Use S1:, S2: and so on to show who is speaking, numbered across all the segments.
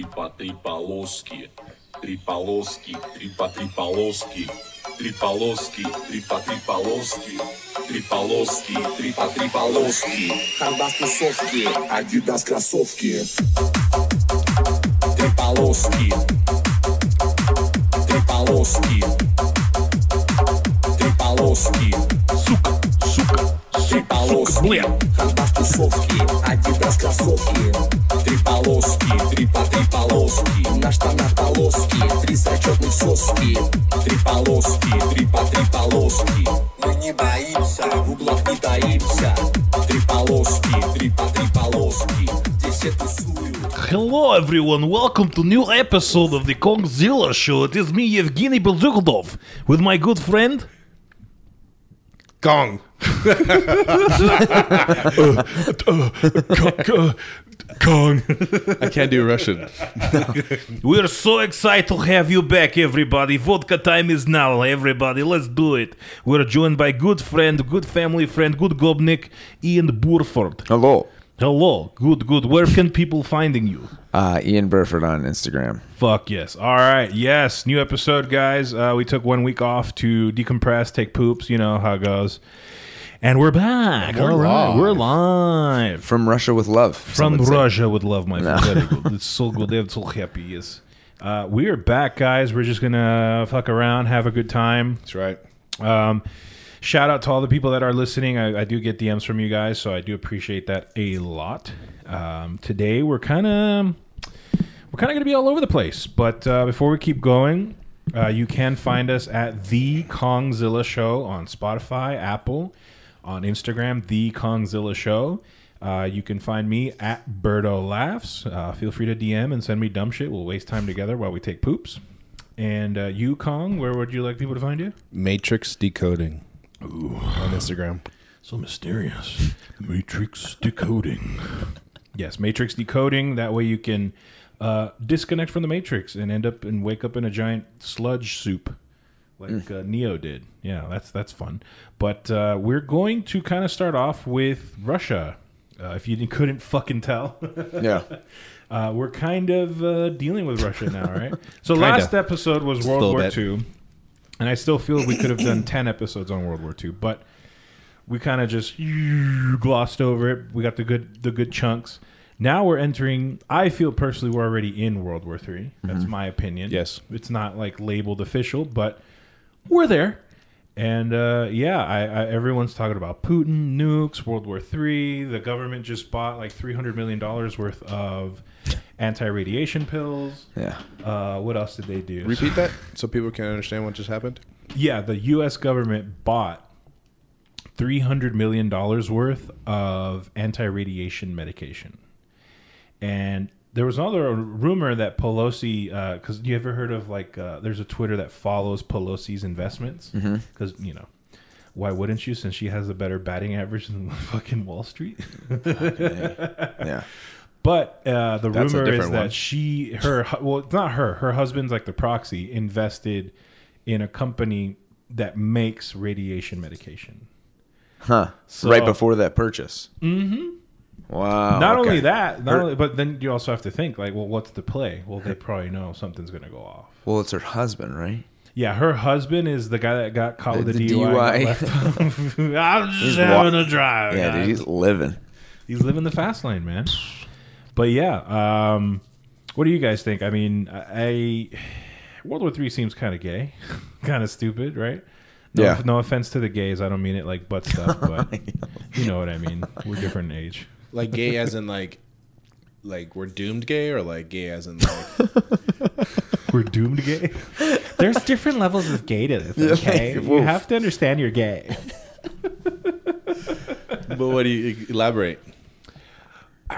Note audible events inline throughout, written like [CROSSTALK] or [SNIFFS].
S1: три по три полоски, три полоски, три по три полоски, три полоски, три по три полоски, три полоски, три по три полоски.
S2: Хандас тусовки, Адидас кроссовки. Три полоски. Три полоски. Три полоски.
S3: Сука, сука,
S2: Три полоски. Хандас тусовки, Адидас кроссовки. Три полоски, три по три полоски. На штанах полоски, три зачетных соски. Три полоски, три по три полоски. Мы не боимся, в углах не таимся. Три полоски, три по три полоски. Здесь все тусуют.
S3: Hello everyone, welcome to new episode of the Kongzilla Show. It is me, Evgeny Belzukhdov, with my good friend...
S4: Gong.
S3: Kong.
S4: I can't do Russian.
S3: We're so excited to have you back, everybody. Vodka time is now, everybody. Let's do it. We're joined by good friend, good family friend, good gopnik, Ian Burford.
S5: Hello.
S3: Hello, good, good. Where can people finding you?
S5: Uh, Ian Burford on Instagram.
S3: Fuck yes. All right. Yes. New episode, guys. Uh, we took one week off to decompress, take poops. You know how it goes. And we're back.
S4: We're
S3: All right.
S4: live.
S3: We're live.
S5: From Russia with love.
S3: From
S5: some say.
S3: Russia with love, my friend. Very. It's so good. They're so happy. Yes. Uh, we are back, guys. We're just going to fuck around, have a good time.
S4: That's right.
S3: Um, shout out to all the people that are listening. I, I do get DMs from you guys, so I do appreciate that a lot. Um, today we're kind of we're kind of going to be all over the place, but uh, before we keep going, uh, you can find us at the Kongzilla Show on Spotify, Apple, on Instagram, the Kongzilla Show. Uh, you can find me at Birdo Laughs. Uh, feel free to DM and send me dumb shit. We'll waste time together while we take poops. And uh, you, Kong, where would you like people to find you?
S4: Matrix decoding. On Instagram.
S3: So mysterious. Matrix decoding. Yes, Matrix decoding. That way you can uh, disconnect from the Matrix and end up and wake up in a giant sludge soup, like uh, Neo did. Yeah, that's that's fun. But uh, we're going to kind of start off with Russia. Uh, if you couldn't fucking tell,
S5: Yeah. [LAUGHS]
S3: uh, we're kind of uh, dealing with Russia now, right? [LAUGHS] So
S4: Kinda.
S3: last episode was World War
S4: bit.
S3: II, and I still feel we could have done ten episodes on World War II, but we kind of just glossed over it. We got the good the good chunks. Now we're entering. I feel personally we're already in World War III. That's my opinion.
S4: Yes.
S3: it's not like labeled official, but we're there. And uh, yeah, I, I, everyone's talking about Putin, nukes, World War III. The government just bought like three hundred million dollars worth of anti-radiation pills.
S5: Yeah.
S3: Uh, what else did they do?
S4: Repeat that so people can understand what just happened.
S3: Yeah, the U.S. government bought three hundred million dollars worth of anti-radiation medication, and there was another rumor that Pelosi, because you ever heard of like, uh, there's a Twitter that follows Pelosi's investments, because you know. Why wouldn't you? Since she has a better batting average than [LAUGHS] fucking Wall Street. [LAUGHS]
S5: Yeah.
S3: But uh, the
S4: That's
S3: rumor is
S4: different
S3: that she, her, well, it's not her. Her husband's like the proxy invested in a company that makes radiation medication.
S5: Huh.
S3: So-
S5: right before that purchase. Mm-hmm. Wow.
S3: not
S5: okay.
S3: only that, not
S5: Her-
S3: only, but then you also have to think like, well, what's the play? Well, they probably know something's gonna go off.
S5: Well, it's her husband, right?
S3: Yeah, her husband is the guy that got caught with
S5: The-
S3: the,
S5: the
S3: DUI.
S5: DUI.
S3: I'm just
S5: He's
S3: having
S5: wa-
S3: a drive.
S5: Yeah,
S3: guys.
S5: dude, he's living.
S3: He's living the fast lane, man. But yeah, um, what do you guys think? I mean, I, I World War Three seems kind of gay, [LAUGHS] kind of stupid, right? No,
S5: Yeah.
S3: No offense to the gays. I don't mean it like butt stuff, [LAUGHS] but you know what I mean. We're different in age.
S4: Like gay as in like like we're doomed gay or like gay as in like [LAUGHS]
S3: We're doomed gay. There's different levels of gay to this. Okay, you have to understand you're gay.
S4: But what do you elaborate?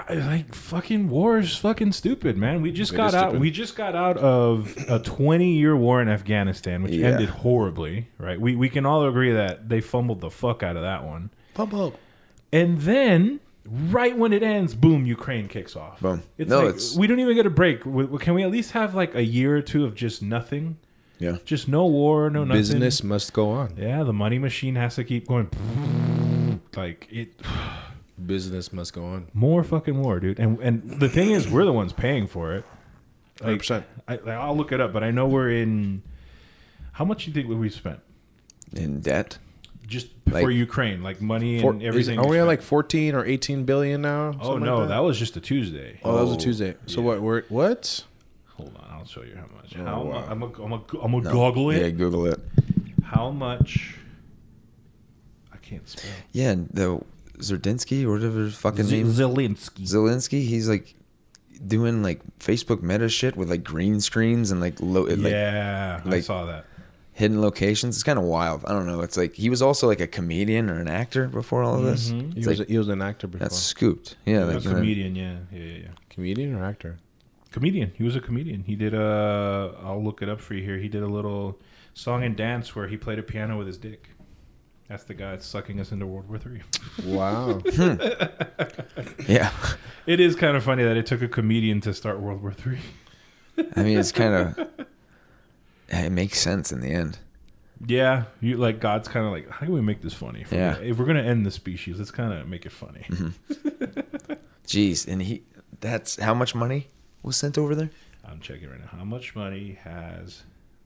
S3: I- like fucking war is fucking stupid, man. We just
S4: It
S3: got out.
S4: stupid.
S3: We just got out of a 20 year war in Afghanistan, which
S5: Yeah.
S3: ended horribly. Right? We we can all agree that they fumbled the fuck out of that one.
S4: Fumble.
S3: And then, right when it ends, boom, Ukraine kicks off.
S5: Boom.
S3: It's
S5: No,
S3: like
S5: it's-
S3: we don't even get a break. W- w- Can we at least have like a year or two of just nothing?
S5: Yeah.
S3: Just no war, no nothing.
S4: Business must go on.
S3: Yeah, the money machine has to keep going. Like it.
S4: Business must go on.
S3: More fucking war, dude. And and the thing is, we're the ones paying for it.
S4: Hundred percent.
S3: I, I'll look it up, but I know we're in. How much do you think we spent
S5: In debt.
S3: just
S5: Like-
S3: for Ukraine, like money
S4: Four,
S3: and
S4: is,
S3: everything?
S4: are
S3: we
S4: we at like fourteen or eighteen billion now?
S3: Oh no,
S4: like
S3: that. was just a Tuesday.
S4: Oh, that was a
S5: Oh,
S4: Tuesday. So
S3: yeah.
S4: what? We're what?
S3: Hold on, I'll show you how much.
S4: Oh,
S3: how
S4: wow.
S3: I'm gonna I'm gonna I'm gonna goggle it.
S5: Yeah, Google it.
S3: How much? I can't spell.
S5: Yeah, and the Zerdinsky or whatever his fucking name.
S3: Zelensky.
S5: Zelensky, he's like doing like Facebook Meta shit with like green screens and like low, like
S3: yeah, I
S5: like-
S3: saw that.
S5: hidden locations. It's kind of wild. I don't know. It's like he was also like a comedian or an actor before all of this.
S3: Mhm.
S4: He
S5: It's
S4: was
S5: like
S4: he was an actor before.
S5: that's scooped. Yeah,
S3: a
S5: like and then-
S3: comedian. Yeah, yeah, yeah, yeah.
S4: comedian or actor?
S3: Comedian. He was a comedian. He did a. I'll look it up for you here. He did a little song and dance where he played a piano with his dick. That's the guy that's sucking us into World War Three.
S4: Wow. [LAUGHS] Hmm.
S5: yeah.
S3: It is kind of funny that it took a comedian to start World War Three.
S5: I mean, it's kind of [LAUGHS] it makes sense in the end.
S3: Yeah, you like God's kind of like, how can we make this funny? If we're
S5: Yeah.
S3: if we're gonna end the species, let's kind of make it funny. Mm-hmm. [LAUGHS]
S5: Jeez, and he that's how much money was sent over there?
S3: I'm checking right now. How much money has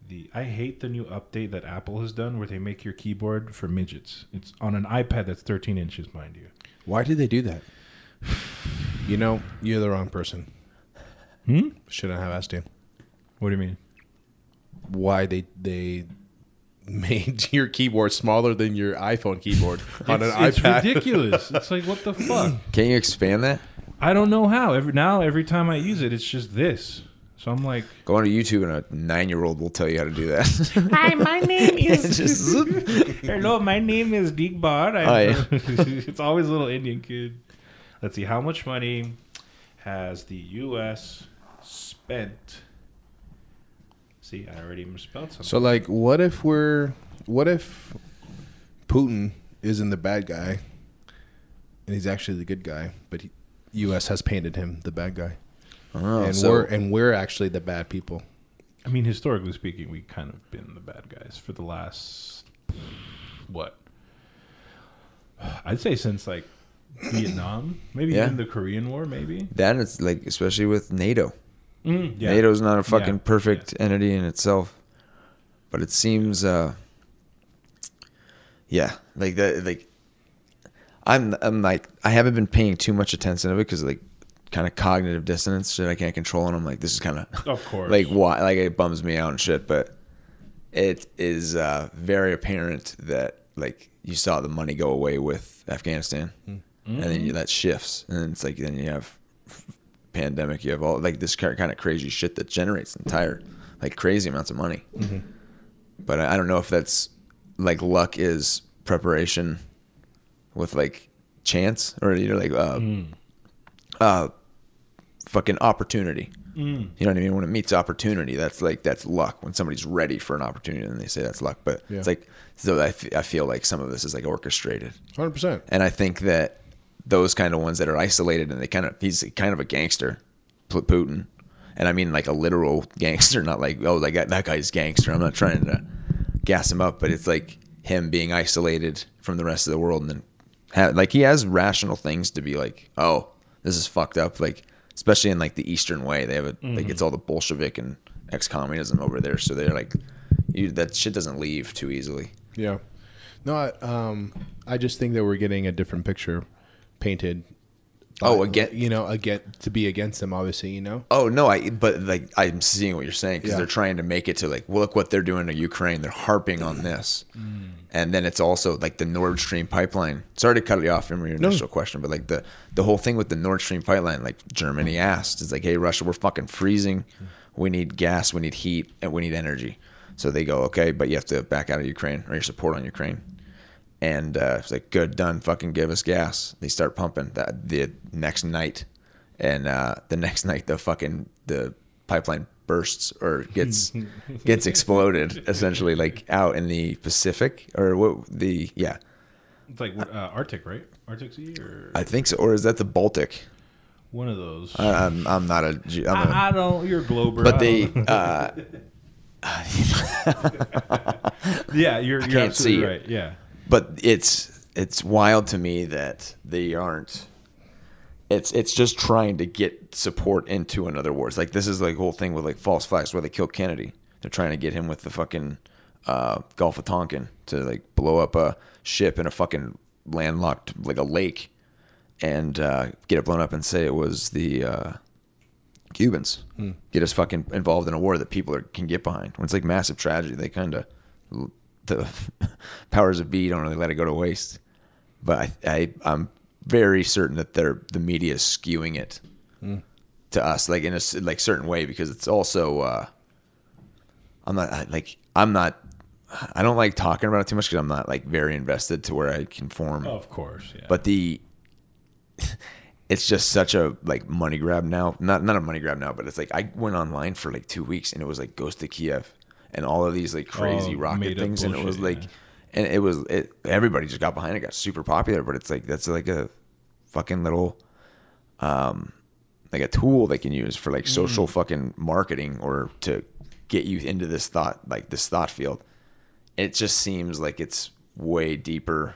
S3: the? I hate the new update that Apple has done where they make your keyboard for midgets. It's on an iPad that's 13 inches, mind you.
S4: Why did they do that? [SIGHS] You know, you're the wrong person.
S3: Hmm.
S4: Shouldn't have asked you
S3: What do you mean?
S4: why they they made [LAUGHS] your keyboard smaller than your iPhone keyboard [LAUGHS] on an
S3: it's, it's ridiculous. [LAUGHS] it's like what the fuck?
S5: Can you expand that?
S3: I don't know how. Every now, every time I use it, it's just this. So I'm like,
S5: Go on to YouTube and a nine-year-old will tell you how to do that.
S3: Hi, my [LAUGHS] name is.
S5: Just. [LAUGHS]
S3: Hello, my name is Digbar. I'm
S5: Oh, yeah.
S3: it's always a little Indian kid. Let's see, how much money has the U.S. spent? See, I already misspelled something.
S4: So like, what if we're what if Putin isn't the bad guy and he's actually the good guy, but he, U.S. has painted him the bad guy,
S5: Oh,
S4: and
S5: so
S4: we're and we're actually the bad people.
S3: I mean, historically speaking, we kind of been the bad guys for the last what? I'd say since like Vietnam, maybe
S5: Yeah.
S3: even the Korean War, maybe.
S5: that is like especially with NATO.
S3: Mm, yeah.
S5: NATO's not a fucking
S3: Yeah,
S5: perfect entity in itself, but it seems, uh, yeah, like that. Like I'm, I'm like I haven't been paying too much attention to it because like kind of cognitive dissonance shit I can't control, and I'm like this is kind of
S3: Of [LAUGHS] course.
S5: like why like it bums me out and shit, but it is uh, very apparent that like you saw the money go away with Afghanistan, and then you, that shifts, and it's like then you have pandemic, you have all like this kind of crazy shit that generates entire like crazy amounts of money. But I, I don't know if that's like luck is preparation with like chance or you know like uh, uh fucking opportunity. Mm. You know what I mean? When it meets opportunity, that's like that's luck. When somebody's ready for an opportunity, and they say that's luck. But
S4: Yeah.
S5: it's like so I, f- I feel like some of this is like orchestrated,
S4: Hundred percent.
S5: and I think that those kind of ones that are isolated and they kind of he's kind of a gangster, Putin, and I mean like a literal [LAUGHS] gangster, not like oh like that guy's gangster. I'm not trying to gas him up, but it's like him being isolated from the rest of the world, and then ha- like he has rational things to be like oh this is fucked up like especially in like the eastern way they have a like it's all the bolshevik and ex-communism over there so they're like you that shit doesn't leave too easily
S4: Yeah. No, I, um, I just think that we're getting a different picture painted.
S5: Oh, again-
S4: you know, again to be against them, obviously, you know.
S5: Oh no, I but like I'm seeing what you're saying because
S4: Yeah.
S5: they're trying to make it to like well, look what they're doing to Ukraine. They're harping on this, and then it's also like the Nord Stream pipeline. Sorry to cut you off from your initial question, but like the the whole thing with the Nord Stream pipeline, like Germany asked, is like, hey Russia, we're fucking freezing. We need gas, we need heat, and we need energy. So they go, okay, but you have to back out of Ukraine or your support on Ukraine. And uh, it's like, good, done. Fucking give us gas. They start pumping that the next night, and uh, the next [LAUGHS] night the fucking the pipeline bursts or gets [LAUGHS] gets exploded essentially like out in the Pacific or what the yeah
S3: It's like uh, Arctic, right? Arctic Sea or
S5: I think so or is that the Baltic?
S3: one of those.
S5: I, I'm I'm not a I'm
S3: I, I don't. You're a Glober.
S5: but
S3: I
S5: they uh, [LAUGHS] [LAUGHS]
S3: yeah, you're, you're
S5: can't
S3: absolutely
S5: see
S3: right. Yeah.
S5: but it's it's wild to me that they aren't it's it's just trying to get support into another war. It's like this is like the whole thing with like false flags where they killed Kennedy. They're trying to get him with the fucking uh, Gulf of Tonkin to like blow up a ship in a fucking landlocked like a lake and uh, get it blown up and say it was the uh, Cubans. Get us fucking involved in a war that people are, can get behind. When it's like massive tragedy, they kind of the [LAUGHS] powers of B don't really let it go to waste. But I, I I'm very certain that they're the media is skewing it to us, like in a like certain way, because it's also uh, I'm not I, like I'm not. I don't like talking about it too much because I'm not like very invested to where I can form
S3: Of course, yeah.
S5: but the [LAUGHS] it's just such a like money grab now not not a money grab now but it's like i went online for like two weeks and it was like ghost to kiev and all of these like crazy
S3: Oh,
S5: rocket things and it was like
S3: yeah.
S5: And it was it everybody just got behind it got super popular but it's like that's like a fucking little um like a tool they can use for like social
S3: Mm.
S5: fucking marketing or to get you into this thought like this thought field it just seems like it's way deeper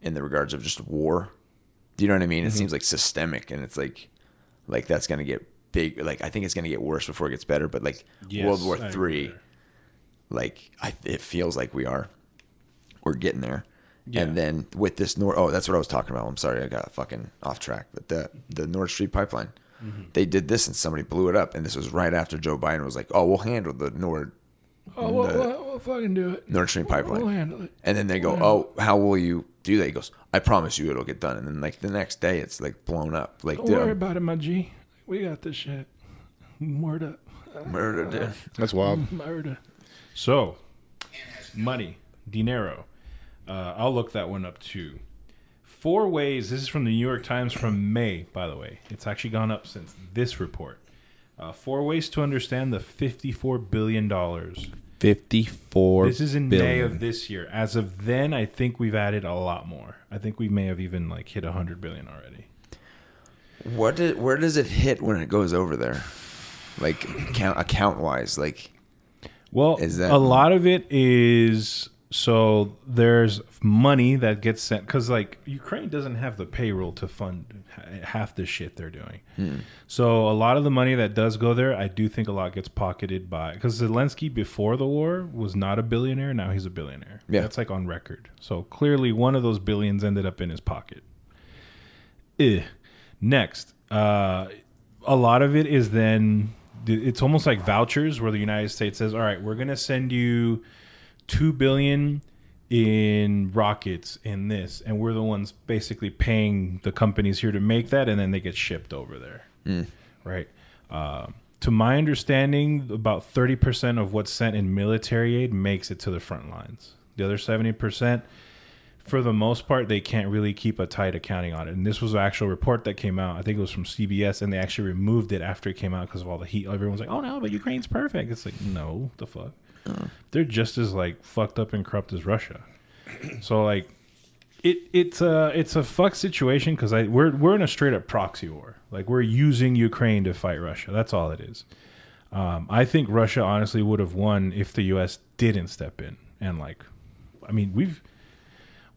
S5: in the regards of just war. Do you know what I mean?
S3: Mm-hmm.
S5: It seems like systemic, and it's like, like that's gonna get big. Like I think it's gonna get worse before it gets better. But like
S3: Yes,
S5: World War
S3: I
S5: Three, like I, it feels like we are, we're getting there.
S3: Yeah.
S5: And then with this Nord, oh, that's what I was talking about. I'm sorry, I got fucking off track. But the the Nord Stream pipeline,
S3: Mm-hmm.
S5: they did this and somebody blew it up, and this was right after Joe Biden was like, "Oh, we'll handle the Nord
S3: oh, we'll,
S5: the-
S3: we'll, we'll fucking do it.
S5: Nord Stream pipeline."
S3: We'll handle it.
S5: And then they go, "Oh, how will you do that?" He goes, "I promise you, it'll get done." And then like the next day, it's like blown up. Like,
S3: Don't
S5: dude,
S3: worry
S5: I'm
S3: about it, my G. We got this shit. Word up.
S5: murdered. Dude.
S4: That's wild. [LAUGHS]
S3: Murder. So, money, dinero. Uh, I'll look that one up too. Four ways. This is from the New York Times from May, by the way. It's actually gone up since this report. Uh, four ways to understand the fifty-four billion dollars.
S4: Fifty-four.
S3: This is in May of this year. As of then, I think we've added a lot more. I think we may have even like hit hundred billion already.
S5: What did, where does it hit when it goes over there? Like account account wise, like
S3: Well,
S5: Is that-
S3: a lot of it is so there's money that gets sent because like Ukraine doesn't have the payroll to fund half the shit they're doing.
S5: Hmm.
S3: So a lot of the money that does go there, I do think a lot gets pocketed by because Zelensky before the war was not a billionaire. Now he's a billionaire.
S5: Yeah.
S3: that's like on record. So clearly, one of those billions ended up in his pocket. Eh. Next, uh, a lot of it is then it's almost like vouchers where the United States says, "All right, we're going to send you 2 billion in rockets in this and we're the ones basically paying the companies here to make that and then they get shipped over there." Right? Um to my understanding, about 30% of what's sent in military aid makes it to the front lines. The other 70% for the most part, they can't really keep a tight accounting on it. And this was an actual report that came out. I think it was from CBS, and they actually removed it after it came out because of all the heat. Everyone's like, "Oh no, but Ukraine's perfect." It's like, no, the fuck. They're just as like fucked up and corrupt as Russia. So like, it it's a it's a fuck situation because I we're we're in a straight up proxy war. Like we're using Ukraine to fight Russia. That's all it is. Um, I think Russia honestly would have won if the U.S. didn't step in and like, I mean we've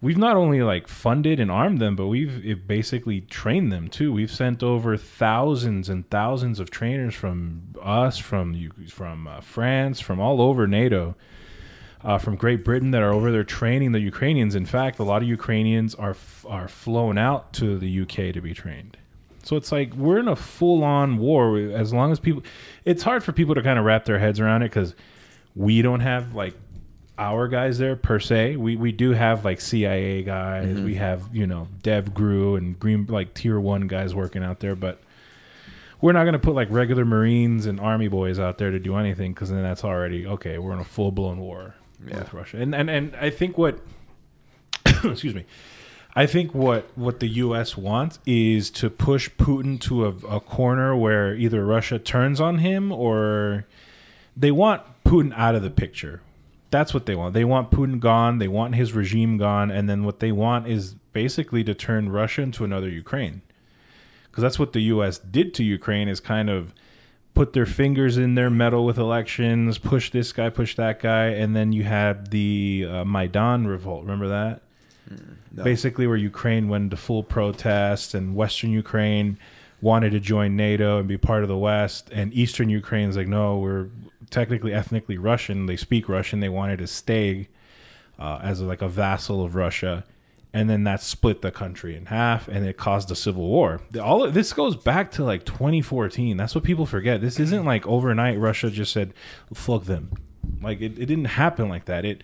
S3: we've not only like funded and armed them, but we've basically trained them too. We've sent over thousands and thousands of trainers from us, from from uh, France, from all over NATO, uh, from Great Britain that are over there training the Ukrainians. In fact, a lot of Ukrainians are are flown out to the UK to be trained. So it's like we're in a full on war. As long as people, it's hard for people to kind of wrap their heads around it because we don't have like our guys there per se. We we do have like CIA guys. Mm-hmm. We have you know Dev Gru and Green like tier one guys working out there, but we're not going to put like regular Marines and Army boys out there to do anything because then that's already okay. We're in a full blown war with Russia, and and and I think what [COUGHS] excuse me. I think what, what the U.S. wants is to push Putin to a, a corner where either Russia turns on him or they want Putin out of the picture. That's what they want. They want Putin gone. They want his regime gone. And then what they want is basically to turn Russia into another Ukraine. Because that's what the U.S. did to Ukraine is kind of put their fingers in their meddle with elections, push this guy, push that guy. And then you had the uh, Maidan revolt. Remember that? Basically, where Ukraine went into full protest, and Western Ukraine wanted to join NATO and be part of the West, and Eastern Ukraine's like, no, we're technically ethnically Russian. They speak Russian. They wanted to stay uh, as like a vassal of Russia, and then that split the country in half, and it caused a civil war. All of, this goes back to like 2014. That's what people forget. This isn't like overnight. Russia just said, "Fuck them." Like it, it didn't happen like that. It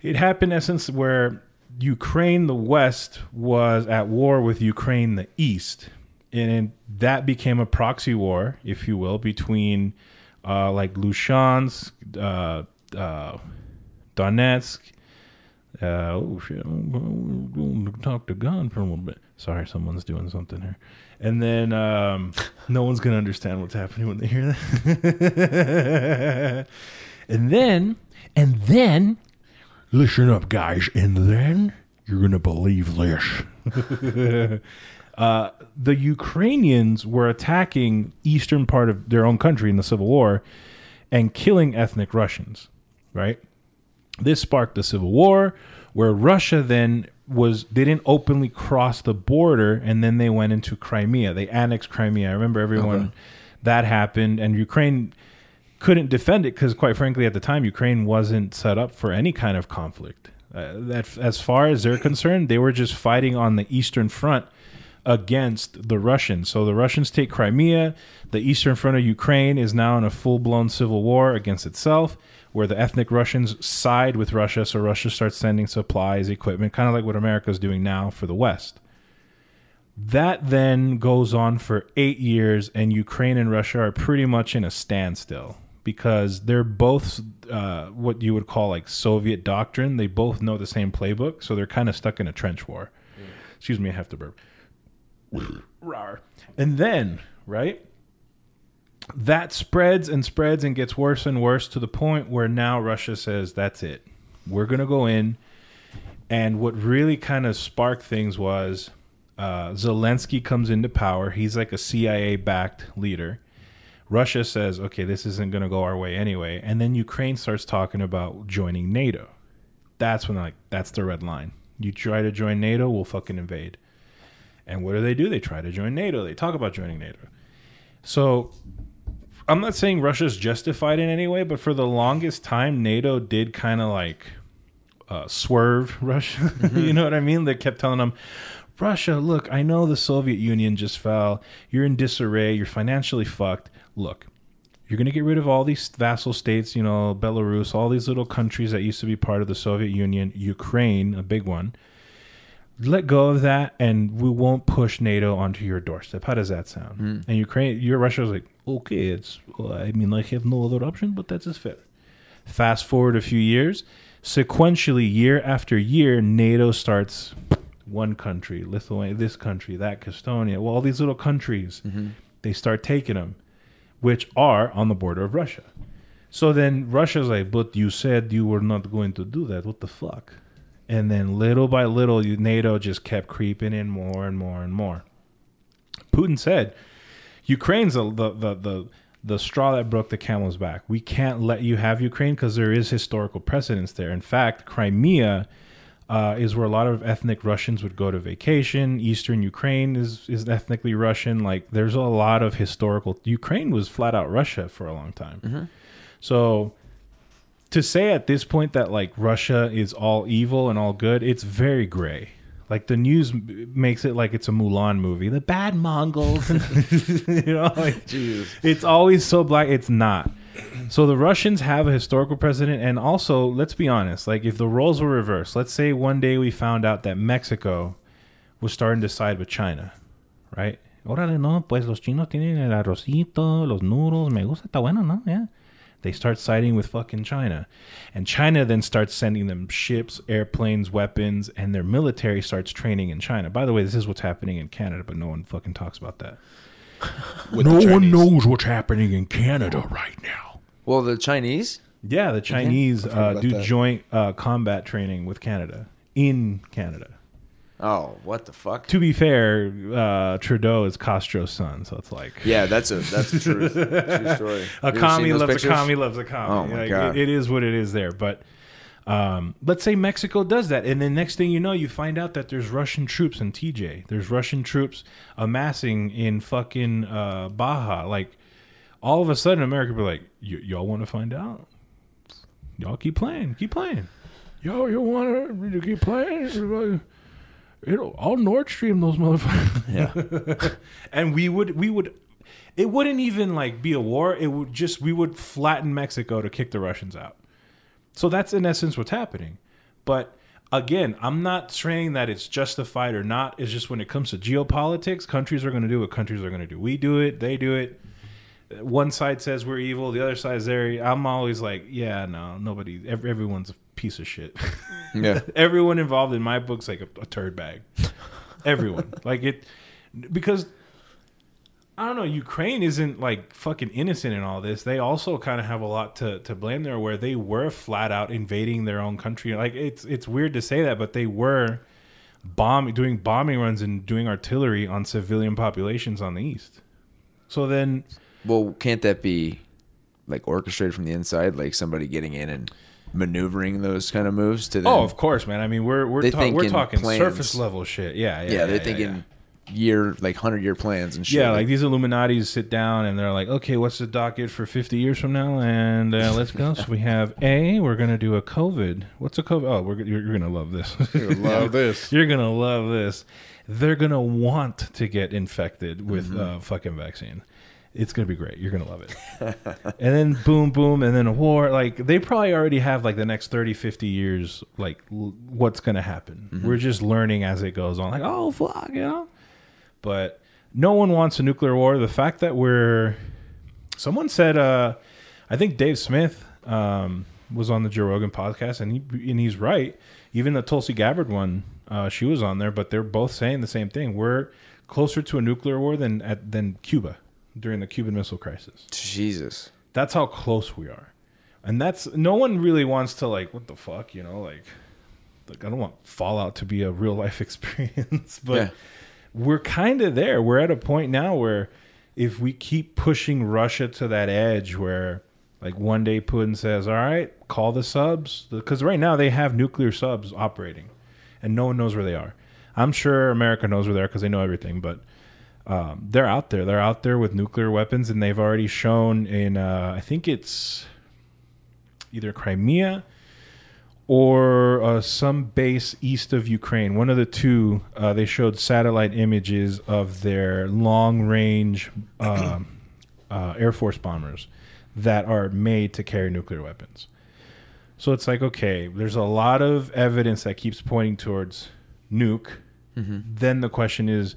S3: it happened in essence where Ukraine, the West, was at war with Ukraine, the East, and that became a proxy war, if you will, between uh, like Luhansk, uh, uh, Donetsk. Uh, oh shit! I'm going to talk to God for a little bit. Sorry, someone's doing something here, and then um, [LAUGHS] no one's gonna understand what's happening when they hear that. [LAUGHS] and then, and then, listen up, guys, and then you're gonna believe this. [LAUGHS] uh, the Ukrainians were attacking eastern part of their own country in the civil war and killing ethnic Russians, right? This sparked the civil war where Russia then was they didn't openly cross the border and then they went into Crimea. They annexed Crimea. I remember everyone that happened and Ukraine couldn't defend it because quite frankly at the time Ukraine wasn't set up for any kind of conflict. Uh, that as far as they're concerned, they were just fighting on the eastern front against the Russians. So the Russians take Crimea. The eastern front of Ukraine is now in a full blown civil war against itself, where the ethnic Russians side with Russia. So Russia starts sending supplies, equipment, kind of like what America is doing now for the West. That then goes on for eight years, and Ukraine and Russia are pretty much in a standstill because they're both uh, what you would call like Soviet doctrine. They both know the same playbook, so they're kind of stuck in a trench war. Excuse me, I have to burp. Rawr. And then, right? That spreads and spreads and gets worse and worse to the point where now Russia says, that's it. We're going to go in. And what really kind of sparked things was uh, Zelensky comes into power. He's like a CIA backed leader. Russia says, okay, this isn't going to go our way anyway. And then Ukraine starts talking about joining NATO. That's when, like, that's the red line. You try to join NATO, we'll fucking invade. And what do they do? They try to join NATO. They talk about joining NATO. So I'm not saying Russia's justified in any way, but for the longest time, NATO did kind of like uh, swerve [LAUGHS] Russia. you know what I mean? They kept telling them, Russia, look, I know the Soviet Union just fell. You're in disarray. You're financially fucked. Look, you're going to get rid of all these vassal states, you know, Belarus, all these little countries that used to be part of the Soviet Union, Ukraine, a big one let go of that and we won't push NATO onto your doorstep. How does that sound? Hmm. And Ukraine, your Russia was like, okay, it's, well, I mean, I have no other option, but that's just fair. Fast forward a few years, sequentially, year after year, NATO starts one country, Lithuania, this country, that, Estonia, well, all these little countries, mm-hmm. they start taking them, which are on the border of Russia. So then Russia's like, but you said you were not going to do that. What the fuck? And then little by little, NATO just kept creeping in more and more and more. Putin said, Ukraine's the, the, the, the, the straw that broke the camel's back. We can't let you have Ukraine because there is historical precedence there. In fact, Crimea uh, is where a lot of ethnic Russians would go to vacation. Eastern Ukraine is, is ethnically Russian. Like, there's a lot of historical. Ukraine was flat out Russia for a long time. So to say at this point that like Russia is all evil and all good, it's very gray. Like the news m- makes it like it's a Mulan movie. The bad Mongols, [LAUGHS] you know, like it's always so black. It's not. So the Russians have a historical precedent, and also let's be honest. Like if the roles were reversed, let's say one day we found out that Mexico was starting to side with China, right? Órale, no, pues los chinos tienen el arrocito, los noodles, me gusta, está bueno, no? Yeah. They start siding with fucking China. And China then starts sending them ships, airplanes, weapons, and their military starts training in China. By the way, this is what's happening in Canada, but no one fucking talks about that. [LAUGHS] No one knows what's happening in Canada right now.
S5: Well, the Chinese.
S3: Yeah, the Chinese uh, do
S4: that.
S3: joint uh, combat training with Canada in Canada.
S5: Oh, what the fuck?
S3: To be fair, uh, Trudeau is Castro's son, so it's like
S5: Yeah, that's a that's a true, [LAUGHS] true story.
S3: a
S5: You
S3: commie loves
S5: pictures?
S3: a commie loves a commie.
S5: Oh my
S3: Like,
S5: God.
S3: It, it is what it is there. But Um, let's say Mexico does that, and then next thing you know, you find out that there's Russian troops in TJ. There's Russian troops amassing in fucking uh, Baja. Like all of a sudden, America be like, "Y- "Y'all want to find out? Y'all keep playing, keep playing. Yo, you want to keep playing? It'll, I'll Nord Stream those motherfuckers." [LAUGHS]
S5: Yeah. [LAUGHS]
S3: and we would we would it wouldn't even like be a war. It would just we would flatten mexico to kick the russians out. So that's in essence what's happening. But again i'm not saying that it's justified or not. It's just when it comes to geopolitics countries are going to do what countries are going to do. We do it they do it. One side says we're evil the other side is there i'm always like yeah no nobody ev- everyone's a piece of shit
S5: Yeah. [LAUGHS]
S3: everyone involved in my book's like a, a turd bag. Everyone. [LAUGHS] like it because I don't know, Ukraine isn't like fucking innocent in all this. They also kind of have a lot to, to blame there where they were flat out invading their own country. Like it's it's weird to say that, but they were bombing doing bombing runs and doing artillery on civilian populations on the east. So then
S5: Well, can't that be like orchestrated from the inside, like somebody getting in and maneuvering those kind of moves to? Then,
S3: Oh, of course, man. I mean, we're we're ta- we're talking
S5: plans.
S3: surface level shit. Yeah, yeah.
S5: yeah, they're
S3: yeah,
S5: thinking
S3: yeah.
S5: year like hundred year plans and shit.
S3: Yeah, like these Illuminatis sit down and they're like, okay, what's the docket for 50 years from now? And uh, let's go. So we have A, we're going to do a COVID. What's a COVID? Oh, we're, you're, you're going to love this.
S4: Love this.
S3: you're going [LAUGHS] to love this. They're going to want to get infected with uh, fucking vaccine. It's going to be great. You're going to love it. and then boom, boom, and then a war. Like, they probably already have like the next 30, 50 years, like l- what's going to happen. We're just learning as it goes on. Like, oh, fuck, you know? but no one wants a nuclear war. The fact that we're someone said, uh, I think Dave Smith um, was on the Joe Rogan podcast, and he and he's right. Even the Tulsi Gabbard one, uh, she was on there, but they're both saying the same thing. We're closer to a nuclear war than at, than Cuba during the Cuban Missile Crisis.
S5: Jesus.
S3: That's how close we are, and that's no one really wants to like what the fuck, you know, like. Like I don't want Fallout to be a real life [LAUGHS] experience, but
S5: Yeah.
S3: we're kind of there. We're at a point now where if we keep pushing Russia to that edge where like one day Putin says, "All right, call the subs," because right now they have nuclear subs operating, and no one knows where they are. I'm sure America knows where they are because they know everything, but um, they're out there. They're out there with nuclear weapons, and they've already shown in uh, I think it's either Crimea or uh, some base east of Ukraine. One of the two, uh, they showed satellite images of their long range um, [CLEARS THROAT] uh, Air Force bombers that are made to carry nuclear weapons. So it's like, okay, there's a lot of evidence that keeps pointing towards nuke. Then the question is,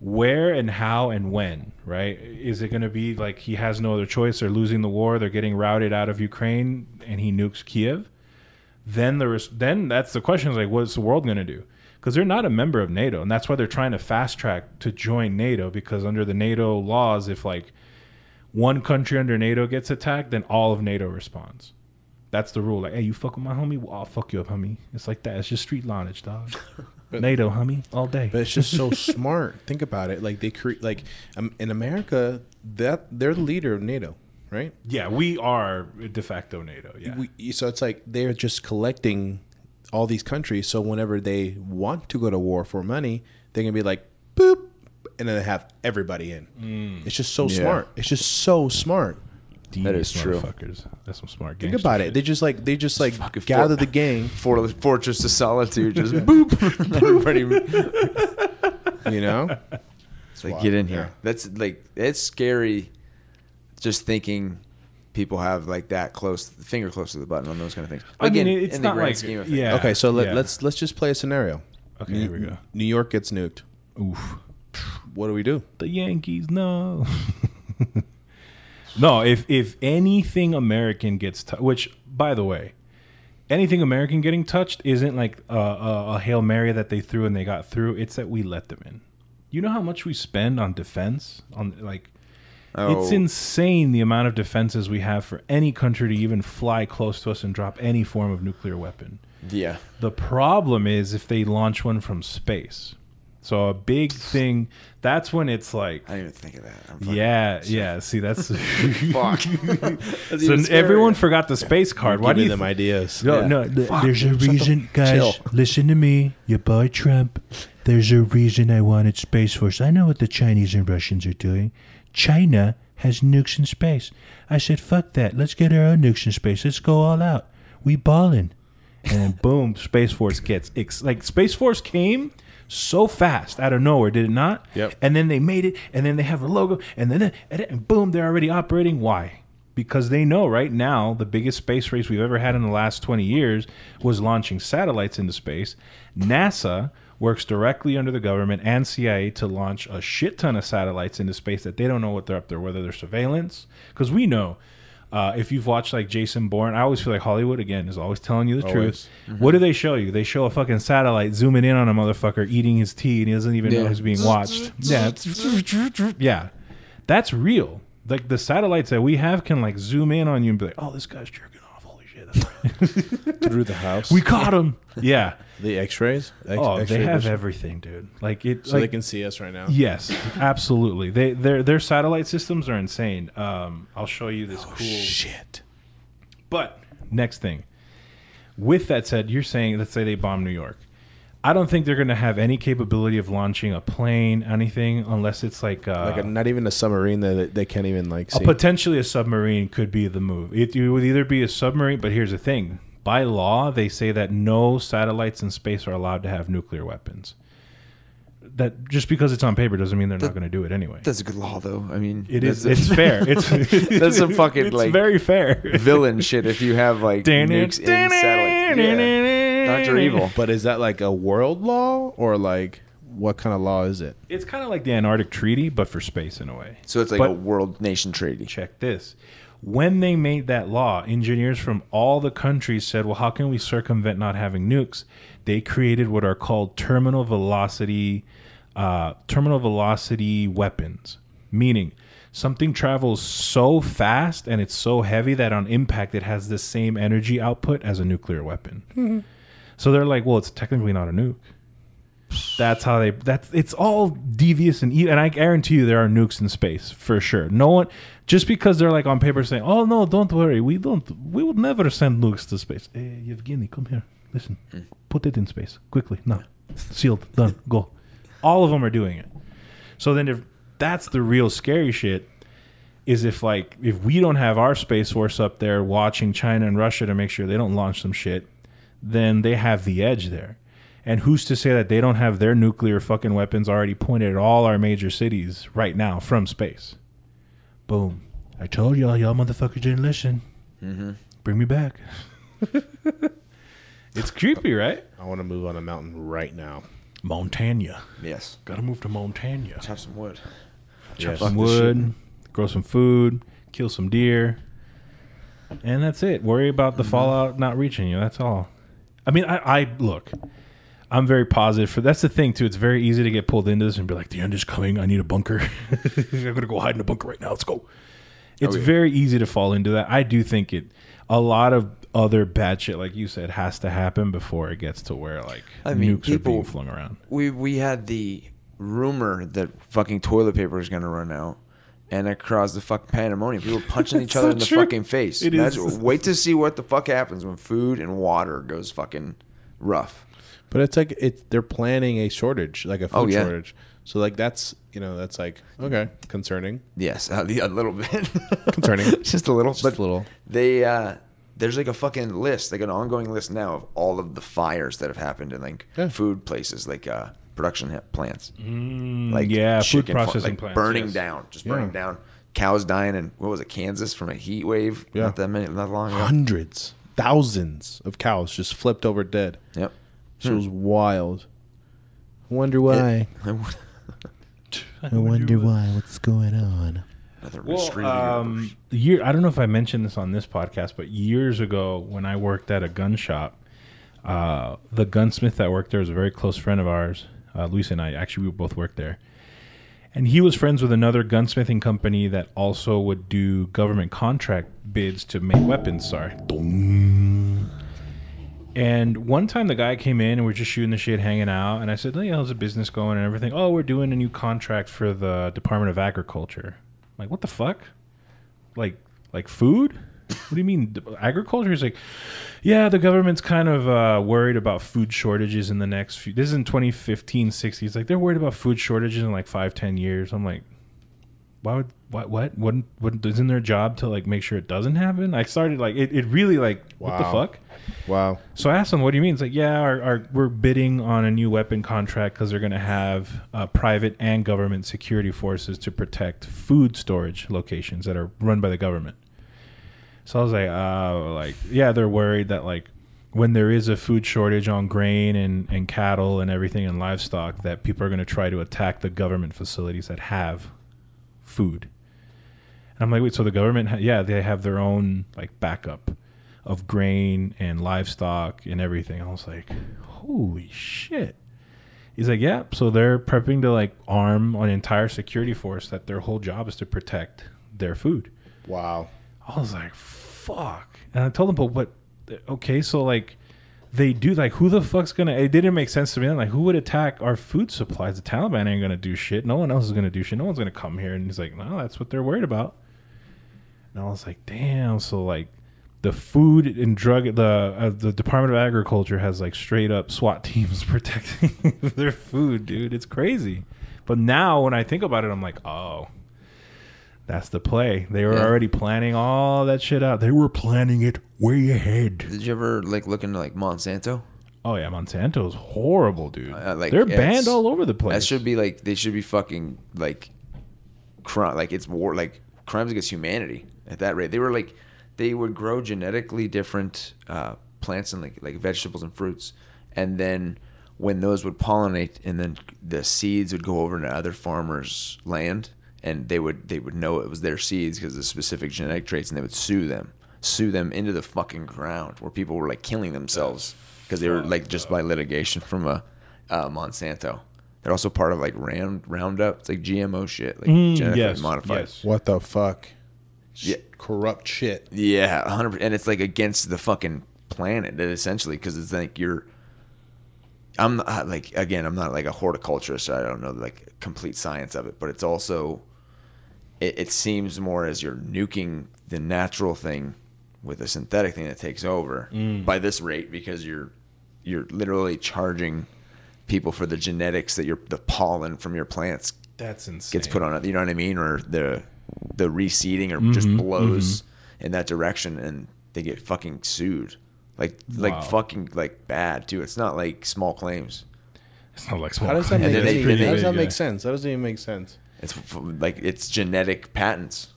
S3: where and how and when, right? Is it going to be like he has no other choice? They're losing the war. They're getting routed out of Ukraine, and he nukes Kiev. Then there is then that's the question is like, what's the world going to do? Because they're not a member of NATO, and that's why they're trying to fast track to join NATO. Because under the NATO laws, if like one country under NATO gets attacked, then all of NATO responds. That's the rule. Like, hey, you fuck with my homie, well, I'll fuck you up, homie. It's like that. It's just street knowledge, dog. [LAUGHS] NATO, homie, all day.
S4: But it's just so [LAUGHS] smart. Think about it. Like they create, like um, in America, that they're the leader of NATO, right?
S3: Yeah, we are de facto NATO. Yeah.
S4: We, so it's like they're just collecting all these countries. So whenever they want to go to war for money, they can be like, boop, and then they have everybody in.
S3: Mm.
S4: It's just so
S5: Yeah.
S4: smart. It's just so smart.
S5: That is
S3: Devious
S5: true.
S3: motherfuckers. That's some smart.
S4: Think
S3: gangster
S4: about it. They just like they just like
S5: Fucking
S4: gather
S5: for-
S4: the gang.
S5: For, Fortress of Solitude, just [LAUGHS] boop. [LAUGHS] Everybody,
S4: You know,
S5: it's like get in here.
S4: Yeah.
S5: That's like it's scary. Just thinking people have like that close, finger close to the button on those kind of things.
S3: I mean,
S5: Again,
S3: it's
S5: in the
S3: not
S5: grand
S3: like
S5: scheme of things.
S3: yeah.
S4: okay. So let,
S3: yeah.
S4: let's let's just play a scenario.
S3: Okay,
S4: New,
S3: here we go.
S4: New York gets nuked.
S3: Oof.
S4: What do we do?
S3: The Yankees, no. [LAUGHS] no, if if anything American gets touched, which by the way, anything American getting touched isn't like a, a, a hail mary that they threw and they got through. It's that we let them in. You know how much we spend on defense on like. It's
S5: Oh.
S3: insane the amount of defenses we have for any country to even fly close to us and drop any form of nuclear weapon.
S5: Yeah.
S3: The problem is if they launch one from space. So a big thing. That's when it's like,
S5: I didn't even think of that. I'm fucking-
S3: yeah, yeah. See, that's [LAUGHS] [LAUGHS]
S5: Fuck.
S3: so everyone forgot the space card. Why do
S4: Giving
S3: you?
S4: them
S3: th-
S4: ideas.
S3: no,
S5: Yeah.
S3: no. th- there's a
S5: shut the-
S3: reason, guys.
S5: chill.
S3: Listen to me, your boy Trump. There's a reason I wanted Space Force. I know what the Chinese and Russians are doing. China has nukes in space. I said, fuck that. Let's get our own nukes in space. Let's go all out. We ballin'. And [LAUGHS] boom, Space Force gets ex- like Space Force came so fast out of nowhere, did it not?
S4: Yep.
S3: And then they made it, and then they have a logo, and then and, boom, they're already operating. Why? Because they know right now the biggest space race we've ever had in the last 20 years was launching satellites into space. NASA works directly under the government and CIA to launch a shit ton of satellites into space that they don't know what they're up there, whether they're surveillance. Because we know uh, if you've watched like Jason Bourne, I always feel like Hollywood again is always telling you the
S4: Always.
S3: truth. What do they show you? They show a fucking satellite zooming in on a motherfucker eating his tea and he doesn't even know he's being watched. Yeah, [LAUGHS] yeah, that's real. Like the satellites that we have can like zoom in on you and be like, "Oh, this guy's jerking off. Holy shit, [LAUGHS]
S4: through the house.
S3: we caught him." Yeah.
S4: The X-rays. X-
S3: Oh,
S4: X-ray
S3: they have
S4: vision.
S3: everything, dude. Like it.
S4: so
S3: like,
S4: they can see us right now.
S3: Yes, [LAUGHS] absolutely. They their their satellite systems are insane. Um, I'll show you this cool.
S4: Shit.
S3: But next thing, with that said, you're saying let's say they bomb New York. I don't think they're going to have any capability of launching a plane, anything, unless it's like, uh,
S4: Like a, not even a submarine that they, they can't even like
S3: a potentially a submarine could be the move. It, it would either be a submarine, but here's the thing: by law, they say that no satellites in space are allowed to have nuclear weapons. That just because it's on paper doesn't mean they're not going to do it anyway.
S5: That's a good law, though. I mean,
S3: It is.
S5: that's
S3: It's fair. [LAUGHS] It's
S5: That's some [LAUGHS] fucking,
S3: It's
S5: like,
S3: very fair.
S5: villain shit. If you have like [LAUGHS] nukes in satellites, yeah. Doctor Evil.
S4: but is that like a world law or like what kind of law is it?
S3: It's kind of like the Antarctic Treaty, but for space in a way.
S5: So it's like
S3: But-
S5: a world nation treaty.
S3: Check this. When they made that law, engineers from all the countries said, well, how can we circumvent not having nukes? They created what are called terminal velocity, uh, terminal velocity weapons, meaning something travels so fast and it's so heavy that on impact it has the same energy output as a nuclear weapon. So they're like, well, it's technically not a nuke. That's how they. That's it's all devious and evil. And I guarantee you, there are nukes in space for sure. No one, just because they're like on paper saying, "Oh no, don't worry, we don't, we would never send nukes to space." Hey, Yevgeny, come here. Listen, put it in space quickly. No, sealed, done, go. All of them are doing it. So then, if that's the real scary shit, is if like if we don't have our space force up there watching China and Russia to make sure they don't launch some shit, then they have the edge there. And who's to say that they don't have their nuclear fucking weapons already pointed at all our major cities right now from space? Boom. I told y'all, y'all motherfuckers didn't listen. Mm-hmm. Bring me back. [LAUGHS] it's creepy, right?
S4: I want to move on a mountain right now.
S3: Montana.
S5: Yes.
S3: Gotta move to Montana.
S5: Chop some wood.
S4: Yes.
S3: some
S5: Fuck this shit.
S3: wood, grow some food, kill some deer, and that's it. Worry about the mm-hmm. fallout not reaching you. That's all. I mean, I, I look. I'm very positive for that's the thing too. It's very easy to get pulled into this and be like, "The end is coming. I need a bunker. [LAUGHS] I'm gonna go hide in a bunker right now. Let's go." Oh, it's very easy to fall into that. I do think it. A lot of other bad shit, like you said, has to happen before it gets to where like
S5: I mean,
S3: nukes are being flung around.
S5: We we had the rumor that fucking toilet paper is gonna run out. And caused the fucking pandemonium. People punching [LAUGHS] each other in the
S3: true.
S5: fucking face.
S3: It
S5: Imagine-
S3: is.
S5: Wait to see what the fuck happens when food and water goes fucking rough.
S4: But it's like it. They're planning a shortage, like a food
S5: Oh, yeah.
S4: shortage. So like that's you know that's like okay, concerning.
S5: Yes, [LAUGHS] a, a little bit.
S4: Concerning. [LAUGHS]
S5: Just a little.
S4: Just
S5: but
S4: a little.
S5: They uh there's like a fucking list, like an ongoing list now of all of the fires that have happened in like
S4: Yeah.
S5: food places, like uh production plants.
S3: Mm,
S5: Like
S3: yeah, food
S5: chicken fa-
S3: processing
S5: like
S3: plants
S5: burning
S3: yes.
S5: down, just
S4: Yeah.
S5: burning down. Cows dying in what was it, Kansas from a heat wave?
S4: Yeah.
S5: Not that many, not long ago.
S4: Hundreds, thousands of cows just flipped over dead.
S5: Yep.
S4: So it was wild. Wonder why. [LAUGHS] [LAUGHS] I wonder why. What's going on?
S5: Another
S3: Well,
S5: stream
S3: um, year I don't know if I mentioned this on this podcast, but years ago when I worked at a gun shop, uh, the gunsmith that worked there was a very close friend of ours. Uh, Luis and I actually we both worked there, and he was friends with another gunsmithing company that also would do government contract bids to make weapons. Sorry, And one time the guy came in and we're just shooting the shit, hanging out, and I said, "Oh, yeah, how's the business going and everything?" Oh, we're doing a new contract for the Department of Agriculture. I'm like, what the fuck? Like, like food? What do you mean agriculture? He's like, yeah, the government's kind of uh, worried about food shortages in the next few. This is in 2015, 16. He's like, they're worried about food shortages in like five, ten years. I'm like, why would what what wouldn't wouldn't isn't their job to like make sure it doesn't happen? I started like it, it really like what the fuck?
S4: Wow.
S3: So I asked them, "What do you mean?" It's like, "Yeah, our, our, we're bidding on a new weapon contract because they're going to have uh, private and government security forces to protect food storage locations that are run by the government." So I was like, "Uh, like, yeah, they're worried that like when there is a food shortage on grain and, and cattle and everything and livestock, that people are going to try to attack the government facilities that have food." And I'm like, "Wait, so the government? Ha- yeah, they have their own like backup." of grain and livestock and everything. I was like, holy shit. He's like, yeah. So they're prepping to like arm an entire security force that their whole job is to protect their food.
S4: Wow.
S3: I was like, fuck. And I told him, but what? Okay, so like they do like who the fuck's gonna? It didn't make sense to me. I'm like, who would attack our food supplies? The Taliban ain't gonna do shit. No one else is gonna do shit. No one's gonna come here. And he's like, no, that's what they're worried about. And I was like, damn. So like the food and drug the uh, the Department of Agriculture has like straight up SWAT [LAUGHS] teams protecting [LAUGHS] their food, dude. It's crazy. But now when I think about it, I'm like, oh, that's the play. They were
S5: Yeah.
S3: already planning all that shit out. They were planning it way ahead.
S5: Did you ever like look into like Monsanto?
S3: Oh yeah, Monsanto's horrible, dude.
S5: Uh, like,
S3: They're banned all over the place.
S5: That should be like they should be fucking like crime. Like it's war. Like crimes against humanity at that rate. They were like they would grow genetically different uh, plants and like like vegetables and fruits, and then when those would pollinate, and then the seeds would go over to other farmers' land, and they would they would know it was their seeds because of specific genetic traits, and they would sue them, sue them into the fucking ground where people were like killing themselves because they were like just by litigation from a uh, Monsanto. They're also part of like Round Roundup. It's like GMO shit, like
S3: Mm,
S5: genetically
S3: yes,
S5: modified.
S3: yes.
S4: What the fuck?
S5: Yeah.
S4: Corrupt shit.
S5: Yeah, hundred, and it's like against the fucking planet, essentially, because it's like you're. I'm not like again, I'm not like a horticulturist. So I don't know like complete science of it, but it's also. It, it seems more as you're nuking the natural thing with a synthetic thing that takes over mm. by this rate because you're you're literally charging people for the genetics that your the pollen from your plants
S3: That's insane.
S5: gets put on it. You know what I mean? Or the the reseeding or just mm-hmm. blows mm-hmm. in that direction, and they get fucking sued. Like like
S3: Wow.
S5: fucking like bad too. It's not like small claims.
S3: It's not like small
S4: How does that
S3: claims.
S4: Make,
S5: then
S3: It's
S5: they-
S4: any, how does that make sense? That doesn't even make sense.
S5: It's like it's genetic patents.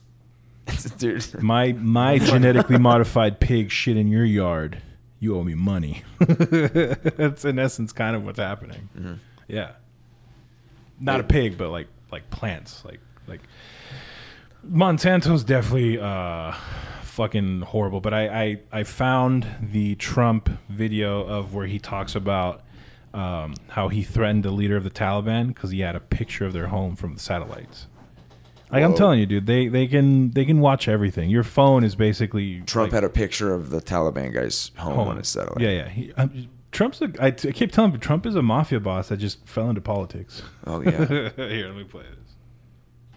S5: [LAUGHS] Dude,
S3: My my [LAUGHS] genetically modified pig shit in your yard. You owe me money. [LAUGHS] That's in essence kind of what's happening.
S5: Mm-hmm.
S3: Yeah. Not a pig, but like like plants. Like like Monsanto's definitely uh fucking horrible. But I, I, I found the Trump video of where he talks about um, how he threatened the leader of the Taliban because he had a picture of their home from the satellites. Like I'm telling you, dude, they, they can they can watch everything. Your phone is basically
S5: Trump
S3: like,
S5: had a picture of the Taliban guy's home, on his satellite.
S3: Yeah, yeah. He, um, Trump's a, I, t- I keep telling you, Trump is a mafia boss that just fell into politics.
S5: Oh yeah, [LAUGHS]
S3: Here, let me play this.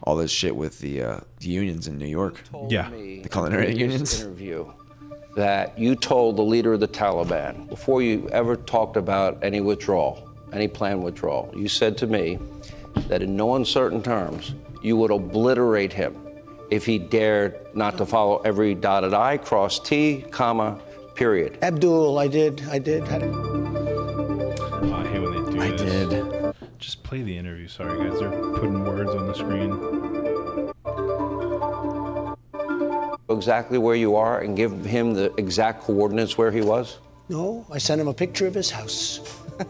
S5: all this shit with the uh, the unions in New York.
S6: told
S3: Yeah.
S6: me
S5: The culinary unions?
S6: interview that you told the leader of the Taliban before you ever talked about any withdrawal, any planned withdrawal. You said to me that in no uncertain terms you would obliterate him if he dared not to follow every dotted I, cross T, comma, period.
S7: Abdul, I did. I did. Had
S3: Oh, I hate when they do
S5: I
S3: this.
S5: did.
S3: Just play the interview. Sorry, guys. They're putting words on the screen.
S6: Exactly where you are and give him the exact coordinates where he was,
S7: no, I sent him a picture of his house.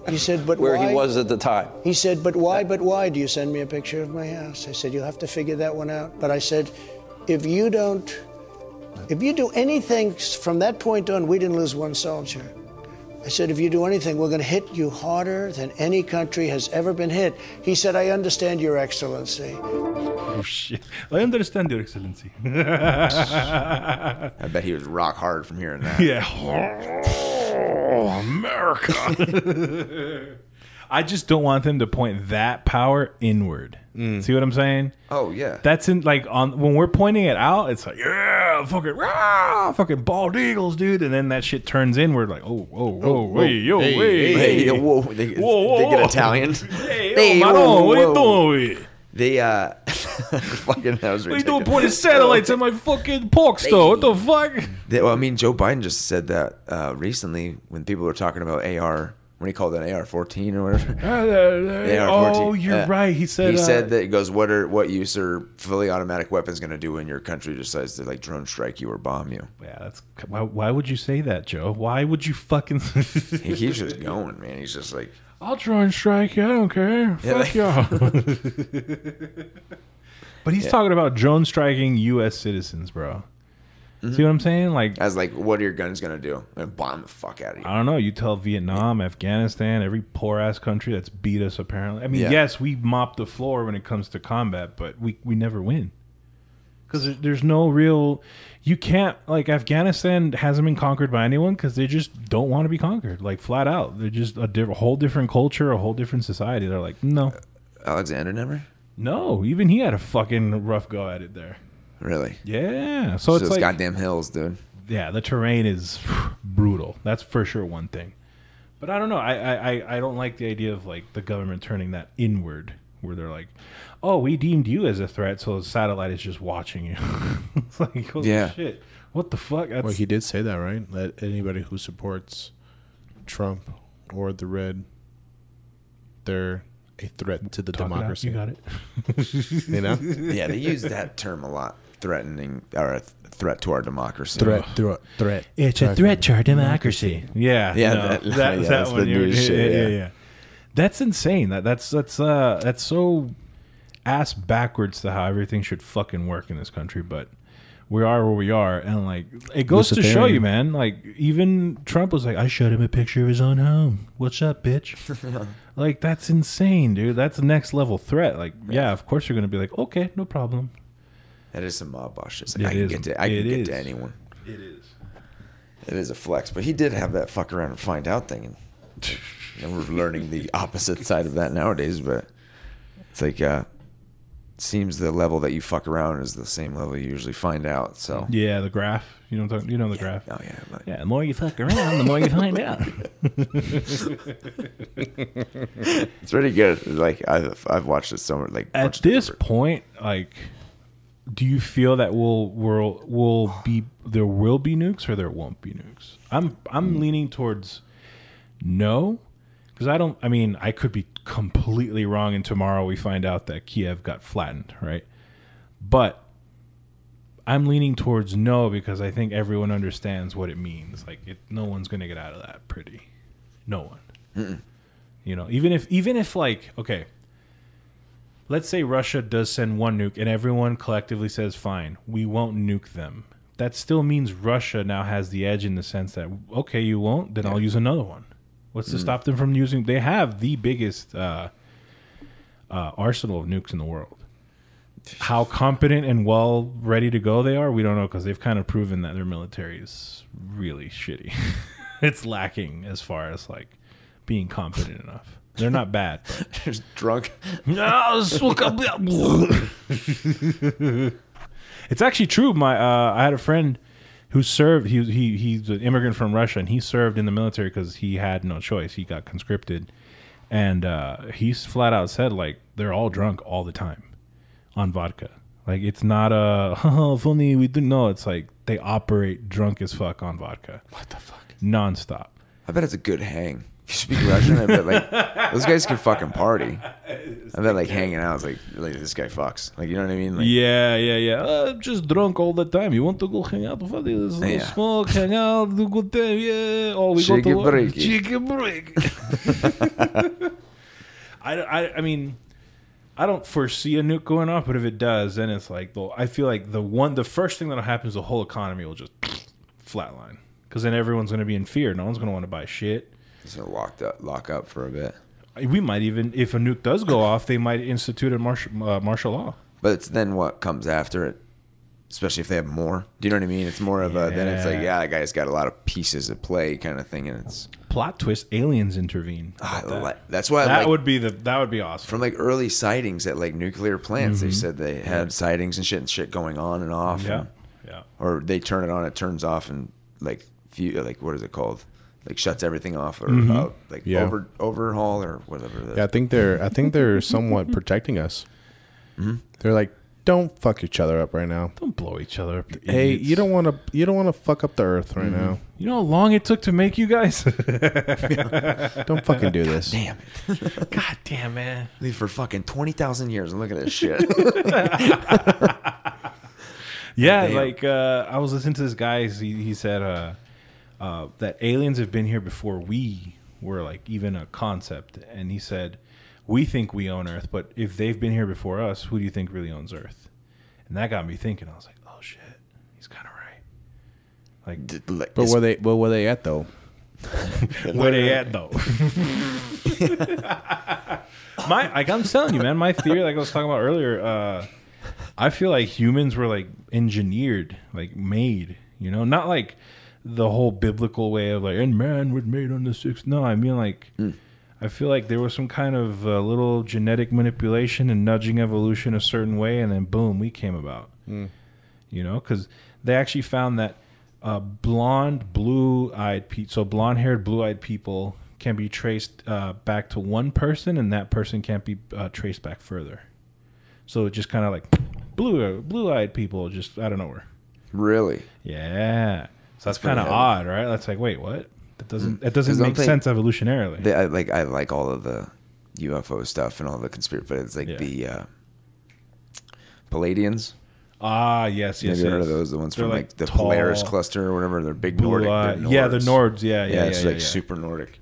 S7: He said, but
S6: where
S7: why?
S6: he was at the time.
S7: He said, but why, but why do you send me a picture of my house? I said, you'll have to figure that one out. But I said, if you don't, if you do anything from that point on, we didn't lose one soldier. I said, if you do anything, we're going to hit you harder than any country has ever been hit. He said, I understand, Your Excellency.
S3: Oh shit! I understand, Your Excellency.
S5: I bet he was rock hard from hearing that. [LAUGHS]
S3: yeah. [LAUGHS] oh, America. [LAUGHS] I just don't want them to point that power inward. See what I'm saying?
S5: Oh yeah.
S3: That's in like on when we're pointing it out, it's like yeah, fucking rah, fucking bald eagles, dude, and then that shit turns inward like oh oh whoa wait yo
S4: hey,
S3: wait
S5: Hey, hey, whoa, they,
S3: Whoa, whoa,
S5: they get
S3: whoa.
S5: Italian.
S3: hey, [LAUGHS]
S5: Hey,
S3: yo,
S5: whoa,
S3: Maron, what are you doing?
S5: They uh, [LAUGHS] fucking that was
S3: What are you doing
S5: ridiculous.
S3: pointing satellites at my fucking pork store? What the fuck?
S5: They- well, I mean, Joe Biden just said that uh, recently when people were talking about AR when he called it an AR-14 or whatever. [LAUGHS]
S3: oh,
S5: AR-14.
S3: Oh, you're
S5: Uh,
S3: right. He said
S5: he
S3: uh,
S5: said that he goes, "What are what use are fully automatic weapons going to do when your country decides to like drone strike you or bomb you?"
S3: Yeah, that's why. Why would you say that, Joe? Why would you fucking? [LAUGHS]
S5: He keeps just going, man. He's just like,
S3: I'll drone strike you. I don't care.
S5: Yeah,
S3: Fuck [LAUGHS] y'all. but he's talking about drone striking U.S. citizens, bro.
S5: Mm-hmm.
S3: See what I'm saying? Like,
S5: as like, what are your guns going to do? And bomb the fuck out of you.
S3: I don't know. You tell Vietnam, Afghanistan, every poor ass country that's beat us. Apparently, I mean,
S5: Yeah.
S3: yes, we mop the floor when it comes to combat, but we we never win because there's no real. You can't like Afghanistan hasn't been conquered by anyone because they just don't want to be conquered, like flat out. They're just a, diff- a whole different culture, a whole different society. They're like, no,
S5: Alexander never
S3: no. Even he had a fucking rough go at it there.
S5: Really.
S3: Yeah, so
S5: So
S3: it's
S5: those
S3: like
S5: goddamn hills, dude.
S3: yeah, the terrain is brutal. That's for sure one thing. But I don't know. I, I, I- I don't like the idea of like the government turning that inward, where they're like, "Oh, we deemed you as a threat, so the satellite is just watching you." [LAUGHS] it's like, holy
S5: Yeah.
S3: shit, what the fuck? That's,
S4: Well, he did say that, right? That anybody who supports Trump or the red, they're a threat to the
S3: Talk it out.
S4: democracy.
S3: You got it. [LAUGHS]
S4: You know,
S5: Yeah, they use that term a lot, threatening or a th- threat to our democracy.
S4: threat, threat, threat.
S3: It's a threat to our democracy. Yeah,
S5: Yeah,
S3: no,
S5: that-
S3: that,
S5: yeah,
S3: that
S5: that's
S3: one.
S5: the
S3: you're-
S5: news shit,
S3: yeah,
S5: yeah.
S3: yeah, yeah. That's insane. That that's that's uh that's so ass backwards to how everything should fucking work in this country. But we are where we are, and like it goes to show you, man. Like even Trump was like, I showed him a picture of his own home. What's up, bitch? [LAUGHS] like that's insane, dude. That's the next level threat. Like, yeah, of course you're gonna be like, okay, no problem.
S5: That is some mob boss shit. It's
S3: It
S5: I can
S3: is.
S5: get to I
S3: It
S5: can get
S3: is.
S5: to anyone.
S3: It is.
S5: It is a flex, but he did have that fuck around and find out thing, and you know, we're learning the [LAUGHS] opposite side of that nowadays. But it's like, uh, seems the level that you fuck around is the same level you usually find out. So
S3: Yeah, the graph. You know, what I'm talking- you know the graph.
S5: oh yeah, but
S3: Yeah, the more you fuck around, the more you find out. [LAUGHS]
S5: it's pretty good. Like I've I've watched it so much. like
S3: At
S5: bunch of
S3: this
S5: different-
S3: point, like, do you feel that will will will be there will be nukes or there won't be nukes? I'm I'm hmm. leaning towards no, because I don't. I mean, I could be completely wrong, and tomorrow we find out that Kiev got flattened, right? But I'm leaning towards no because I think everyone understands what it means. Like, it, no one's gonna get out of that pretty. No one. You know, even if even if like okay, let's say Russia does send one nuke and everyone collectively says fine, we won't nuke them. That still means Russia now has the edge in the sense that okay, you won't, then I'll use another one. What's to stop them from using? They have the biggest uh, uh, arsenal of nukes in the world. How competent and well ready to go they are, we don't know because they've kind of proven that their military is really shitty. [LAUGHS] it's lacking as far as like being competent enough. They're not bad.
S5: Just [LAUGHS] drunk.
S3: no, this will come- it's actually true. My uh, I had a friend who served. He he he's an immigrant from Russia, and he served in the military because he had no choice. He got conscripted, and uh, he's flat out said like they're all drunk all the time on vodka. Like it's not a [LAUGHS] oh, funny we didn't know. It's like they operate drunk as fuck on vodka. What the fuck? Nonstop.
S5: I bet it's a good hang. You speak Russian, I bet like [LAUGHS] those guys can fucking party. I bet like hanging out is like like this guy fucks. Like you know what I mean? Like,
S3: Yeah, yeah, yeah. Uh, just drunk all the time. You want to go hang out? It, let's
S5: Yeah.
S3: smoke, hang out, do good time. Yeah. Oh, we
S5: Chicken
S3: go to
S5: break.
S3: Chicken break. [LAUGHS] I, I, I mean, I don't foresee a nuke going off, but if it does, then it's like the. I feel like the one, the first thing that'll happen is the whole economy will just [SNIFFS] flatline because then everyone's going to be in fear. No one's going to want to buy shit.
S5: Just gonna lock up, lock up for a bit.
S3: We might even, if a nuke does go [LAUGHS] off, they might institute a martial uh, martial law.
S5: But it's then what comes after it. especially if they have more. Do you know what I mean? It's more of a then it's like
S3: Yeah.
S5: yeah, that guy's got a lot of pieces of play kind of thing, and it's
S3: Plot twist: aliens intervene.
S5: I
S3: That-
S5: li- that's why
S3: that
S5: like,
S3: would be the that would be awesome.
S5: from like early sightings at like nuclear plants. They said they had sightings and shit and shit going on and off.
S3: yeah,
S5: and-
S3: yeah.
S5: or they turn it on, it turns off, and like few like what is it called? Like shuts everything off, or uh, like
S4: Yeah.
S5: over overhaul or whatever.
S4: Yeah, I think they're I think they're [LAUGHS] somewhat protecting us. They're like, don't fuck each other up right now.
S3: Don't blow each other up.
S4: Hey,
S3: idiots.
S4: you don't want to you don't want to fuck up the earth right now.
S3: You know how long it took to make you guys? [LAUGHS] [LAUGHS]
S4: Don't fucking do this.
S5: Damn it!
S3: God damn, man.
S5: Leave for fucking twenty thousand years and look at this shit.
S3: Yeah,
S5: Damn.
S3: like uh, I was listening to this guy. He, he said uh, uh, that aliens have been here before we were like even a concept, and he said we think we own Earth, but if they've been here before us, who do you think really owns Earth? And that got me thinking. I was like, oh shit, he's kind of right. Like,
S5: D- like,
S4: But where they but where they at though? [LAUGHS]
S3: where they at though? [LAUGHS] my like I'm telling you, man, my theory, like I was talking about earlier, uh, I feel like humans were like engineered, like made, you know, not like the whole biblical way of like, and man was made on the sixth. No, I mean like, I feel like there was some kind of uh, little genetic manipulation and nudging evolution a certain way, and then boom, we came about. You know, because they actually found that uh, blonde, blue-eyed people, so blonde-haired, blue-eyed people can be traced uh, back to one person, and that person can't be uh, traced back further. So it just kind of like blue, blue-eyed people just out of nowhere.
S5: really.
S3: Yeah. So that's kind of odd, right? That's like, wait, what? That doesn't that doesn't
S5: 'Cause
S3: make
S5: they-
S3: sense evolutionarily.
S5: They, I, like I like all of the UFO stuff and all the conspiracy, but it's like
S3: Yeah.
S5: the uh, Pleiadians.
S3: ah, yes, yes.
S5: Have you heard of those? The ones
S3: They're
S5: from
S3: like
S5: the
S3: tall,
S5: Polaris cluster or whatever. They're big
S3: blue
S5: Nordic.
S3: eye-
S5: they're
S3: Yeah, the
S5: Nords.
S3: Yeah, yeah,
S5: yeah. it's
S3: yeah,
S5: like
S3: yeah.
S5: super Nordic.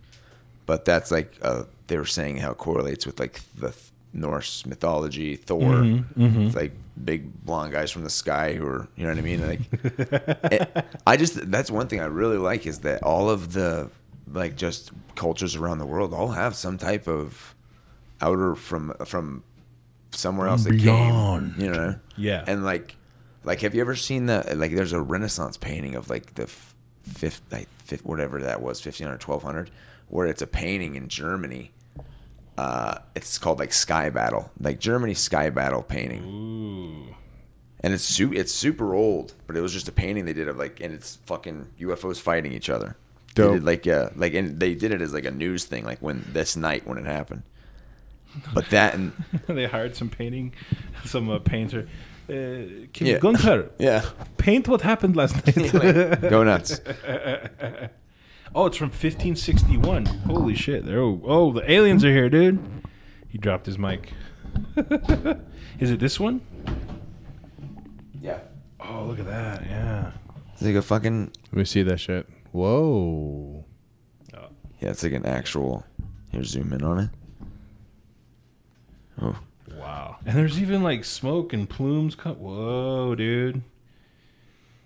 S5: But that's like uh, they were saying how it correlates with like the th- Norse mythology, Thor.
S3: Mm-hmm,
S5: It's like big blonde guys from the sky who are, you know what I mean? Like, it- I just that's one thing I really like is that all of the like just cultures around the world all have some type of outer from from somewhere else that
S3: Beyond.
S5: came, you know?
S3: Yeah.
S5: And like, like, have you ever seen the like? There's a Renaissance painting of like the f- fifth, like fifth, whatever that was, 1500, 1200, where it's a painting in Germany. Uh, it's called like Sky Battle, like Germany Sky Battle painting.
S3: Ooh.
S5: And it's su- it's super old, but it was just a painting they did of like, and it's fucking UFOs fighting each other. They did like yeah, like and they did it as like a news thing, like when this night when it happened. But that and [LAUGHS]
S3: they hired some painting, some uh, painter. Uh, King
S5: Yeah.
S3: Gunther, [LAUGHS]
S5: yeah,
S3: paint what happened last night. [LAUGHS]
S5: go nuts.
S3: Oh, it's from 1561. Holy shit! There. Oh, oh, the aliens are here, dude. He dropped his mic. [LAUGHS] Is it this one?
S5: Yeah,
S3: Oh, look at that. Yeah.
S5: it's like a fucking
S4: Let me see that shit. Whoa. Oh.
S5: yeah, it's like an actual. Here, zoom in on it. Oh,
S3: Wow. And there's even like smoke and plumes. Co- Whoa, dude.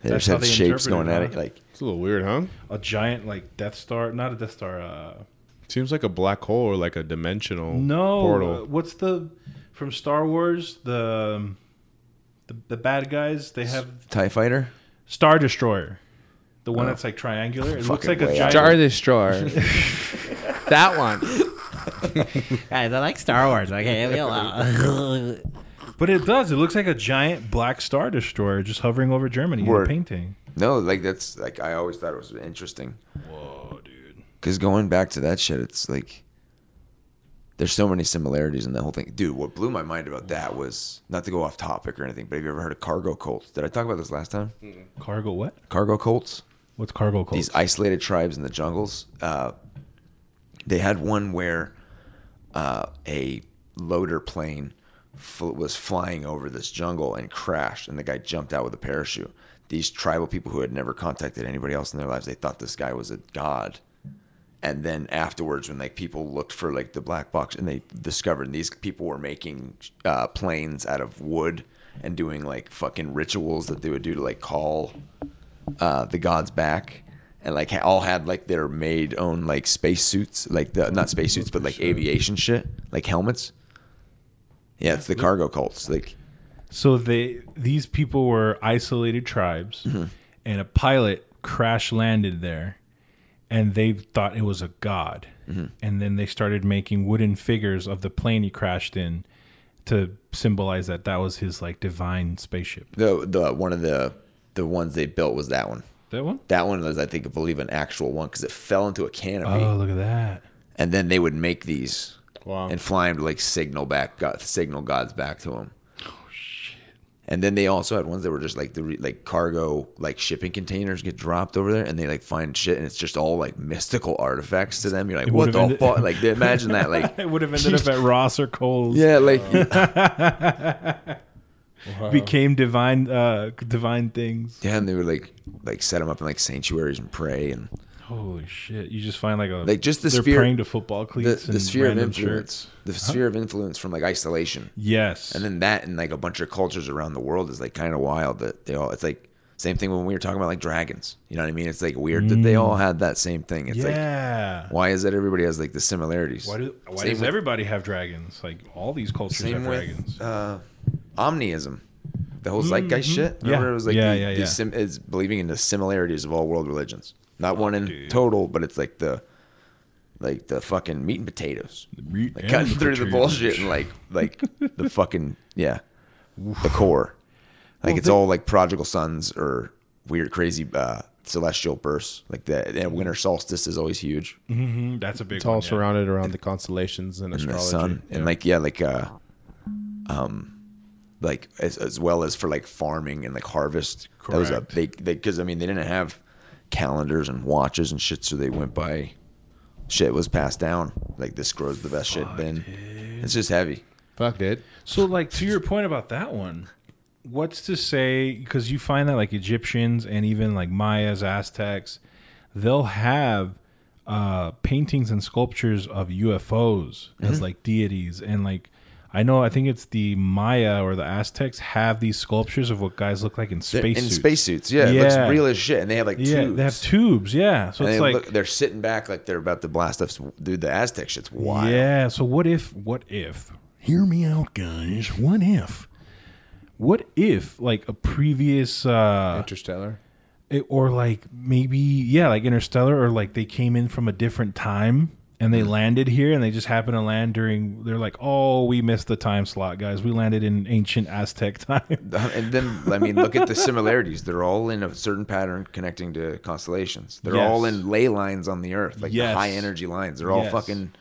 S5: they
S3: That's
S5: just had shapes going at it, like
S4: It's a little weird, huh?
S3: A giant like Death Star. Not a Death Star. Uh,
S4: Seems like a black hole or like a dimensional
S3: no.
S4: portal.
S3: uh, what's the from Star Wars? The um, the the bad guys. They have
S5: Tie Fighter.
S3: Star Destroyer. The one that's like triangular. It looks like a
S5: way
S3: giant.
S5: out.
S8: Star [LAUGHS] Destroyer. [LAUGHS] that one. [LAUGHS]
S9: Guys, I like Star Wars. Okay, leave me alone.
S3: But it does. It looks like a giant black Star Destroyer just hovering over Germany in a painting.
S5: No, like that's like I always thought it was interesting.
S3: Whoa, dude.
S5: Because going back to that shit, it's like there's so many similarities in the whole thing. Dude, what blew my mind about that was not to go off topic or anything, but have you ever heard of cargo cults? Did I talk about this last time?
S3: Cargo what?
S5: Cargo cults?
S3: What's cargo called?
S5: These isolated tribes in the jungles. Uh, they had one where uh, a loader plane fl- was flying over this jungle and crashed, and the guy jumped out with a parachute. These tribal people who had never contacted anybody else in their lives, they thought this guy was a god. And then afterwards, when like people looked for like the black box, and they discovered these people were making uh, planes out of wood and doing like fucking rituals that they would do to like call uh, the gods back, and like all had like their made own like space suits, like the not space suits, but like aviation shit, like helmets. Yeah, it's the cargo cults. Like
S3: So they these people were isolated tribes,
S5: Mm-hmm.
S3: and a pilot crash landed there, and they thought it was a god,
S5: Mm-hmm.
S3: and then they started making wooden figures of the plane he crashed in to symbolize that that was his like divine spaceship.
S5: The the one of the the ones they built was that one.
S3: That one?
S5: That one was, I think, I believe, an actual one because it fell into a canopy,
S3: Oh, look at that!
S5: and then they would make these
S4: Wow.
S5: and fly them to like signal back, God, signal gods back to them. Shit! And then they also had ones that were just like the re- like cargo, like shipping containers get dropped over there, and they like find shit, and it's just all like mystical artifacts to them. You're like, what
S3: would've
S5: the
S3: ended-
S5: fuck? Like, imagine that, like, [LAUGHS]
S3: It would have ended up at Ross or Cole's.
S5: yeah, like [LAUGHS]
S3: became divine, uh, divine things.
S5: yeah, and they would like like set them up in like sanctuaries and pray and
S3: Holy shit! You just find like a
S5: like just the sphere
S3: praying to football cleats
S5: the
S3: and
S5: sphere of influence,
S3: shirts.
S5: the sphere of influence from like isolation.
S3: Yes,
S5: And then that and like a bunch of cultures around the world is like kind of wild that they all it's like same thing when we were talking about like dragons. You know what I mean? It's like weird that they all had that same thing. It's like
S3: Mm. yeah.
S5: why is it everybody has like the similarities?
S3: why do, why does
S5: with-
S3: everybody have dragons? Like all these cultures have
S5: with
S3: dragons.
S5: uh omniism. The whole zeitgeist shit.
S3: Mm-hmm. Yeah.
S5: Remember it was like
S3: Yeah,
S5: the,
S3: yeah,
S5: the sim- is believing in the similarities of all world religions. Not one in
S3: dude.
S5: total, but it's like the like the fucking meat and potatoes.
S3: meat
S5: like
S3: and
S5: cutting
S3: the
S5: through the bullshit and like like the [LAUGHS] fucking yeah. The core. Like it's all like prodigal sons or weird crazy uh celestial bursts. Like the, the winter solstice is always huge.
S3: Mhm, That's a big.
S4: It's all
S3: one, yeah.
S4: surrounded around the constellations and
S5: and
S4: astrology.
S5: the sun and like yeah like uh um like as, as well as for like farming and like harvest that was a big because i mean they didn't have calendars and watches and shit so they went by shit was passed down like this grows the best shit then it's just heavy
S4: fuck, dude.
S3: So, like to your point about that one, what's to say? Because you find that like Egyptians and even like Mayas, Aztecs, they'll have uh, paintings and sculptures of UFOs
S5: Mm-hmm.
S3: as like deities, and like I know I think it's the Maya or the Aztecs have these sculptures of what guys look like in
S5: They're
S3: space
S5: in spacesuits yeah, it looks real as shit and they have like
S3: Yeah,
S5: tubes
S3: they have tubes. Yeah, so
S5: and
S3: it's
S5: they
S3: like
S5: look, they're sitting back like they're about to blast us dude the aztec shit's wild
S3: Yeah. So what if? What if? Hear me out, guys. What if? What if like a previous uh
S4: Interstellar.
S3: it- or like maybe yeah, like Interstellar or like they came in from a different time and they mm-hmm. landed here and they just happened to land during they're like, "Oh, we missed the time slot, guys. We landed in ancient Aztec [LAUGHS] time."
S5: and then I mean, look at the similarities. They're all in a certain pattern connecting to constellations. They're
S3: Yes.
S5: all in ley lines on the Earth, like
S3: Yes.
S5: the high energy lines. They're all
S3: Yes.
S5: fucking.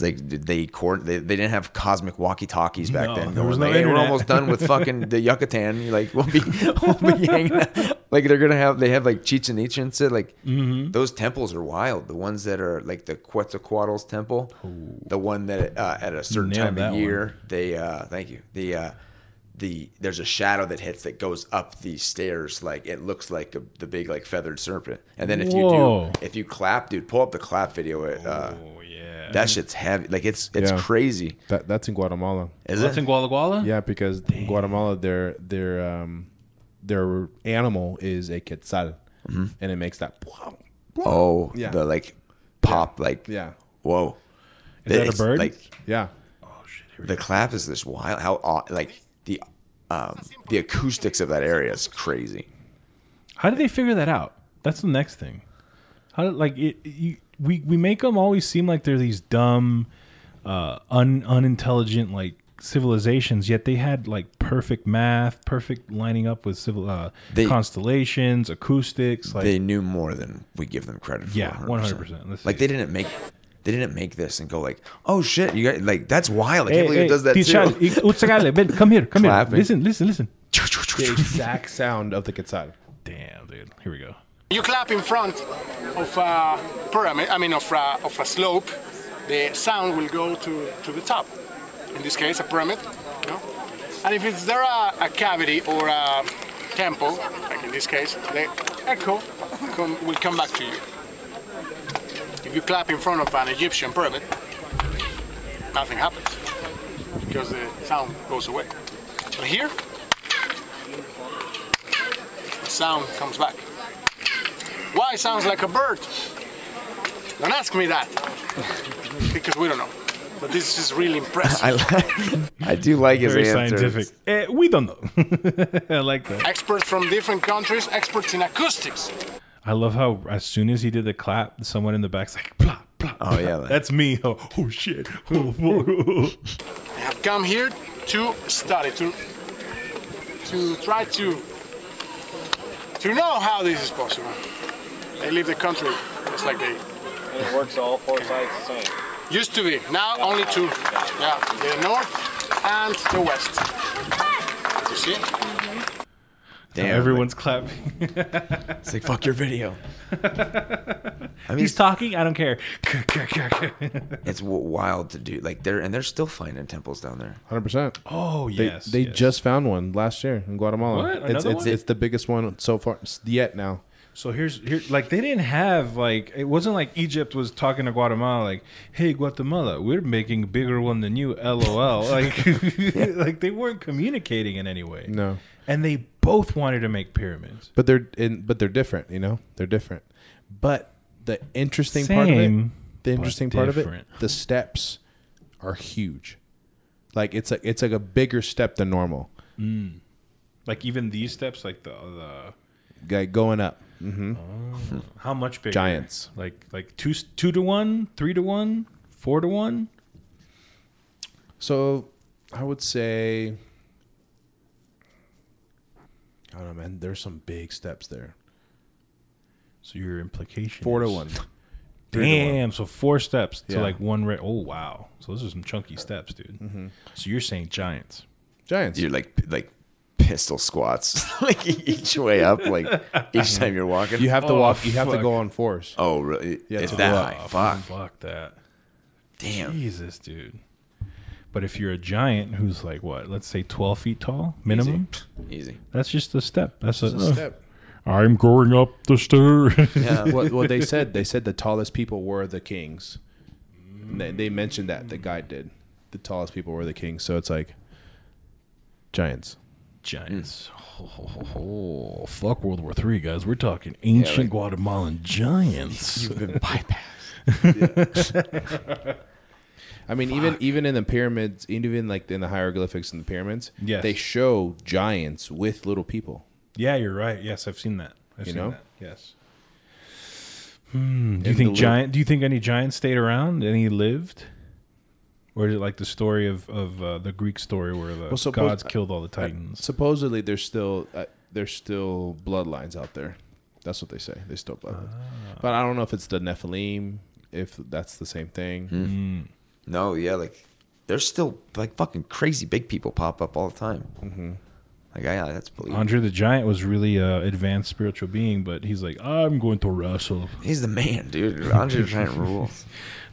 S5: It's like they coord they, they didn't have cosmic walkie talkies back
S3: No,
S5: then.
S3: there was no
S5: hey, we're almost done with fucking the [LAUGHS] Yucatan. You're like we'll be, we'll be [LAUGHS] hanging out. Like they're gonna have they have like Chichen Itza and shit. Like
S3: Mm-hmm.
S5: those temples are wild. The ones that are like the Quetzalcoatl's temple, the one that uh, at a certain
S3: Nailed
S5: time of
S3: one.
S5: year they uh thank you the uh the there's a shadow that hits that goes up these stairs like it looks like a, the big like feathered serpent and then if
S3: Whoa.
S5: you do if you clap dude pull up the clap video it, uh
S3: oh.
S5: That shit's heavy like it's it's
S4: Yeah.
S5: crazy
S4: That that's in Guatemala.
S5: is
S3: That's
S5: it
S3: in Guala Guala?
S4: Yeah, because in Guatemala their their um their animal is a quetzal, and it makes that.
S5: oh
S4: Yeah.
S5: the like pop like
S4: Yeah,
S5: whoa
S3: Is that a
S5: It's,
S3: bird?
S5: like
S4: yeah.
S5: Oh shit the clap is this wild how odd like the um the acoustics of that area is crazy
S3: How did they figure that out? That's the next thing. How did like it? You, we we make them always seem like they're these dumb, uh, un unintelligent like civilizations. Yet they had like perfect math, perfect lining up with civil uh,
S5: They-
S3: constellations, acoustics. Like
S5: they knew more than we give them credit for.
S3: Yeah,
S5: 100%.
S3: 100%. Let's
S5: Like
S3: see.
S5: they didn't make they didn't make this and go like, oh shit, you got like that's wild. I
S3: hey,
S5: can't believe
S3: hey,
S5: it does that
S3: Tikal,
S5: too.
S3: Ben, come here, come here.
S5: Clapping.
S3: Listen, listen, listen.
S4: The exact sound of the quetzal.
S3: Damn, dude. Here we go.
S10: You clap in front of a pyramid, I mean of a, of a slope, the sound will go to, to the top. In this case, a pyramid. And if it's there a, a cavity or a temple, like in this case, the echo come, will come back to you. If you clap in front of an Egyptian pyramid, nothing happens because the sound goes away. But here, the sound comes back. Why it sounds like a bird? Don't ask me that. because we don't know. but this is really impressive.
S5: I I do like his
S3: Very
S5: answers.
S3: scientific. Eh, we don't know. [LAUGHS] I like that.
S10: experts from different countries, experts in acoustics.
S3: I love how as soon as he did the clap, someone in the back's like, blah, blah.
S5: Oh,
S3: blah.
S5: yeah, like-
S3: that's me. Oh, oh shit. [LAUGHS] Oh, oh,
S10: I have come here to study, to to try to to know how this is possible. They leave the country just like they
S11: it works all four sides the same.
S10: used to be. Now only two. Yeah, the north and the west. You see?
S5: Damn,
S3: Everyone's clapping. [LAUGHS]
S5: It's like fuck your video. I mean,
S3: He's talking. I don't care. [LAUGHS]
S5: it's wild to do. Like they're and they're still finding temples down there.
S4: Hundred percent.
S3: Oh yes.
S4: they
S3: yes.
S4: just found one last year in Guatemala.
S3: What?
S4: It's
S3: Another
S4: it's,
S3: one?
S4: it's the biggest one so far yet now.
S3: So here's here like they didn't have like it wasn't like Egypt was talking to Guatemala like, "Hey Guatemala, we're making a bigger one than you." LOL. [LAUGHS] Like [LAUGHS] like they weren't communicating in any way.
S4: No.
S3: And they both wanted to make pyramids.
S4: But they're in, but they're different, you know? They're different. But the interesting part of it, the interesting part of it, the steps are huge. Like it's like it's like a bigger step than normal.
S3: Mm. Like even these steps like the the
S4: Like going up. Hmm
S3: how much bigger?
S4: Giants.
S3: Like like 2 2 to 1, 3 to 1, 4 to 1?
S4: So I would say I don't know, man. There's some big steps there.
S3: So your implication
S4: Four to one. [LAUGHS] Three to one.
S3: Damn, so four steps to
S4: Yeah.
S3: like one ra- Oh wow. So those are some chunky steps, dude.
S4: Mhm.
S3: So you're saying giants.
S4: Giants.
S5: You're like like pistol squats, [LAUGHS] like each way up, like each time you're walking.
S4: You have to
S3: Oh,
S4: walk. You have to
S3: fuck.
S4: go on fours.
S5: Oh, really?
S4: Yeah,
S5: It's
S4: to
S5: that high.
S4: up.
S5: Fuck.
S3: Fuck that.
S5: Damn.
S3: Jesus, dude. But if you're a giant who's like what, let's say 12 feet tall minimum,
S5: Easy.
S3: that's just a step. That's a,
S4: a uh, step.
S3: I'm going up the stairs.
S5: Yeah. [LAUGHS]
S4: what, what they said, they said the tallest people were the kings. And They, they mentioned that the guide did. The tallest people were the kings. So it's like giants.
S3: Giants. Oh, fuck World War Three, guys. We're talking ancient
S5: like-
S3: Guatemalan giants. [LAUGHS]
S5: You've been bypassed. [LAUGHS]
S4: I mean, even even in the pyramids, even like in the hieroglyphics in the pyramids,
S3: Yes.
S4: they show giants with little people.
S3: yeah, you're right. Yes, I've seen that. I've
S4: You
S3: seen
S4: know?
S3: that. Yes. Hmm. Do you
S4: In
S3: think
S4: the li-
S3: giant? Do you think any giants stayed around? Any lived? Or is it like the story of of uh, the Greek story where the
S4: Well, suppose-
S3: gods killed all the titans?
S4: supposedly, there's still uh, there's still bloodlines out there. That's what they say. They still bloodlines,
S3: Ah.
S4: but I don't know if it's the Nephilim, if that's the same thing.
S3: Hmm.
S5: No, yeah, like there's still like fucking crazy big people pop up all the time. Mm-hmm. Like, yeah, that's believable.
S3: Andre the Giant was really a advanced spiritual being, but he's like, I'm going to wrestle.
S5: He's the man, dude. Andre the Giant [LAUGHS] rules.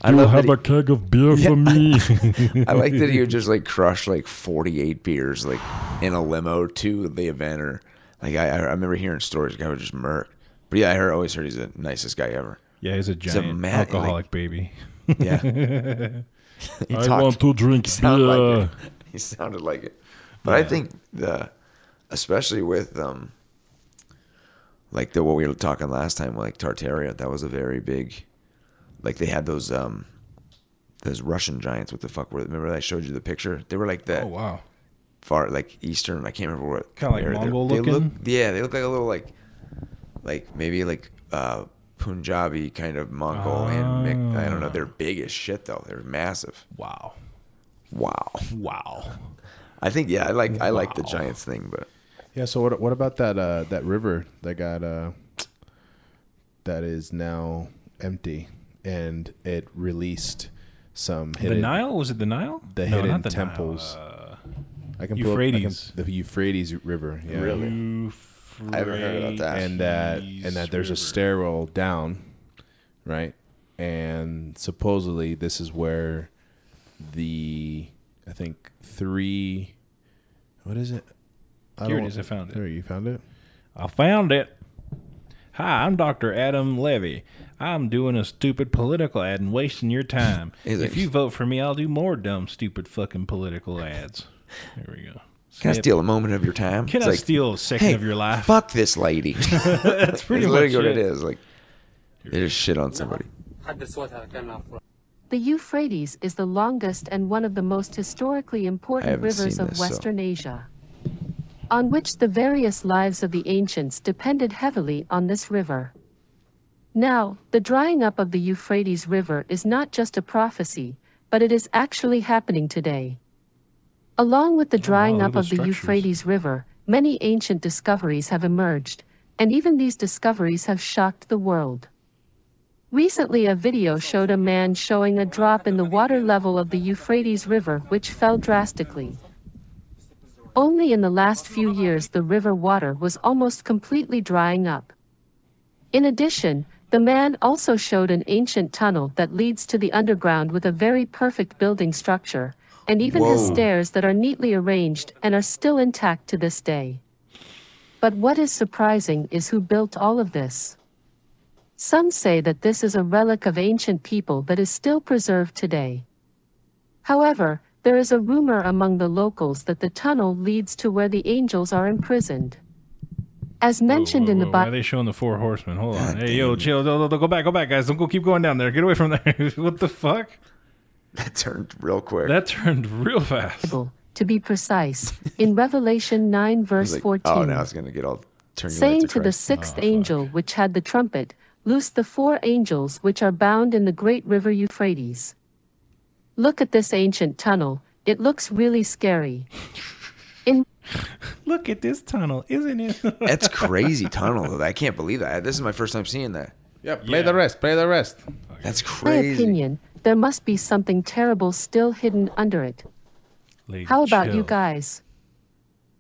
S5: I
S3: you have
S5: that
S3: a keg of beer
S5: Yeah,
S3: for me? [LAUGHS]
S5: I like that he would just like crush like 48 beers like in a limo to the event or like I, I remember hearing stories the guy would just murk. But yeah, I heard, always heard he's the nicest guy ever.
S3: Yeah, he's a
S5: a
S3: giant
S5: mad- like-
S3: alcoholic baby.
S5: Yeah. [LAUGHS] He
S3: I
S5: talked-
S3: want to drink
S5: he
S3: beer.
S5: Like. He sounded like it. But I think the especially with um like the what we were talking last time, like Tartaria, that was a very big like they had those um those Russian giants. What the fuck were? They remember I showed you the picture? They were like that
S3: Oh wow.
S5: far like eastern. I can't remember what.
S3: Kinda like
S5: area they're-
S3: Mongol
S5: they look-
S3: looking?
S5: yeah, they look like a little like, like maybe like uh Punjabi kind of Mongolian. mix. I don't know. They're big as shit though. They're massive.
S3: Wow.
S5: Wow.
S3: Wow.
S5: I think yeah. I like I like the Giants thing, but
S4: Yeah. So what? What about that? Uh, that river that got uh, that is now empty, and it released some hidden,
S3: the Nile? Was it the Nile?
S4: the
S3: No,
S4: hidden
S3: not the Nile,
S4: temples.
S3: uh,
S4: I can pull up- I can- the Euphrates River. Yeah.
S5: Really? I haven't heard about that.
S4: and that and that there's a stairwell down, right? And supposedly this is where the I think three. What is it? I
S3: Here it is. I found it.
S4: There, you found it?
S3: I found it. Hi, I'm Dr. Adam Levy. I'm doing a stupid political ad and wasting your time. [LAUGHS] if you vote for me, I'll do more dumb, stupid fucking political ads. There we go.
S5: Can
S3: Snip.
S5: I steal a moment of your time?
S3: Can
S5: it's
S3: I
S5: like,
S3: steal a second
S5: hey,
S3: of your life?
S5: Fuck this lady. [LAUGHS] [LAUGHS]
S3: That's pretty much
S5: what it is. Like, they just shit on somebody.
S12: The Euphrates is the longest and one of the most historically important rivers of
S5: Western so.
S12: Asia on which the various lives of the ancients depended heavily on this river. Now, the drying up of the Euphrates River is not just a prophecy, but it is actually happening today. Along with the drying up
S3: look
S12: of the
S3: the
S12: Euphrates River, many ancient discoveries have emerged, and even these discoveries have shocked the world. Recently, a video showed a man showing a drop in the water level of the Euphrates River, which fell drastically. Only in the last few years, the river water was almost completely drying up. In addition, the man also showed an ancient tunnel that leads to the underground with a very perfect building structure, and even has
S5: Whoa.
S12: stairs that are neatly arranged and are still intact to this day. But what is surprising is who built all of this. Some say that this is a relic of ancient people that is still preserved today. However, there is a rumor among the locals that the tunnel leads to where the angels are imprisoned. As mentioned in the
S3: Whoa, why are
S12: Bible,
S3: they showing the four horsemen? Hold on. Hey, yo, chill. Don't, don't- don't go back. Go back, guys. Don't go. Keep going down there. Get away from there. [LAUGHS] what the fuck?
S5: That turned real quick.
S3: That turned real fast.
S12: to be precise, in Revelation 9 verse
S5: like,
S12: 14.
S5: oh, now it's gonna get all turn you
S12: saying
S5: into
S12: to the
S5: Christ.
S12: sixth oh, angel which had the trumpet, Loose the four angels which are bound in the great river Euphrates. Look at this ancient tunnel, it looks really scary. In [LAUGHS]
S3: Look at this tunnel, isn't it? [LAUGHS]
S5: That's crazy tunnel. I can't believe that. This is my first time seeing that.
S4: Yeah, play the rest. Play the rest.
S5: That's crazy.
S12: my opinion, there must be something terrible still hidden under it.
S3: Lady,
S12: How about you guys?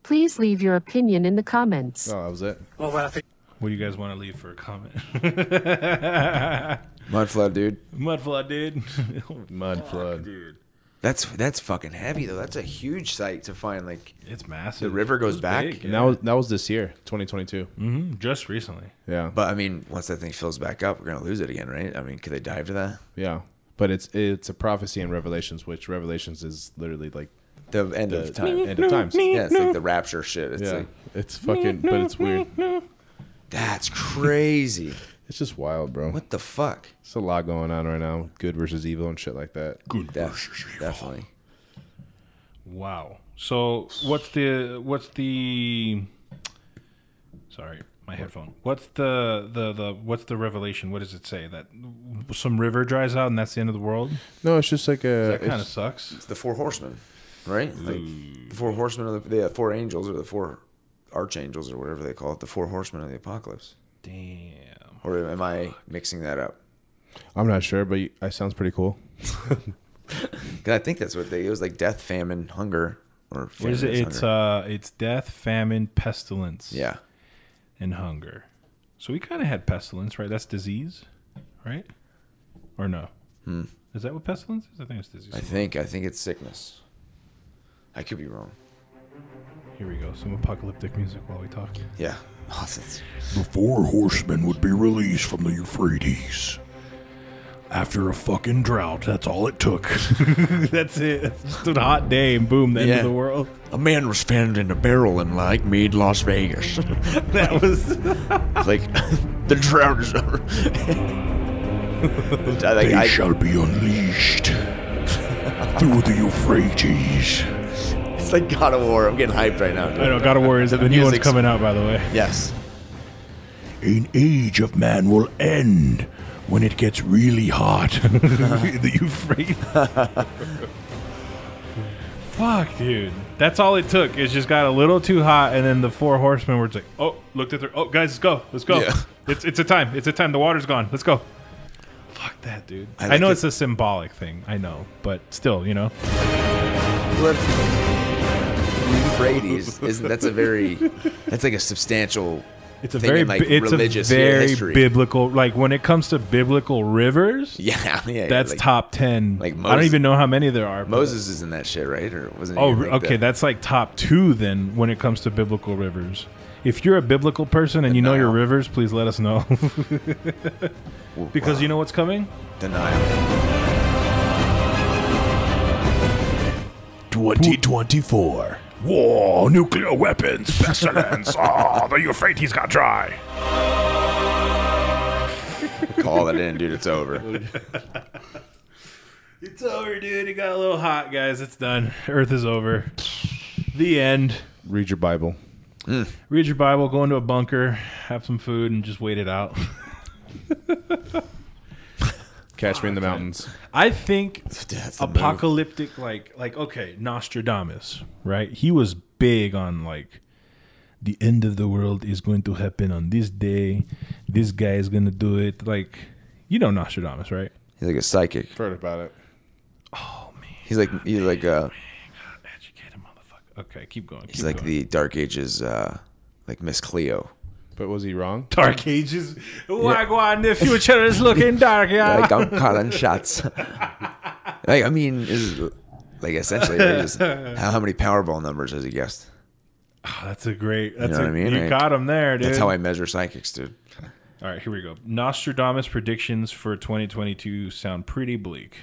S12: Please leave your opinion in the comments.
S4: Oh, that was it.
S10: Well, what I think.
S3: What do you guys want to leave for a comment? [LAUGHS]
S5: Mud flood, dude.
S3: Mud flood, dude. [LAUGHS]
S4: Mud flood.
S3: dude.
S5: That's that's fucking heavy though. That's a huge site to find. Like
S3: It's massive.
S5: the river goes back.
S3: big,
S4: And that was that was this year, 2022.
S3: hmm Just recently.
S4: Yeah,
S5: But I mean, once that thing fills back up, we're gonna lose it again, right? I mean, could they dive to that?
S4: yeah. But it's it's a prophecy in Revelations, which Revelations is literally like
S5: The end
S4: the
S5: of time.
S4: end of times.
S5: Yeah, it's like the rapture shit. It's
S4: yeah,
S5: like
S4: it's fucking, but it's weird. [LAUGHS]
S5: that's crazy. [LAUGHS]
S4: It's just wild, bro.
S5: What the fuck?
S4: It's a lot going on right now, good versus evil and shit like that.
S3: Good
S5: Def- definitely.
S3: Wow. So what's the what's the sorry, my headphone. What's the the the what's the revelation? What does it say? That some river dries out and that's the end of the world?
S4: No, it's just like a.
S3: That kind of sucks.
S5: It's the four horsemen, right? Like the four horsemen of the, the four angels or the four archangels or whatever they call it. The four horsemen of the apocalypse.
S3: Damn.
S5: Or am I mixing that up?
S4: I'm not sure, but it sounds pretty cool. [LAUGHS]
S5: 'Cause I think that's what they. It was like death, famine, hunger, or
S3: What is it? It's
S5: hunger.
S3: uh it's death, famine, pestilence.
S5: yeah.
S3: And hunger. So we kind of had pestilence, right? That's disease, right? Or no?
S5: Hmm.
S3: Is that what pestilence is? I think it's disease.
S5: I think I think it's sickness. I could be wrong.
S3: Here we go. Some apocalyptic music while we talk.
S5: Yeah. That's-
S1: The four horsemen would be released from the Euphrates. After a fucking drought, that's all it took. [LAUGHS]
S3: That's it. It's just a hot day and boom, the end
S5: Yeah.
S3: of the world.
S1: a man was found in a barrel in like mid Las Vegas. [LAUGHS]
S3: That was [LAUGHS]
S5: It's like the drought is over. I, like,
S1: they
S5: I,
S1: shall be unleashed through the Euphrates.
S5: It's like God of War. I'm getting hyped right now. dude.
S3: I know. God of War is the, new one's coming out, by the way.
S5: Yes.
S1: An age of man will end when it gets really hot. [LAUGHS]
S3: the Euphrates. [LAUGHS] Fuck, dude. That's all it took. It just got a little too hot, and then the four horsemen were just like, "Oh, looked at their. Oh, guys, let's go. Let's go.
S5: Yeah. [LAUGHS]
S3: It's it's a time. It's a time. The water's gone. Let's go." Fuck that, dude.
S5: I
S3: I, know
S5: it-
S3: it's a symbolic thing. I know, but still, you know.
S5: Euphrates isn't that's a very that's like a substantial
S3: It's a
S5: thing
S3: very
S5: in, like
S3: it's
S5: religious
S3: a very
S5: history.
S3: biblical. Like when it comes to biblical rivers, [LAUGHS]
S5: yeah, yeah.
S3: that's
S5: like,
S3: top ten.
S5: like
S3: I don't even know how many there are.
S5: Moses is in that shit, right? Or wasn't? he
S3: Oh,
S5: like,
S3: okay.
S5: the-
S3: That's like top two then when it comes to biblical rivers. If you're a biblical person and you know your rivers, please let us know. [LAUGHS] because you know what's coming?
S5: denial.
S1: 2024. War, nuclear weapons, pestilence. oh, [LAUGHS] the Euphrates got dry.
S5: Call it in, dude. It's over. [LAUGHS]
S3: It's over, dude. It got a little hot, guys. It's done. Earth is over. [LAUGHS] The end.
S4: Read your Bible. Mm.
S3: Read your Bible, go into a bunker, have some food, and just wait it out.
S4: Catch me in the mountains.
S3: I think
S5: That's the move.
S3: apocalyptic, like, like okay, Nostradamus, right? He was big on like the end of the world is going to happen on this day. This guy is going to do it. Like, you know Nostradamus, right?
S5: He's like a psychic.
S4: Heard about it.
S5: Oh man, He's like he's like uh educated motherfucker.
S3: Okay, keep going.
S5: he's
S3: keep
S5: like
S3: going.
S5: the Dark Ages uh like Miss Cleo.
S4: But was he wrong? [LAUGHS]
S3: Dark Ages. Wagwan, the future is looking dark, yeah.
S5: Like I'm [LAUGHS] calling shots. [LAUGHS] like I mean is like essentially they just how, how many Powerball numbers has he guessed?
S3: Oh, that's a great.
S5: You
S3: That's
S5: know
S3: a,
S5: what I mean?
S3: You
S5: Like,
S3: got him there, dude.
S5: That's how I measure psychics, dude.
S3: All right, here we go. Nostradamus predictions for 2022 sound pretty bleak.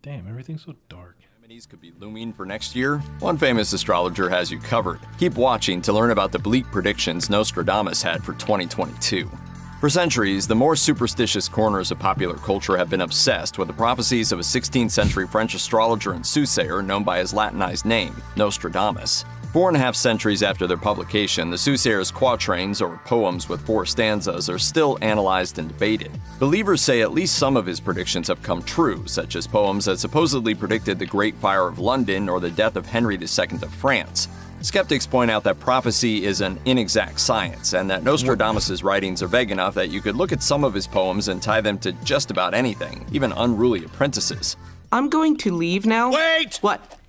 S3: Damn, everything's so dark.
S13: Could be looming for next year? One famous astrologer has you covered. Keep watching to learn about the bleak predictions Nostradamus had for 2022. For centuries, the more superstitious corners of popular culture have been obsessed with the prophecies of a 16th century French astrologer and soothsayer known by his Latinized name, Nostradamus. Four and a half centuries after their publication, the soothsayer's quatrains, or poems with four stanzas, are still analyzed and debated. Believers say at least some of his predictions have come true, such as poems that supposedly predicted the Great Fire of London or the death of Henry II of France. Skeptics point out that prophecy is an inexact science, and that Nostradamus' writings are vague enough that you could look at some of his poems and tie them to just about anything, even unruly apprentices.
S14: I'm going to leave now.
S15: Wait!
S14: What?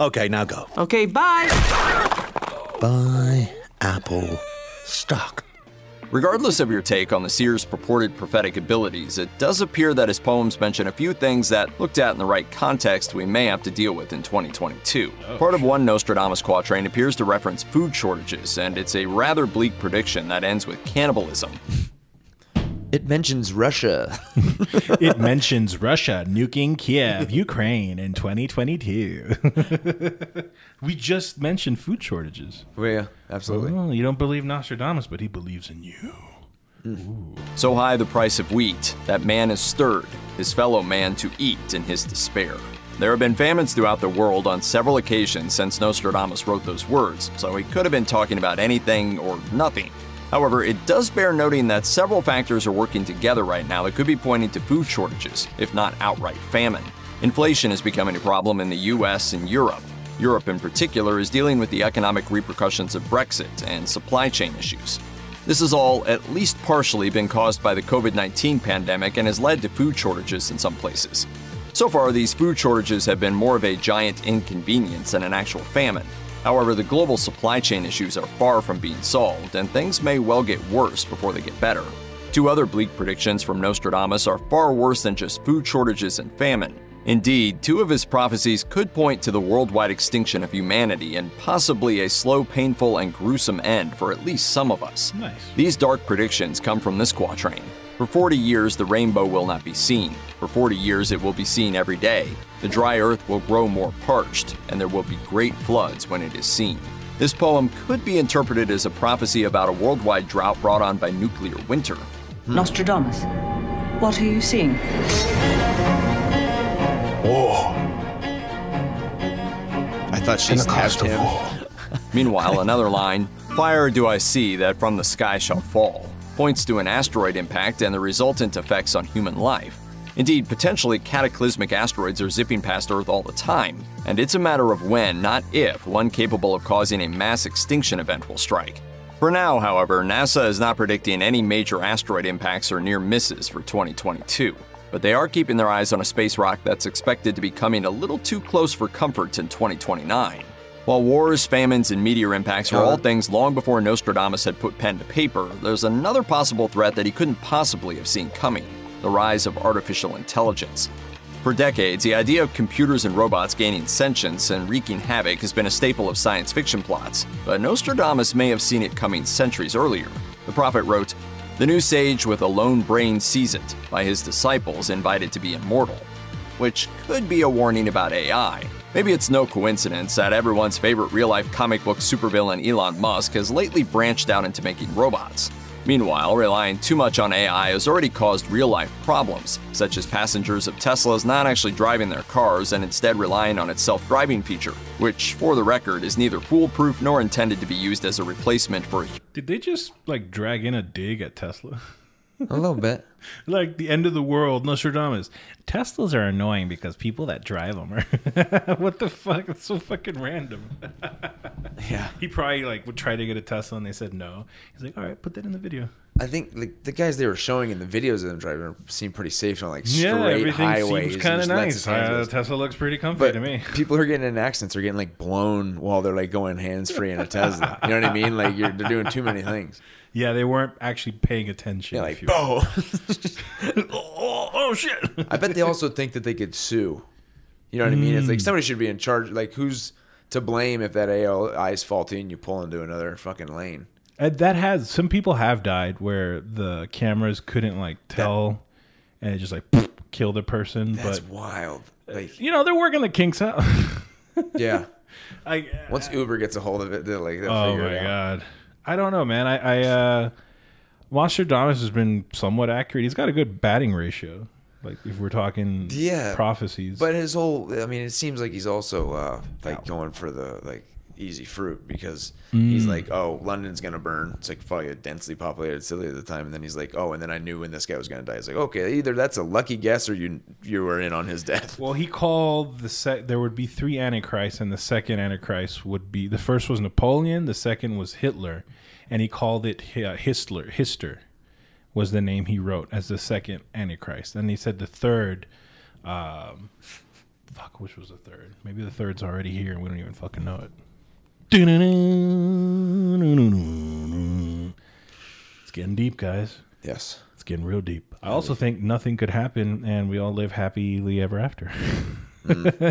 S15: Okay, now go.
S14: Okay, bye.
S15: Bye, Apple stock.
S13: Regardless of your take on the seer's purported prophetic abilities, it does appear that his poems mention a few things that, looked at in the right context, we may have to deal with in 2022. Part of one Nostradamus quatrain appears to reference food shortages, and it's a rather bleak prediction that ends with cannibalism.
S5: It mentions Russia. [LAUGHS]
S3: it mentions Russia nuking Kiev, Ukraine in 2022. [LAUGHS] we just mentioned food shortages.
S5: Oh, yeah, absolutely.
S3: Oh, you don't believe Nostradamus, but he believes in you. Hmm.
S13: So high the price of wheat that man is stirred his fellow man to eat in his despair. There have been famines throughout the world on several occasions since Nostradamus wrote those words, so he could have been talking about anything or nothing. However, it does bear noting that several factors are working together right now that could be pointing to food shortages, if not outright famine. Inflation is becoming a problem in the US and Europe. Europe, in particular, is dealing with the economic repercussions of Brexit and supply chain issues. This has all at least partially been caused by the COVID 19 pandemic and has led to food shortages in some places. So far, these food shortages have been more of a giant inconvenience than an actual famine. However, the global supply chain issues are far from being solved, and things may well get worse before they get better. Two other bleak predictions from Nostradamus are far worse than just food shortages and famine. Indeed, two of his prophecies could point to the worldwide extinction of humanity and possibly a slow, painful, and gruesome end for at least some of us.
S3: Nice.
S13: These dark predictions come from this quatrain. For 40 years, the rainbow will not be seen. For 40 years, it will be seen every day. The dry earth will grow more parched, and there will be great floods when it is seen. This poem could be interpreted as a prophecy about a worldwide drought brought on by nuclear winter. Hmm.
S16: Nostradamus, what are you seeing?
S15: War.
S5: I thought she stabbed him.
S13: Meanwhile, another line, Fire do I see that from the sky shall fall, points to an asteroid impact and the resultant effects on human life. Indeed, potentially cataclysmic asteroids are zipping past Earth all the time, and it's a matter of when, not if, one capable of causing a mass extinction event will strike. For now, however, NASA is not predicting any major asteroid impacts or near misses for 2022, but they are keeping their eyes on a space rock that's expected to be coming a little too close for comfort in 2029. While wars, famines, and meteor impacts were all uh-huh. things long before Nostradamus had put pen to paper, there's another possible threat that he couldn't possibly have seen coming the rise of artificial intelligence. For decades, the idea of computers and robots gaining sentience and wreaking havoc has been a staple of science fiction plots, but Nostradamus may have seen it coming centuries earlier. The prophet wrote, The new sage with a lone brain sees it, by his disciples invited to be immortal. Which could be a warning about AI. Maybe it's no coincidence that everyone's favorite real life comic book supervillain Elon Musk has lately branched out into making robots. Meanwhile, relying too much on AI has already caused real life problems, such as passengers of Teslas not actually driving their cars and instead relying on its self driving feature, which, for the record, is neither foolproof nor intended to be used as a replacement for
S3: Did they just like drag in a dig at Tesla? [LAUGHS]
S5: A little bit. [LAUGHS]
S3: like the end of the world, Nostradamus. Teslas are annoying because people that drive them are. [LAUGHS] what the fuck? It's so fucking random. [LAUGHS]
S5: yeah.
S3: He probably like would try to get a Tesla and they said no. He's like, all right, put that in the video.
S5: I think like the guys they were showing in the videos of them driving seem pretty safe on like straight
S3: yeah, everything
S5: highways.
S3: seems kind of
S5: and just lets
S3: nice. Uh. Tesla looks pretty comfy
S5: But
S3: to me.
S5: people who are getting in accidents are getting like blown while they're like going hands free in a Tesla. You know what I mean? Like you're they're doing too many things.
S3: Yeah, they weren't actually paying attention.
S5: Yeah,
S3: if
S5: like
S3: you-
S5: oh. [LAUGHS]
S3: oh, oh shit.
S5: I bet they also think that they could sue. You know what I mean? It's like
S3: Mm.
S5: somebody should be in charge. Like who's to blame if that AI is faulty and you pull into another fucking lane?
S3: And that has some people have died where the cameras couldn't like tell, and it just like [LAUGHS] killed the person.
S5: That's
S3: but
S5: wild. Like
S3: you know they're working the kinks out.
S5: yeah. [LAUGHS]
S3: I
S5: Once Uber gets a hold of it, they're like, they'll
S3: oh
S5: figure
S3: my
S5: it out.
S3: god, I don't know, man. I, I uh, Nostradamus has been somewhat accurate. He's got a good batting ratio. Like if we're talking
S5: Yeah,
S3: prophecies,
S5: But his whole, I mean, it seems like he's also uh, like going for the like easy fruit because he's
S3: Mm.
S5: like, oh, London's gonna burn. It's like probably a densely populated city at the time, and then he's like, oh, and then I knew when this guy was gonna die. It's like, okay, either that's a lucky guess or you you were in on his death.
S3: Well, he called the sec. There would be three antichrists, and the second antichrist would be the first was Napoleon, the second was Hitler, and he called it uh, Histler. Hister was the name he wrote as the second antichrist, and he said the third. Um, fuck, which was the third? Maybe the third's already here, and we don't even fucking know it. It's getting deep, guys.
S5: Yes.
S3: It's getting real deep. I also think nothing could happen and we all live happily ever after.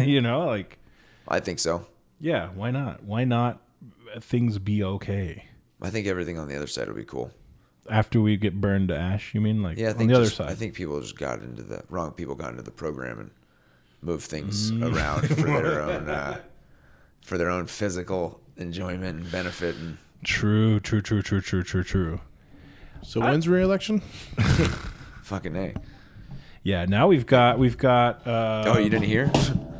S3: you know, like
S5: I think so.
S3: yeah, why not? Why not things be okay
S5: I think everything on the other side will be cool.
S3: after we get burned to ash? You mean like
S5: Yeah, I
S3: on
S5: think
S3: the other side?
S5: I think people just got into the wrong. People got into the program and moved things around for their own uh, for their own physical enjoyment and benefit. And
S3: True, true, true, true, true, true, true.
S4: So when's re-election? [LAUGHS]
S5: fucking a.
S3: Yeah, now we've got we've got. Uh,
S5: oh, you didn't hear?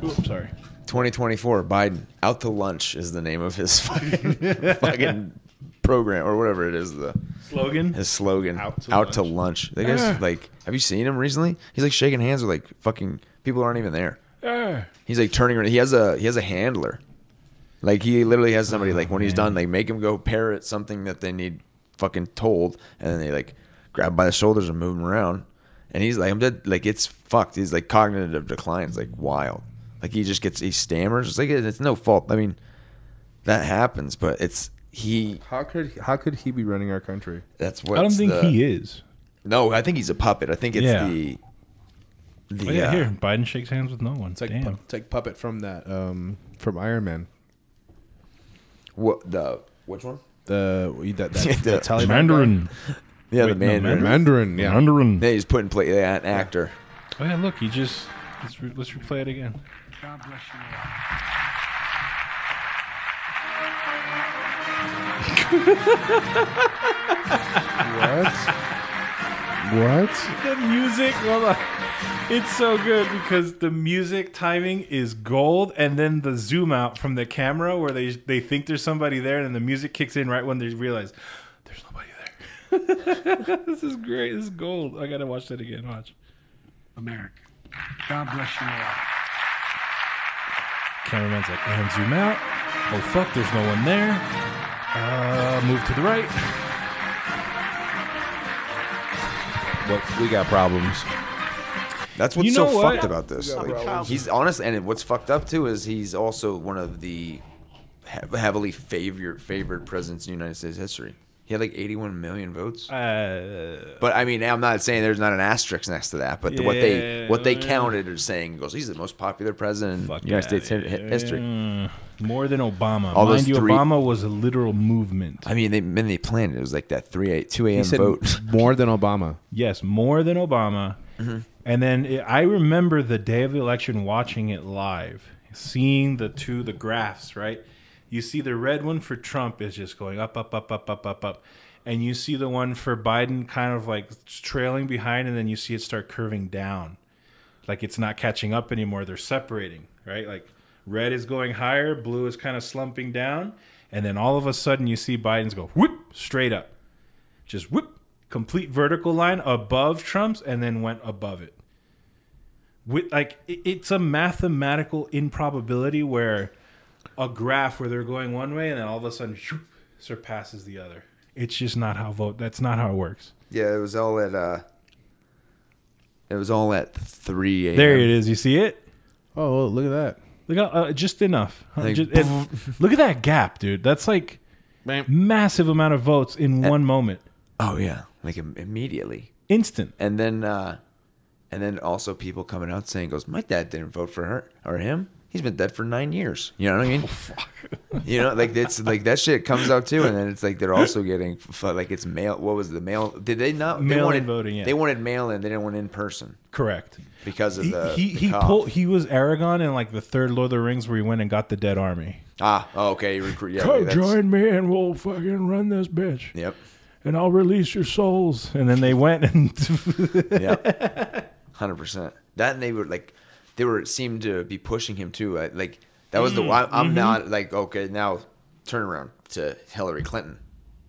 S3: Oops, sorry.
S5: 2024 Biden out to lunch is the name of his fucking, [LAUGHS] fucking program or whatever it is the
S3: Slogan?
S5: his slogan
S3: Out
S5: out
S3: to
S5: to, lunch. The guy's
S3: Ah.
S5: like have you seen him recently he's like shaking hands with like fucking people who aren't even there
S3: Ah.
S5: he's like turning around he has a he has a handler like he literally has somebody like when he's done like make him go parrot something that they need fucking told and then they like grab him by the shoulders and move him around and he's like I'm dead like it's fucked he's like cognitive decline is like wild like he just gets he stammers it's like it's no fault I mean that happens but it's he
S4: How could how could he be running our country?
S5: that's what
S3: I don't think he is.
S5: no I think he's a puppet I think it's
S3: Yeah.
S5: the the
S3: Oh, yeah,
S5: uh,
S3: here Biden shakes hands with no one.
S4: It's like
S3: Damn.
S4: pu- it's like puppet from that um from Iron Man.
S5: What the which one
S4: The that, that, [LAUGHS]
S5: The
S4: that Taliban
S3: Mandarin.
S4: guy?
S5: yeah
S3: Wait,
S5: the
S3: no,
S5: Mandarin
S4: Mandarin, yeah.
S3: Mandarin.
S5: yeah he's putting play yeah, an actor
S3: Oh yeah, look, he just let's re- let's replay it again.
S10: God bless you. [LAUGHS]
S4: What? What?
S3: The music, hold on. It's so good because the music timing is gold, and then the zoom out from the camera where they they think there's somebody there, and then the music kicks in right when they realize there's nobody there. [LAUGHS] this is great. This is gold. I gotta watch that again. Watch.
S10: America. God bless you all.
S3: Cameraman's like, and zoom out. Oh fuck, there's no one there. Uh, move to the right. [LAUGHS]
S4: Well, we got problems.
S5: That's what's
S3: You
S5: so
S3: what?
S5: fucked about this. Like,
S4: bro.
S5: he's honest, and what's fucked up too is he's also one of the he- heavily favored favored presidents in United States history. He had like 81 million votes.
S3: Uh,
S5: But I mean, I'm not saying there's not an asterisk next to that. But the, what they what they counted is saying goes, he's the most popular president in United States hi- hi- history.
S3: More than Obama.
S5: All those
S3: Mind you,
S5: three-
S3: Obama was a literal movement.
S5: I mean, they when they planned it, it was like that three eight two a.m.
S4: He said
S5: vote. [LAUGHS]
S4: more than Obama.
S3: Yes, more than Obama.
S5: Mm-hmm.
S3: And then it, I remember the day of the election watching it live, seeing the two the graphs, right? You see the red one for Trump is just going up up up up up up up. and you see the one for Biden kind of like trailing behind, and then you see it start curving down, like it's not catching up anymore. They're separating, right? Like red is going higher, blue is kind of slumping down, and then all of a sudden you see Biden's go whoop straight up, just whoop complete vertical line above Trump's, and then went above it. With like it's a mathematical improbability where a graph where they're going one way and then all of a sudden shoop, surpasses the other. It's just not how vote. That's not how it works.
S5: Yeah, it was all at uh it was all at 3 a.m.
S3: There it is. You see it?
S4: Oh, look at that.
S3: Look, at, uh, just enough.
S5: Like,
S3: just- it- look at that gap, dude. That's like massive amount of votes in one moment.
S5: Oh yeah, like im- immediately.
S3: Instant.
S5: And then uh and then also people coming out saying goes, "My dad didn't vote for her or him. He's been dead for 9 years." You know what I mean? [LAUGHS] Oh, you know, like it's like that shit comes out too and then it's like they're also [LAUGHS] getting like it's mail what was the mail did they not they
S3: Mail-in
S5: wanted
S3: voting, yeah.
S5: They wanted mail in, they didn't want in person
S3: Correct.
S5: because of
S3: He
S5: the
S3: he,
S5: the
S3: he pulled. He was Aragorn in like the third Lord of the Rings, where he went and got the dead army.
S5: Ah, oh, okay, recruit yeah,
S3: Come join me, and we'll fucking run this bitch.
S5: Yep.
S3: And I'll release your souls. And then they went and [LAUGHS]
S5: yeah, hundred percent. That and they were like, they were seemed to be pushing him too. I, like that was the.
S3: Mm,
S5: I, I'm
S3: mhm.
S5: not like okay now. Turn around to Hillary Clinton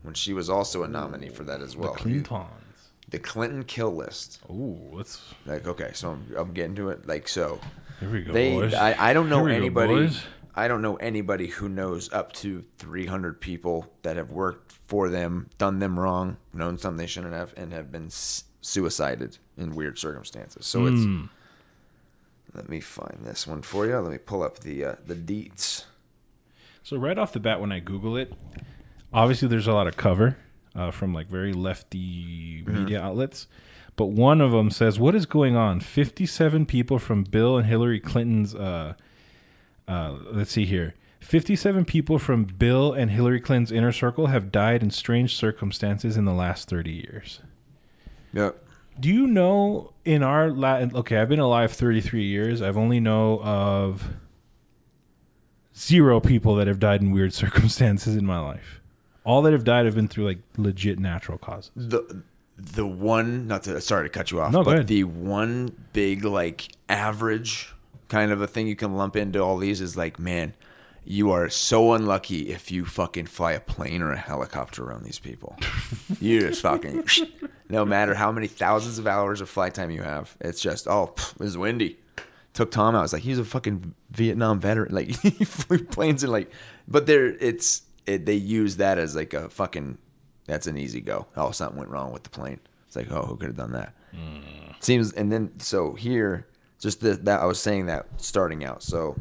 S5: when she was also a nominee for that as well.
S3: The Clintons.
S5: The Clinton kill list.
S3: Ooh, let's
S5: like okay. So I'm, I'm getting to it. Like so.
S3: Here we go,
S5: They,
S3: boys.
S5: I, I don't know
S3: we go,
S5: anybody. I don't know anybody who knows up to 300 people that have worked for them, done them wrong, known something they shouldn't have, and have been s- suicided in weird circumstances. So it's. Let me find this one for you. Let me pull up the uh, the deets.
S3: So right off the bat, when I Google it, obviously there's a lot of cover uh, from like very lefty
S5: Mhm.
S3: media outlets, but one of them says, "What is going on? Fifty-seven people from Bill and Hillary Clinton's. Uh, uh, let's see here." 57 people from Bill and Hillary Clinton's inner circle have died in strange circumstances in the last 30 years.
S5: Yep.
S3: Do you know in our Latin? okay, I've been alive 33 years. I've only know of zero people that have died in weird [LAUGHS] circumstances in my life. All that have died have been through like legit natural causes.
S5: The the one not to sorry to cut you off,
S3: No,
S5: but the one big like average kind of a thing you can lump into all these is like, man, you are so unlucky if you fucking fly a plane or a helicopter around these people. [LAUGHS] you just fucking no matter how many thousands of hours of flight time you have, it's just oh, pff, it was windy. Took Tom out. It's like he's a fucking Vietnam veteran. [LAUGHS] Like he flew planes and like, but there it's it, they use that as like a fucking that's an easy go. Oh, something went wrong with the plane. It's like oh, who could have done that? Mm. Seems and then so here just the, that I was saying that starting out. So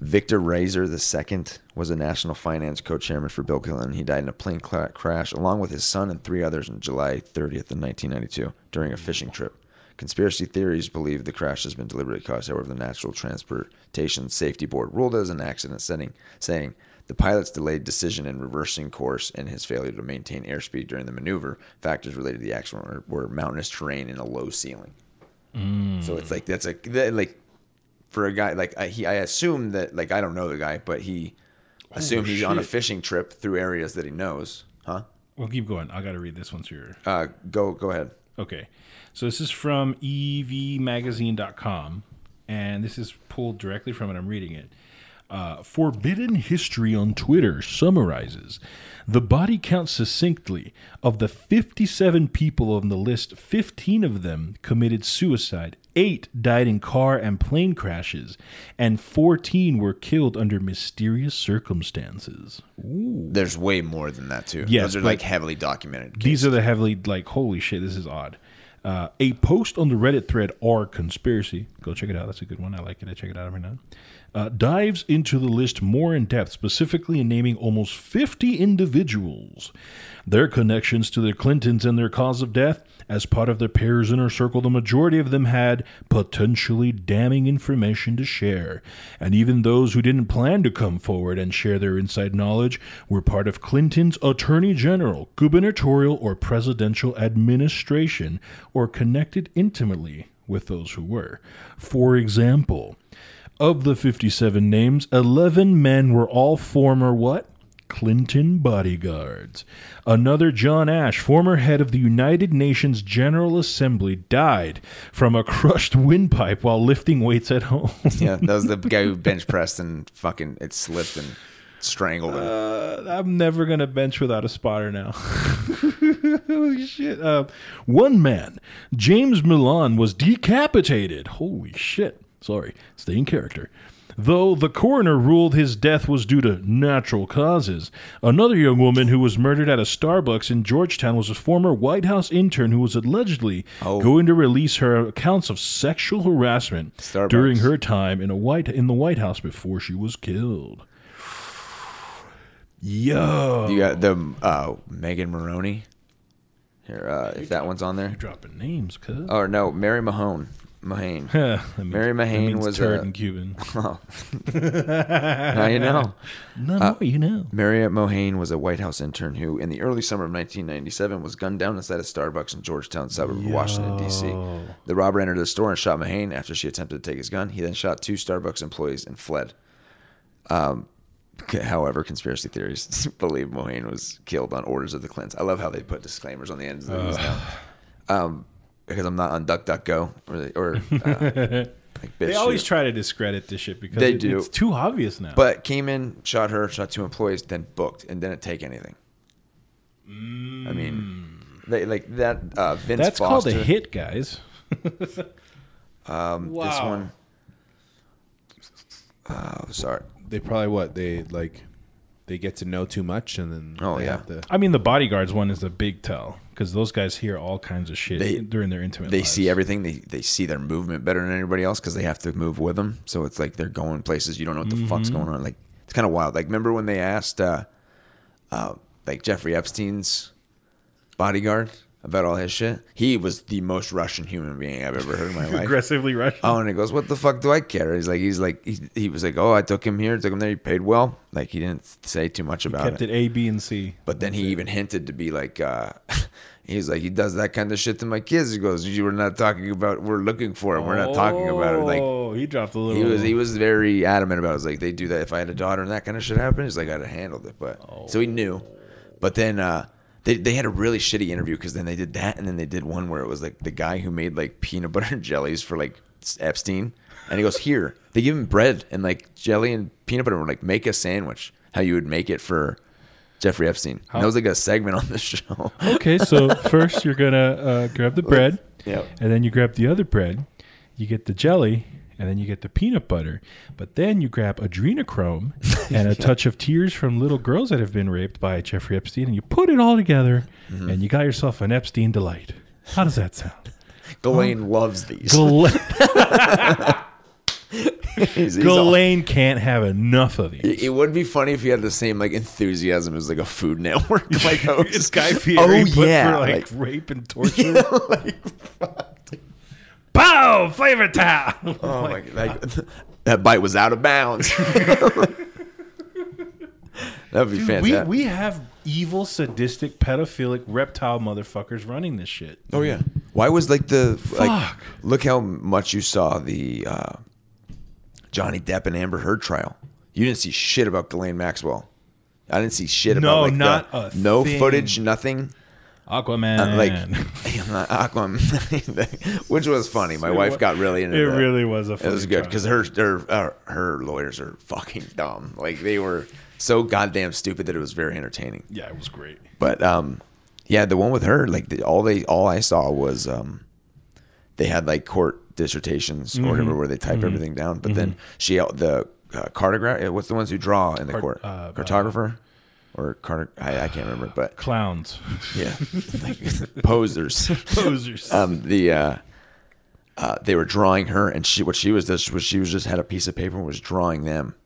S5: Victor Raiser II was a national finance co-chairman for Bill Clinton. He died in a plane crash along with his son and three others on July 30th of 1992 during a fishing trip. Conspiracy theories believe the crash has been deliberately caused. However, the National Transportation Safety Board ruled it as an accident, setting, saying the pilot's delayed decision in reversing course and his failure to maintain airspeed during the maneuver factors related to the accident were, were mountainous terrain and a low ceiling. Mm. So it's like that's a that, like for a guy like I, he I assume that like I don't know the guy, but he assume he's on a fishing trip through areas that he knows, huh?
S3: Well, keep going. I got to read this one to your.
S5: Uh, go go ahead.
S3: Okay. So this is from evmagazine.com, and this is pulled directly from it. I'm reading it. Uh, Forbidden History on Twitter summarizes the body count succinctly. Of the 57 people on the list, 15 of them committed suicide, 8 died in car and plane crashes, and 14 were killed under mysterious circumstances. Ooh.
S5: There's way more than that too.
S3: Yes,
S5: Those are like heavily documented.
S3: These are the heavily like holy shit. This is odd. Uh, a post on the Reddit thread R conspiracy. Go check it out. That's a good one. I like it. I check it out every night. Uh, dives into the list more in depth, specifically in naming almost 50 individuals, their connections to the Clintons and their cause of death. As part of their pair's inner circle, the majority of them had potentially damning information to share. And even those who didn't plan to come forward and share their inside knowledge were part of Clinton's attorney general, gubernatorial, or presidential administration, or connected intimately with those who were. For example, of the 57 names, 11 men were all former what? Clinton bodyguards. Another John Ashe, former head of the United Nations General Assembly, died from a [LAUGHS] crushed windpipe while lifting weights at home. [LAUGHS]
S5: Yeah, that was the guy who [LAUGHS] bench pressed and fucking it slipped and strangled him.
S3: Uh, I'm never gonna bench without a spotter now. Holy shit! Uh, one man, James Milan, was decapitated. Holy shit! Sorry, stay in character. Though the coroner ruled his death was due to natural causes, another young woman who was murdered at a Starbucks in Georgetown was a former White House intern who was allegedly going to release her accounts of sexual harassment
S5: Starbucks.
S3: during her time in a white in the White House before she was killed. Yo,
S5: You got the uh, Megan Maroney. Here, uh, if that one's on there.
S3: dropping names, cuz.
S5: Or no, Mary Mahone. Mahane. [LAUGHS] Mary Mahane was
S3: turd
S5: a,
S3: in Cuban. [LAUGHS]
S5: Oh. now you know. [LAUGHS]
S3: No,
S5: Uh,
S3: no, you know.
S5: Marriott Mohane was a White House intern who, in the early summer of 1997, was gunned down inside a Starbucks in Georgetown suburb of Washington, D.C. The robber entered the store and shot Mahane after she attempted to take his gun. He then shot two Starbucks employees and fled. Um, c- however, conspiracy theories believe Mohane was killed on orders of the Clintons. I love how they put disclaimers on the ends of these now. Um, because I'm not on DuckDuckGo or, they- or uh, like [LAUGHS]
S3: They always
S5: shit.
S3: try to discredit this shit because
S5: They
S3: it-
S5: do.
S3: it's too obvious now.
S5: But came in, shot her, shot two employees, then booked and didn't take anything. I mean, they like that. Uh, Vince
S3: That's called a hit, guys. [LAUGHS]
S5: Um, This
S3: Wow.
S5: one. Oh, sorry.
S4: They probably what they like. They get to know too much, and then
S5: Oh, yeah.
S4: have to.
S3: I mean, the bodyguards one is a big tell because those guys hear all kinds of shit
S5: They-
S3: during their intimate.
S5: They
S3: lives.
S5: see everything. They they see their movement better than anybody else because they have to move with them. So it's like they're going places you don't know what the fuck's
S3: Mhm.
S5: going on. Like it's kind of wild. Like remember when they asked, uh, uh, like Jeffrey Epstein's bodyguard about all his shit? He was the most Russian human being I've ever heard in my [LAUGHS] life.
S3: aggressively Russian.
S5: Oh, and he goes, "What the fuck do I care?" He's like, he's like, he, he was like, "Oh, I took him here, took him there. He paid well." Like he didn't say too much about it."
S3: kept it A, B, and C.
S5: But then he even hinted to be like, uh, [LAUGHS] he's like, he does that kind of shit to my kids. He goes, "You were not talking about. We're looking for it. We're not talking about it." Like
S3: Oh, he dropped a little.
S5: he was, he was very adamant about. it. It was like they do that. If I had a daughter and that kind of shit happened, he's like, I'd have handled it. But so he knew. But then uh, they they had a really shitty interview because then they did that and then they did one where it was like the guy who made like peanut [LAUGHS] butter and jellies for like Epstein, and he goes here. They give him bread and like jelly and peanut butter. and were like, make a sandwich. How you would make it for Jeffrey Epstein. And that was like a segment on the [LAUGHS] show.
S3: okay, so first you're gonna uh, grab the bread,
S5: Yep.
S3: and then you grab the other bread. You get the jelly, and then you get the peanut butter. But then you grab adrenochrome [LAUGHS] and a touch of tears from little girls that have been raped by Jeffrey Epstein, and you put it all together,
S5: Mm-hmm.
S3: and you got yourself an Epstein delight. How does that sound?
S5: Ghislaine loves these. [LAUGHS] [LAUGHS]
S3: Ghislaine,
S5: He's- he's all-
S3: can't have enough of these.
S5: It would be funny if he had the same like enthusiasm as like a Food Network like host.
S3: Guy Fieri,
S5: Oh yeah,
S3: for like, rape and torture. Bow flavor towel. [LAUGHS]
S5: oh my god, like, [LAUGHS] that bite was out of bounds. [LAUGHS] That'd be
S3: Dude,
S5: fantastic.
S3: we have evil, sadistic, pedophilic, reptile motherfuckers running this shit.
S5: oh yeah. Why was like the like?
S3: Fuck.
S5: Look how much you saw the uh, Johnny Depp and Amber Heard trial. You didn't see shit about Ghislaine Maxwell. I didn't see shit
S3: No,
S5: about like,
S3: not
S5: the, no
S3: thing.
S5: footage, nothing.
S3: Aquaman.
S5: Uh, like [LAUGHS] Aquaman, [LAUGHS] which was funny. My wife got really into
S3: it
S5: that.
S3: really was a
S5: It was good because her her uh, her lawyers are fucking dumb. Like they were so goddamn stupid that it was very entertaining.
S3: Yeah, it was great.
S5: But um, yeah, the one with her, like the, all they all I saw was um, they had like court dissertations or whatever where they type
S3: Mhm.
S5: everything down. But then she the uh, cartograph. What's the ones who draw in the
S3: Cart-
S5: court?
S3: uh,
S5: Cartographer. Or Carter, I, I can't remember, but
S3: Clowns.
S5: yeah, like [LAUGHS] posers,
S3: Posers. [LAUGHS]
S5: Um, the uh, uh, they were drawing her, and she what she was this was she was just had a piece of paper and was drawing them.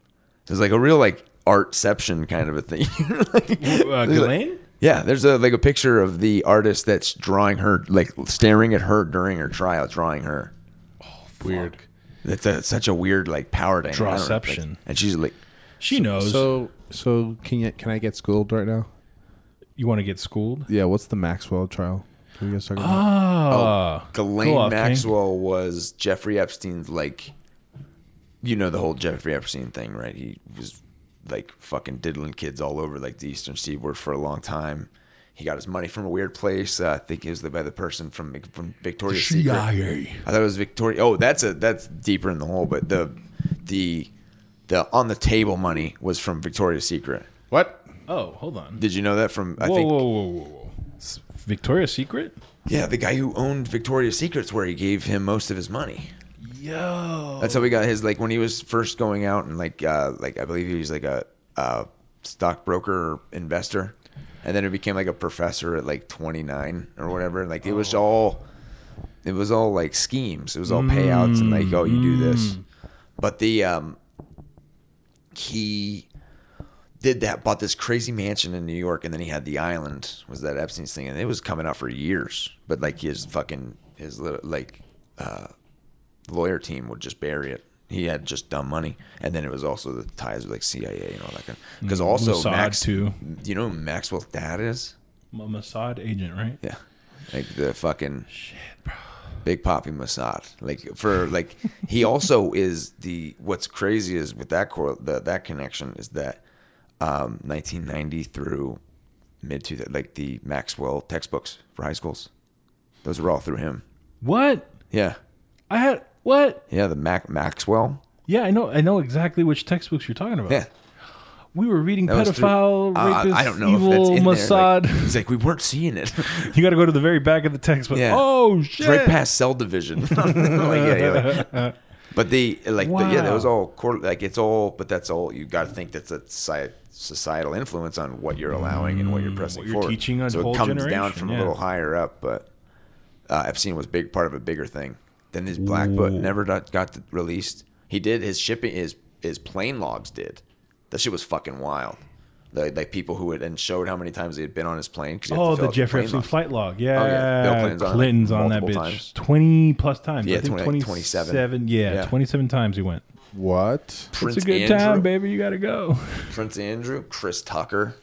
S5: So it's like a real like artception kind of a thing. [LAUGHS] Like-
S3: Uh, Ghislaine?
S5: yeah, there's a like a picture of the artist that's drawing her, like staring at her during her trial, drawing her.
S3: Weird.
S5: That's a, such a weird like power dynamic. I don't know, like- and she's like,
S3: She knows.
S4: So, so can you can I get schooled right now?
S3: you want to get schooled?
S4: Yeah. What's the Maxwell trial? What are you guys talking about?
S3: Ah.
S5: Ghislaine
S3: Go off, King.
S5: Maxwell was Jeffrey Epstein's like, you know, the whole Jeffrey Epstein thing, right? He was like fucking diddling kids all over like the Eastern Seaboard for a long time. He got his money from a weird place. Uh, I think it was the by the person from from Victoria's Secret.
S3: CIA.
S5: I thought it was Victoria. Oh, that's a that's deeper in the hole. But the the the on the table money was from Victoria's Secret.
S4: What?
S3: Oh, hold on.
S5: Did you know that from? I
S3: whoa,
S5: think
S3: whoa, whoa, whoa, whoa. S- Victoria's Secret?
S5: yeah, the guy who owned Victoria's Secret's where he gave him most of his money.
S3: Yo.
S5: That's how we got his like when he was first going out and like uh like I believe he was like a uh stockbroker or investor. And then it became like a professor at like 29 or whatever. Like it was all it was all like schemes. It was all payouts and like oh you do this. But the um he did that bought this crazy mansion in New York and then he had the island was that Epstein's thing and it was coming out for years. But like his fucking his little like uh lawyer team would just bury it. He had just dumb money, and then it was also the ties with like CIA and all that kind. Because
S3: Mm,
S5: also
S3: Mossad,
S5: Max,
S3: too.
S5: you know who Maxwell's dad is?
S3: A Mossad agent, right?
S5: Yeah, like the fucking Big Poppy Mossad. Like for like he also [LAUGHS] is the what's crazy is with that core the, that connection is that um, 1990 through mid to like the Maxwell textbooks for high schools. Those were all through him.
S3: What?
S5: Yeah,
S3: I had what?
S5: yeah. The Mac Maxwell.
S3: Yeah, I know. I know exactly which textbooks you're talking about.
S5: Yeah.
S3: We were reading
S5: That was through-
S3: pedophile,
S5: Uh, I don't know
S3: evil
S5: if that's
S3: Mossad.
S5: Like, he's like, we weren't seeing it. [LAUGHS]
S3: you got to go to the very back of the textbook.
S5: Yeah.
S3: Oh shit!
S5: right past cell division. [LAUGHS] like, yeah, yeah, like- [LAUGHS] but the like, the, yeah, that was all like it's all, but that's all. You got to think that's a societal influence on what you're allowing and what you're pressing
S3: Mm, what you're
S5: forward.
S3: teaching a
S5: so it comes down from
S3: yeah.
S5: a little higher up, but uh, Epstein was big part of a bigger thing. Then his black book never got, got released. He did his shipping, his his plane logs did. That shit was fucking wild. The, like people who had and showed how many times they had been on his plane. 'cause you have oh, to
S3: Oh, the
S5: out
S3: Jeffrey Epstein
S5: logs.
S3: flight log.
S5: Oh,
S3: Yeah,
S5: Bill Clinton's on
S3: Clinton's on that bitch.
S5: times.
S3: Twenty plus times.
S5: Yeah,
S3: I think
S5: 20
S3: 27.
S5: 27.
S3: Yeah,
S5: Yeah.
S3: twenty-seven times he went.
S4: What?
S5: Prince
S3: it's a good
S5: Andrew.
S3: time, baby. You got to go. [LAUGHS]
S5: Prince Andrew, Chris Tucker.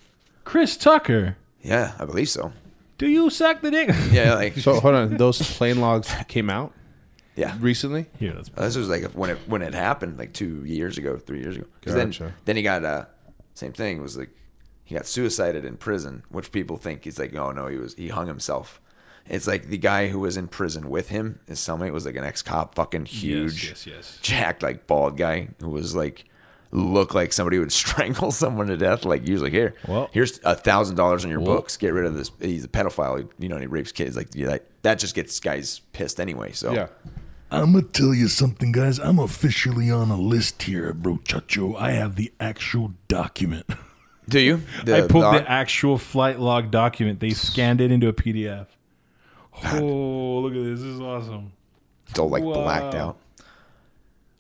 S3: Chris Tucker.
S5: Yeah, I believe so.
S3: Do you suck the dick?
S5: Yeah, like
S4: So [LAUGHS] hold on, those plane logs came out
S5: yeah.
S4: recently.
S3: Here, let's.
S5: Uh, This was like when it when it happened, like two years ago, three years ago. 'Cause then
S4: Gotcha.
S5: then he got uh same thing. It was like he got suicided in prison, which people think he's like, oh no, he was he hung himself. It's like the guy who was in prison with him, his cellmate was like an ex cop, fucking huge,
S3: yes, yes.
S5: jacked, like bald guy who was like looked like somebody who would [LAUGHS] strangle someone to death. Like usually here,
S3: Well-
S5: here's a thousand dollars on your
S3: Well-
S5: books. Get rid of this. He's a pedophile. You know, and he rapes kids. Like yeah, that, that just gets guys pissed anyway. So
S4: Yeah.
S17: I'm gonna tell you something, guys. I'm officially on a list here, brochacho. I have the actual document.
S5: Do you?
S3: I pulled
S5: log?
S3: the actual flight log document. They scanned it into a PDF. Oh, look at this! This is awesome.
S5: It's all like blacked out.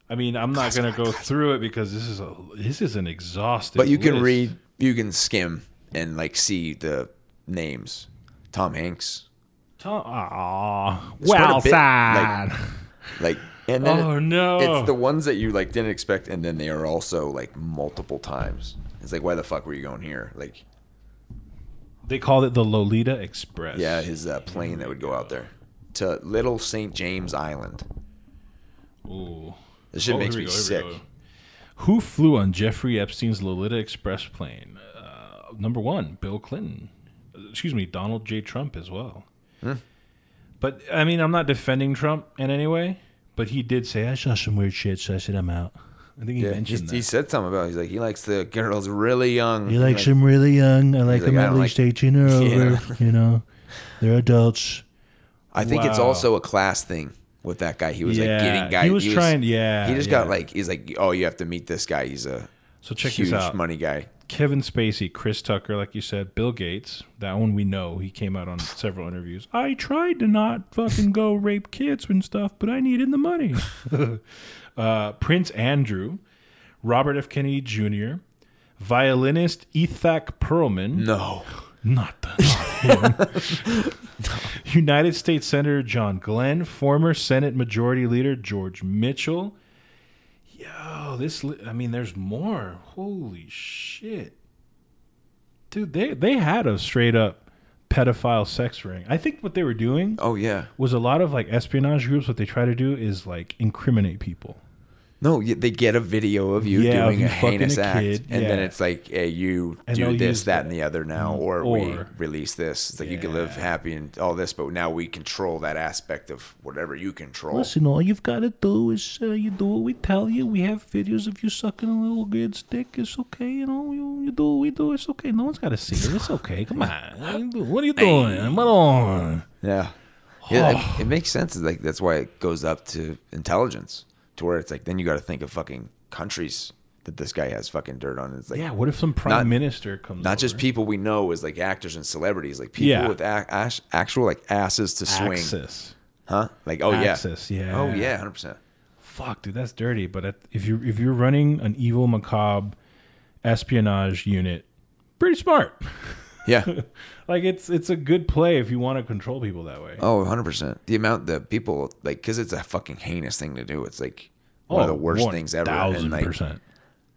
S3: I mean, I'm not gonna go through it because this is a this is an exhaustive.
S5: But you can
S3: list.
S5: read, you can skim and like see the names. Tom Hanks.
S3: Tom, aw,
S5: It's
S3: well
S5: bit,
S3: sad.
S5: Like, like and then
S3: Oh,
S5: it-
S3: no.
S5: it's the ones that you like didn't expect, and then they are also like multiple times. It's like, why the fuck were you going here? Like,
S3: They called it the Lolita Express.
S5: yeah, his uh, plane that would go out there to Little St. James Island.
S3: Ooh.
S5: This shit
S3: Oh,
S5: makes me
S3: go,
S5: sick.
S3: Who flew on Jeffrey Epstein's Lolita Express plane? Uh, number one, Bill Clinton. Excuse me, Donald J. Trump as well.
S5: Hmm.
S3: But I mean, I'm not defending Trump in any way. But he did say I saw some weird shit, so I said I'm out. I think he
S5: Yeah,
S3: mentioned
S5: he's-
S3: that.
S5: he said something about. He's like he likes the girls really young.
S17: You like them really young. I like them
S5: like,
S17: at least
S5: like-
S17: 18 or [LAUGHS] over.
S5: Yeah.
S17: You know, they're adults.
S5: I think it's also a class thing with that guy. He was
S3: Yeah,
S5: like getting guys.
S3: he was trying- yeah,
S5: He just
S3: yeah.
S5: got like he's like, oh, you have to meet this guy. He's a
S3: So check
S5: huge money guy.
S3: Kevin Spacey, Chris Tucker, like you said, Bill Gates. That one we know. He came out on several interviews. I tried to not fucking go [LAUGHS] rape kids and stuff, but I needed the money. [LAUGHS] uh, Prince Andrew, Robert F. Kennedy Jr., violinist Itzhak Perlman.
S5: No.
S3: Not, the, not him. [LAUGHS] United States Senator John Glenn, former Senate Majority Leader George Mitchell. Yo, this, li- I mean, there's more. Holy shit. Dude, they, they had a straight up pedophile sex ring. I think what they were doing
S5: Oh yeah.
S3: was a lot of like espionage groups. What they try to do is like incriminate people.
S5: No, they get a video of you
S3: Yeah, of
S5: doing
S3: you
S5: a heinous
S3: a
S5: act,
S3: kid,
S5: and then it's like, hey, you
S3: And
S5: do this, that, and the other now,
S3: Mm,
S5: or, we release this. It's like you can live happy and all this, but now we control that aspect of whatever you control.
S17: Listen, all you've got to do is uh, you do what we tell you. We have videos of you sucking a little kid's dick. It's okay, you know. You, you do what we do. It's okay. No one's got to see it. It's okay. Come on. What are you, do- what are you doing? What on?
S5: Yeah. Yeah, it, it makes sense. It's Like that's why it goes up to intelligence, to where it's like then you got to think of fucking countries that this guy has fucking dirt on. It's like
S3: Yeah, what if some prime minister comes
S5: Not just people we know as like actors and celebrities, like people
S3: Yeah.
S5: with a- actual like asses to swing.
S3: Access.
S5: huh? Like oh
S3: Access,
S5: yeah,
S3: yeah.
S5: oh yeah, hundred percent.
S3: Fuck, dude, that's dirty. But if you if you're running an evil macabre espionage unit, pretty smart. [LAUGHS]
S5: Yeah. [LAUGHS]
S3: like it's it's a good play if you want to control people that way.
S5: Oh, 100%. The amount that people, like, because it's a fucking heinous thing to do. It's like one of
S3: Oh,
S5: the worst things ever. And, like,
S3: 1000%.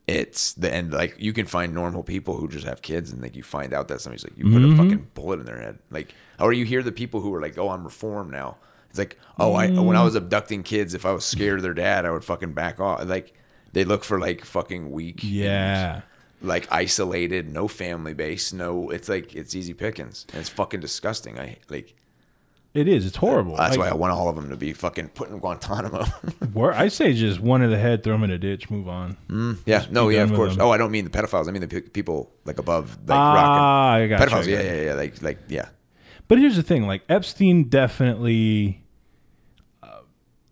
S5: it's the end. Like, you can find normal people who just have kids, and like, you find out that somebody's like, you put
S3: Mhm.
S5: a fucking bullet in their head. Like, or you hear the people who are like, oh, I'm reformed now. It's like, oh, I when I was abducting kids, if I was scared of their dad, I would fucking back off. Like, they look for like fucking weak.
S3: Yeah.
S5: Like isolated, no family base, no. It's like it's easy pickings. And it's fucking disgusting. I like.
S3: It is. It's horrible.
S5: That's
S3: Like-
S5: why I want all of them to be fucking put in Guantanamo. [LAUGHS]
S3: Where I say just one in the head, throw them in a ditch, move on.
S5: Mm, yeah,
S3: Just
S5: no, yeah, of course.
S3: them.
S5: Oh, I don't mean the pedophiles. I mean the pe- people like above, like
S3: Ah, I
S5: rocking. pedophiles.
S3: I
S5: Yeah, yeah, yeah. Like, like, yeah.
S3: But here's the thing: like Epstein definitely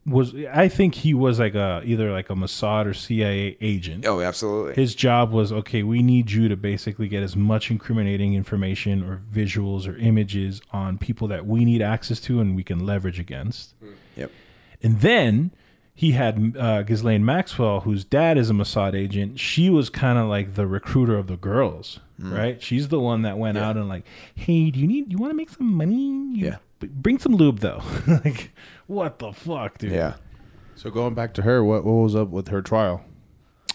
S3: was. I think he was like a either like a Mossad or CIA agent.
S5: Oh, absolutely.
S3: His job was okay. We need you to basically get as much incriminating information or visuals or images on people that we need access to and we can leverage against.
S5: Yep.
S3: And then he had uh, Ghislaine Maxwell, whose dad is a Mossad agent. She was kind of like the recruiter of the girls,
S5: Mm.
S3: right? She's the one that went out and like, hey, do you need? You want to make some money? You-
S5: Yeah.
S3: b- Bring some lube though. [LAUGHS] like, what the fuck, dude?
S5: Yeah.
S4: So going back to her, what what was up with her trial?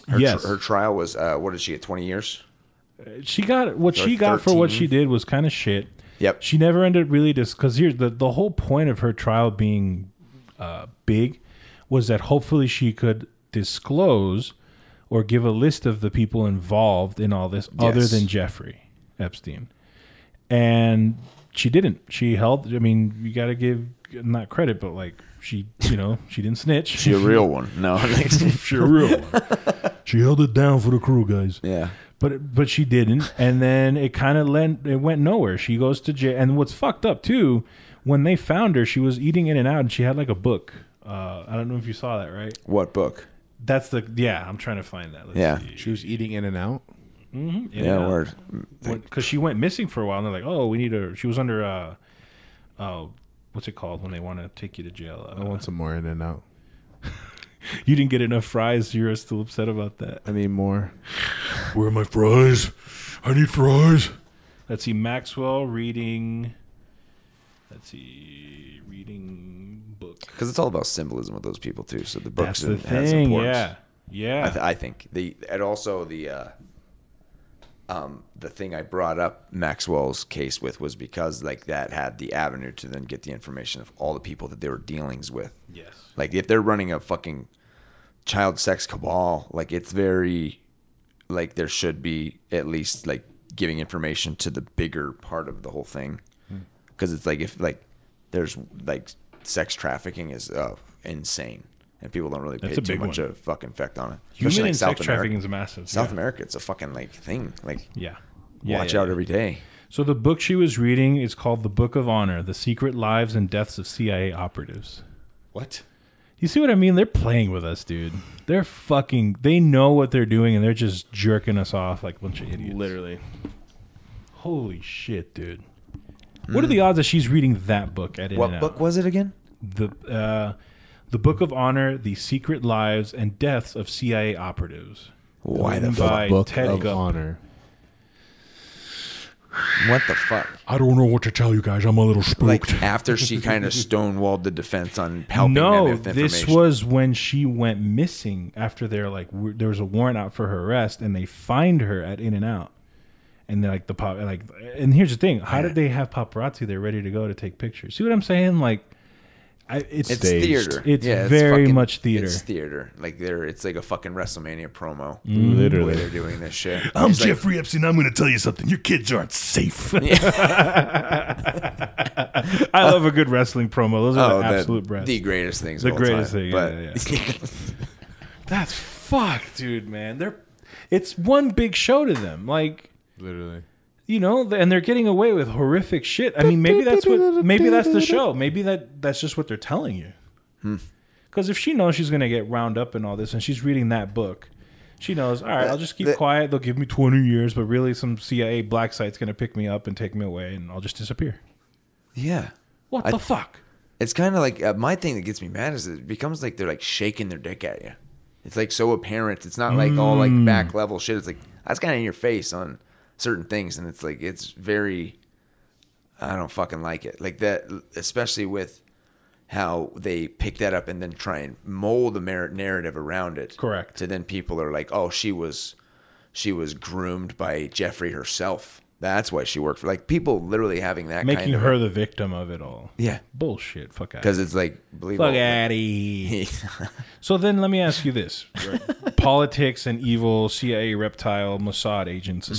S5: Her,
S3: Yes.
S5: tr- her trial was uh, what did she get? Twenty years.
S3: She got what
S5: Or
S3: she got for what she did was kind of shit.
S5: Yep.
S3: She never ended really just because here's the the whole point of her trial being uh, big was that hopefully she could disclose or give a list of the people involved in all this other than Jeffrey Epstein, and she didn't. She held. I mean, you got to give not credit, but like she, you know, [LAUGHS] she didn't snitch.
S5: She a real one. No, [LAUGHS]
S3: she a real one. [LAUGHS] She held it down for the crew, guys.
S5: Yeah.
S3: But but she didn't, and then it kind of lent it went nowhere. She goes to jail, and what's fucked up too, when they found her, she was eating in and out, and she had like a book. Uh, I don't know if you saw that, right?
S5: What book?
S3: That's the yeah. I'm trying to find that. Let's
S5: Yeah.
S3: see.
S4: She was eating in and out.
S3: Mhm, in
S5: Yeah, word.
S3: Because she went missing for a while, and they're like, "Oh, we need her." She was under uh, oh, what's it called when they want to take you to jail? Uh,
S4: I want some more in and out. [LAUGHS]
S3: you didn't get enough fries. You're still upset about that.
S4: I need more.
S17: Where are my fries? I need fries.
S3: Let's see, Maxwell reading. Let's see, reading book.
S5: Because it's all about symbolism with those people too. So the books
S3: That's the
S5: and- has
S3: thing,
S5: importance.
S3: yeah. Yeah.
S5: I, th- I think the and also the uh, um, the thing I brought up Maxwell's case with was because like that had the avenue to then get the information of all the people that they were dealings with.
S3: Yes.
S5: Like if they're running a fucking child sex cabal, like it's very like there should be at least like giving information to the bigger part of the whole thing.
S3: Hmm.
S5: Because it's like if like there's like sex trafficking is uh, insane. And people don't really pay
S3: That's a
S5: too
S3: big
S5: much
S3: one.
S5: of fucking effect on it.
S3: Human
S5: Especially, like,
S3: and
S5: South
S3: sex
S5: America.
S3: trafficking is massive,
S5: South
S3: yeah.
S5: America, it's a fucking like thing. Like
S3: Yeah. Yeah,
S5: watch
S3: yeah,
S5: out
S3: yeah.
S5: every day.
S3: So the book she was reading is called The Book of Honor: The Secret Lives and Deaths of CIA Operatives.
S4: What?
S3: You see what I mean? They're playing with us, dude. They're fucking. They know what they're doing, and they're just jerking us off like a bunch of idiots.
S4: Literally.
S3: Holy shit, dude. What are the odds that she's reading that book at In
S5: Hmm. What
S3: and Out?
S5: book was it again?
S3: The uh, the Book of Honor: The Secret Lives and Deaths of CIA Operatives.
S5: Why the fuck?
S4: Book
S3: Ted
S4: of
S3: Gup.
S4: honor.
S5: What the fuck?
S17: I don't know what to tell you guys. I'm a little spooked.
S5: Like after she kind of [LAUGHS] stonewalled the defense on helping them
S3: no,
S5: with information.
S3: this was when she went missing. After they're like, w- there was a warrant out for her arrest, and they find her at In and Out, and they're like the pop, like, and here's the thing: how did they have paparazzi there ready to go to take pictures? See what I'm saying? Like, I, it's,
S5: It's
S3: staged.
S5: theater.
S3: It's
S5: Yeah,
S3: very
S5: fucking-
S3: much theater.
S5: It's theater. Like they're it's like a fucking WrestleMania promo.
S3: Mm.
S5: The way
S3: Literally.
S5: they're doing this shit.
S17: I'm
S5: It's like-
S17: Jeffrey Epstein. I'm going to tell you something. Your kids aren't safe. [LAUGHS] [LAUGHS]
S3: I love a good wrestling promo. Those are
S5: Oh,
S3: the
S5: the-
S3: absolute best.
S5: the greatest things
S3: The
S5: of all
S3: greatest
S5: time,
S3: thing.
S5: but-
S3: yeah, yeah. [LAUGHS] That's fuck, dude. Man, they're it's one big show to them. Like
S4: literally.
S3: You know, and they're getting away with horrific shit. I mean, maybe that's what. Maybe that's the show. Maybe that that's just what they're telling you.
S5: Hmm.
S3: Because if she knows she's gonna get wound up in all this, and she's reading that book, she knows. All right, I'll just keep quiet. They'll give me twenty years, but really, some CIA black site's gonna pick me up and take me away, and I'll just disappear.
S5: Yeah.
S3: What
S5: I-
S3: the fuck?
S5: It's kind of like uh, my thing that gets me mad is it becomes like they're like shaking their dick at you. It's like so apparent. It's not like all like
S3: Mm.
S5: back level shit. It's like that's kind of in your face on certain things, and it's like it's very. I don't fucking like it. Like that, especially with how they pick that up and then try and mold the merit narrative around it.
S3: Correct.
S5: So then people are like, "Oh, she was, she was groomed by Jeffrey herself. That's why she worked for." Like people literally having that
S3: Making
S5: kind of
S3: her the victim of it all.
S5: Yeah.
S3: bullshit. Fuck out.
S5: because it's like believe
S3: Fuck here. [LAUGHS] So then let me ask you this. Politics and evil CIA reptile Mossad agents
S5: Mm-hmm.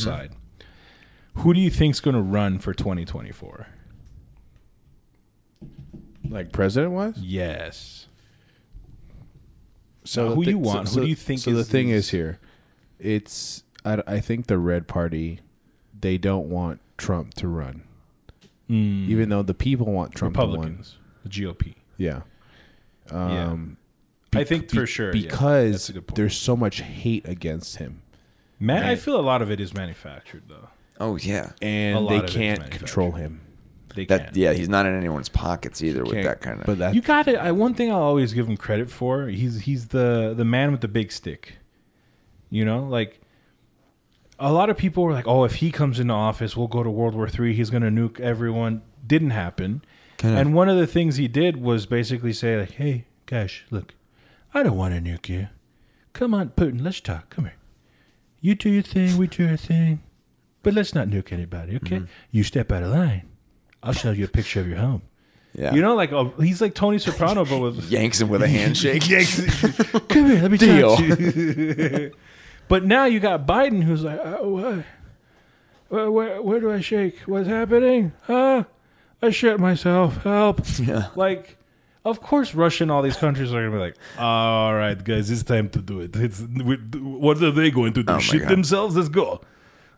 S3: Who do you think's going to run for 2024?
S4: Like president wise?
S3: Yes.
S4: So
S3: Now,
S4: the
S3: who
S4: thi-
S3: you want? Who do you think
S4: So
S3: is
S4: the thing is here, it's I, I think the red party, they don't want Trump to run,
S3: Mm.
S4: even though the people want Trump to run.
S3: Republicans, the GOP.
S4: Yeah.
S3: Yeah.
S4: Um,
S3: I think for sure, yeah.
S4: because
S3: That's a good point.
S4: there's so much hate against him.
S3: Man, I feel a lot of it is manufactured though.
S5: Oh yeah,
S4: and they
S3: of it is
S4: can't control him.
S3: They
S5: that
S3: can't.
S5: yeah, he's not in anyone's pockets either with that kind of.
S4: but that
S3: you got it. One thing I'll always give him credit for. He's he's the the man with the big stick. You know, like a lot of people were like, "Oh, if he comes into office, we'll go to World War Three. He's going to nuke everyone." Didn't happen.
S5: Kinda-
S3: And one of the things he did was basically say, like, "Hey, gosh, look, I don't want to nuke you. Come on, Putin, let's talk. Come here. You do your thing, we do our thing, but let's not nuke anybody, okay? Mm-hmm. You step out of line, I'll show you a picture of your home."
S5: Yeah.
S3: You know, like oh, he's like Tony Soprano, but with [LAUGHS]
S5: Yanks him with a handshake. [LAUGHS]
S3: Yanks- Come here, let me
S5: Deal.
S3: talk you. [LAUGHS] but now you got Biden, who's like, oh, what? Where, where, where do I shake? What's happening? Huh? I shit myself. Help!
S5: Yeah.
S3: Like, of course, Russia and all these countries are gonna be like, all right, guys, it's time to do it. It's we, what are they going to do?
S5: Oh
S3: shit
S5: God.
S3: themselves? Let's go.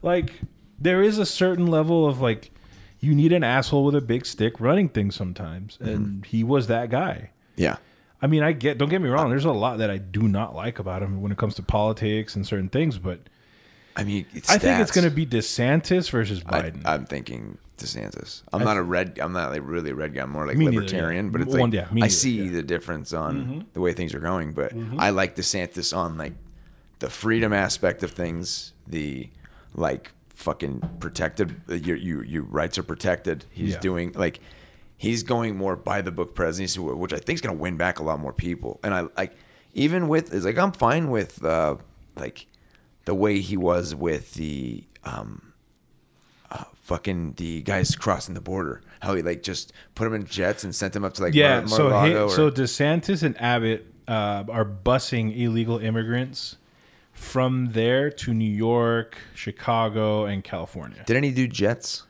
S3: Like, there is a certain level of like, you need an asshole with a big stick running things sometimes, and he was that guy.
S5: Yeah.
S3: I mean, I get. Don't get me wrong. There's a lot that I do not like about him when it comes to politics and certain things, but
S5: I mean, it's
S3: I think it's going to be DeSantis versus Biden.
S5: I, I'm thinking DeSantis. I'm
S3: I
S5: not a red. I'm not like really a red guy. I'm more like
S3: Me neither,
S5: libertarian.
S3: yeah.
S5: But it's
S3: One-
S5: like
S3: yeah, me
S5: I
S3: neither,
S5: see
S3: yeah.
S5: the difference on
S3: Mhm.
S5: the way things are going. But
S3: Mhm.
S5: I like DeSantis on like the freedom aspect of things. The like fucking protected. Your your your rights are protected. He's
S3: Yeah.
S5: doing like. He's going more by the book presidency, which I think is going to win back a lot more people. And I like, even with, is like I'm fine with, uh, like, the way he was with the um, uh, fucking the guys crossing the border. How he like just put them in jets and sent them up to like
S3: yeah.
S5: Mar-
S3: so he,
S5: or-
S3: so DeSantis and Abbott uh, are busing illegal immigrants from there to New York, Chicago, and California.
S5: didn't he do jets?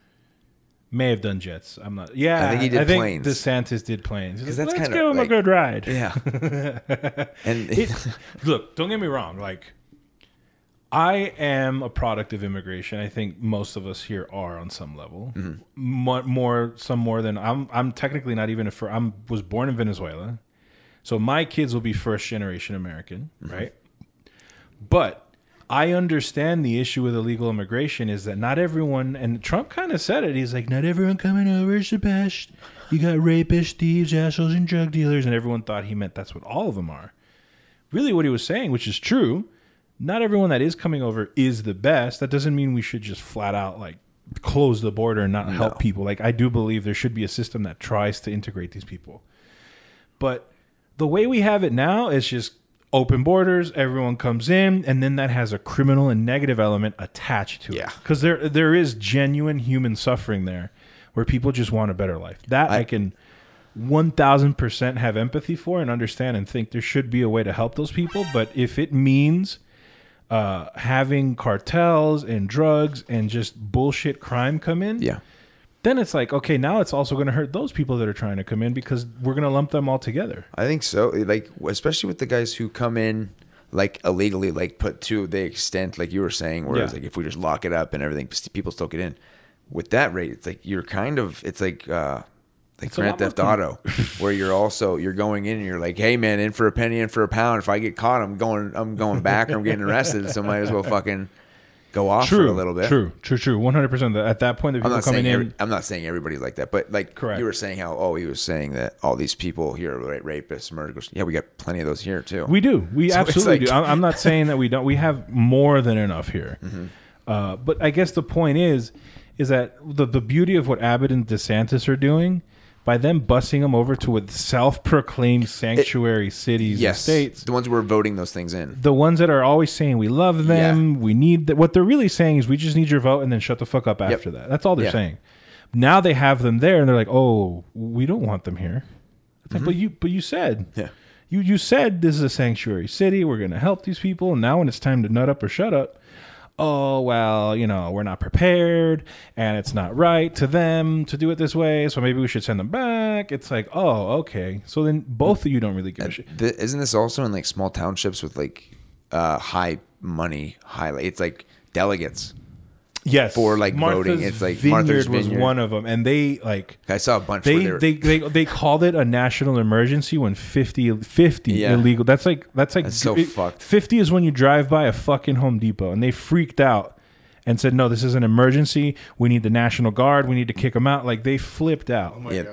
S3: May have done jets. I'm not. Yeah,
S5: I think he did
S3: I think
S5: planes.
S3: DeSantis did planes.
S5: Because
S3: like,
S5: that's
S3: Let's give him
S5: like-
S3: a good ride.
S5: Yeah. [LAUGHS] And-
S3: It- look, don't get me wrong. Like, I am a product of immigration. I think most of us here are on some level.
S5: Mhm.
S3: More, more, some more than I'm. I'm technically not even a. Fir- I'm was born in Venezuela, so my kids will be first generation American,
S5: Mm-hmm.
S3: right? But I understand the issue with illegal immigration is that not everyone, and Trump kind of said it. He's like, not everyone coming over is the best. You got rapists, thieves, assholes, and drug dealers, and everyone thought he meant that's what all of them are. Really, what he was saying, which is true, not everyone that is coming over is the best. That doesn't mean we should just flat out like close the border and not help people. Like I do believe there should be a system that tries to integrate these people. But the way we have it now is just open borders, everyone comes in, and then that has a criminal and negative element attached to it. Because there there is genuine human suffering there where people just want a better life. That I, can one thousand percent have empathy for and understand and think there should be a way to help those people. But if it means uh, having cartels and drugs and just bullshit crime come in,
S5: Yeah.
S3: Then it's like okay, now it's also going to hurt those people that are trying to come in because we're going to lump them all together.
S5: I think so. Like especially with the guys who come in like illegally, like put to the extent like you were saying, where it's
S3: Yeah.
S5: like if we just lock it up and everything, people still get in. With that rate, it's like you're kind of it's like uh like
S3: It's a
S5: Grand
S3: lot
S5: Theft Auto, where you're also you're going in and you're like, hey man, in for a penny, in for a pound. If I get caught, I'm going I'm going back or I'm getting arrested. So might as well fucking go off
S3: true,
S5: for a little bit.
S3: True, true, true. One hundred percent. At that point, the
S5: I'm
S3: people
S5: not
S3: coming
S5: saying
S3: in.
S5: I'm not saying everybody's like that, but like
S3: Correct.
S5: you were saying how oh he was saying that all these people here are ra- rapists, murderers. Yeah, we got plenty of those here too.
S3: We do. We
S5: So
S3: absolutely
S5: like-
S3: do. I'm I'm not [LAUGHS] saying that we don't. We have more than enough here.
S5: Mm-hmm.
S3: Uh, but I guess the point is, is that the the beauty of what Abbott and DeSantis are doing by them busing them over to a self-proclaimed sanctuary cities
S5: yes,
S3: and states.
S5: the ones who are voting those things in.
S3: The ones that are always saying we love them, we need that. What they're really saying is we just need your vote, and then shut the fuck up after that. That's all they're
S5: Yeah.
S3: saying. Now they have them there, and they're like, "Oh, we don't want them here." It's like, mm-hmm. but you, but you said,
S5: Yeah.
S3: you you said this is a sanctuary city. We're going to help these people, and now when it's time to nut up or shut up, oh well, you know, we're not prepared, and it's not right to them to do it this way. So maybe we should send them back. It's like, oh, okay. So then both of you don't really give a shit.
S5: Isn't this also in like small townships with like uh, high money, high? It's like delegates.
S3: Yes,
S5: for like voting. It's like
S3: Vineyard
S5: Martha's
S3: was
S5: Vineyard.
S3: one of them, and they like
S5: I saw a bunch. where
S3: they
S5: they, were,
S3: they, they they called it a national emergency when 50, 50
S5: Yeah.
S3: illegal. That's like that's like
S5: That's so
S3: it-
S5: fucked.
S3: Fifty is when you drive by a fucking Home Depot, and they freaked out and said, "No, this is an emergency. We need the National Guard. We need to kick them out." Like they flipped out. Oh
S5: my Yeah.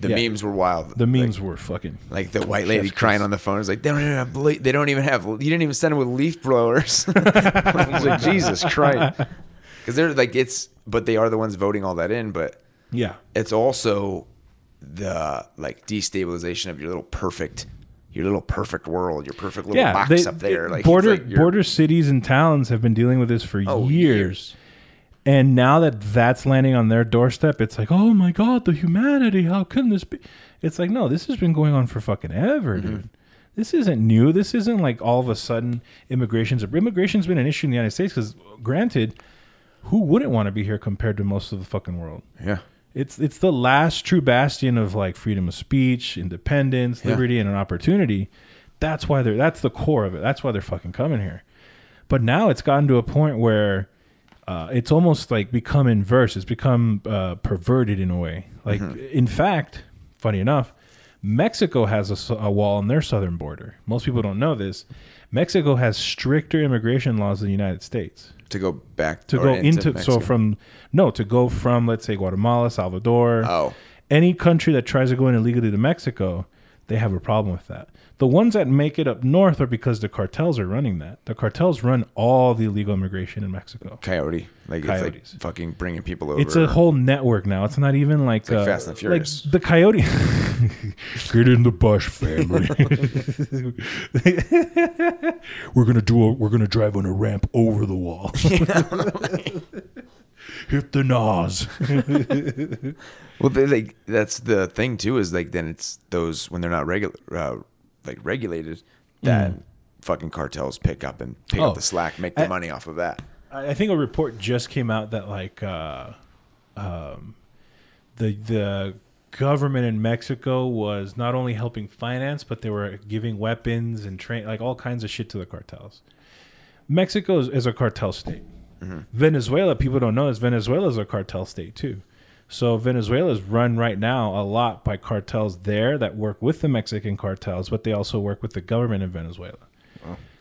S5: The
S3: Yeah.
S5: memes were wild.
S3: The memes were fucking
S5: like the white lady
S3: chef's
S5: crying
S3: kiss.
S5: on the phone is like they don't even have they don't even have you didn't even send them with leaf blowers. [LAUGHS] [LAUGHS] I was like Jesus Christ, because they're like it's but they are the ones voting all that in. But
S3: Yeah.
S5: it's also the like destabilization of your little perfect your little perfect world, your perfect little box
S3: they-
S5: up there. Like
S3: border
S5: like
S3: border cities and towns have been dealing with this for
S5: Oh,
S3: years. And now that that's landing on their doorstep, it's like, oh my god, the humanity! How can this be? It's like, no, this has been going on for fucking ever,
S5: Mm-hmm.
S3: dude. This isn't new. This isn't like all of a sudden immigration's immigration's been an issue in the United States because, granted, who wouldn't want to be here compared to most of the fucking world?
S5: Yeah.
S3: It's it's the last true bastion of like freedom of speech, independence,
S5: Yeah.
S3: liberty, and an opportunity. That's why they're that's the core of it. That's why they're fucking coming here. But now it's gotten to a point where uh, it's almost like become inverse. It's become uh, perverted in a way. Like in fact, funny enough, Mexico has a wall on their southern border. Most people don't know this. Mexico has stricter immigration laws than the United States
S5: to go back
S3: to go
S5: into
S3: into, so from no to go from let's say Guatemala, Salvador,
S5: oh,
S3: any country that tries to go in illegally to Mexico, they have a problem with that. The ones that make it up north are because the cartels are running that. The cartels run all the illegal immigration in Mexico.
S5: Coyote, like
S3: Coyotes.
S5: it's like fucking bringing people over.
S3: It's a whole network now. It's not even like,
S5: like
S3: uh,
S5: Fast and Furious.
S3: Like the coyote. [LAUGHS] Get in the bush, family. [LAUGHS] we're gonna do. A, we're gonna drive on a ramp over the wall. [LAUGHS] Hit the nose.
S5: well, they, like that's the thing too. Is like then it's those when they're not regular, uh, like regulated, that
S3: Mm.
S5: fucking cartels pick up and pick
S3: Oh.
S5: up the slack, make the
S3: I-
S5: money off of that.
S3: I think a report just came out that like uh, um, the the government in Mexico was not only helping finance, but they were giving weapons and train like all kinds of shit to the cartels. Mexico is, is a cartel state. Venezuela, people don't know, is Venezuela is a cartel state too. So Venezuela is run right now a lot by cartels there that work with the Mexican cartels, but they also work with the government in Venezuela.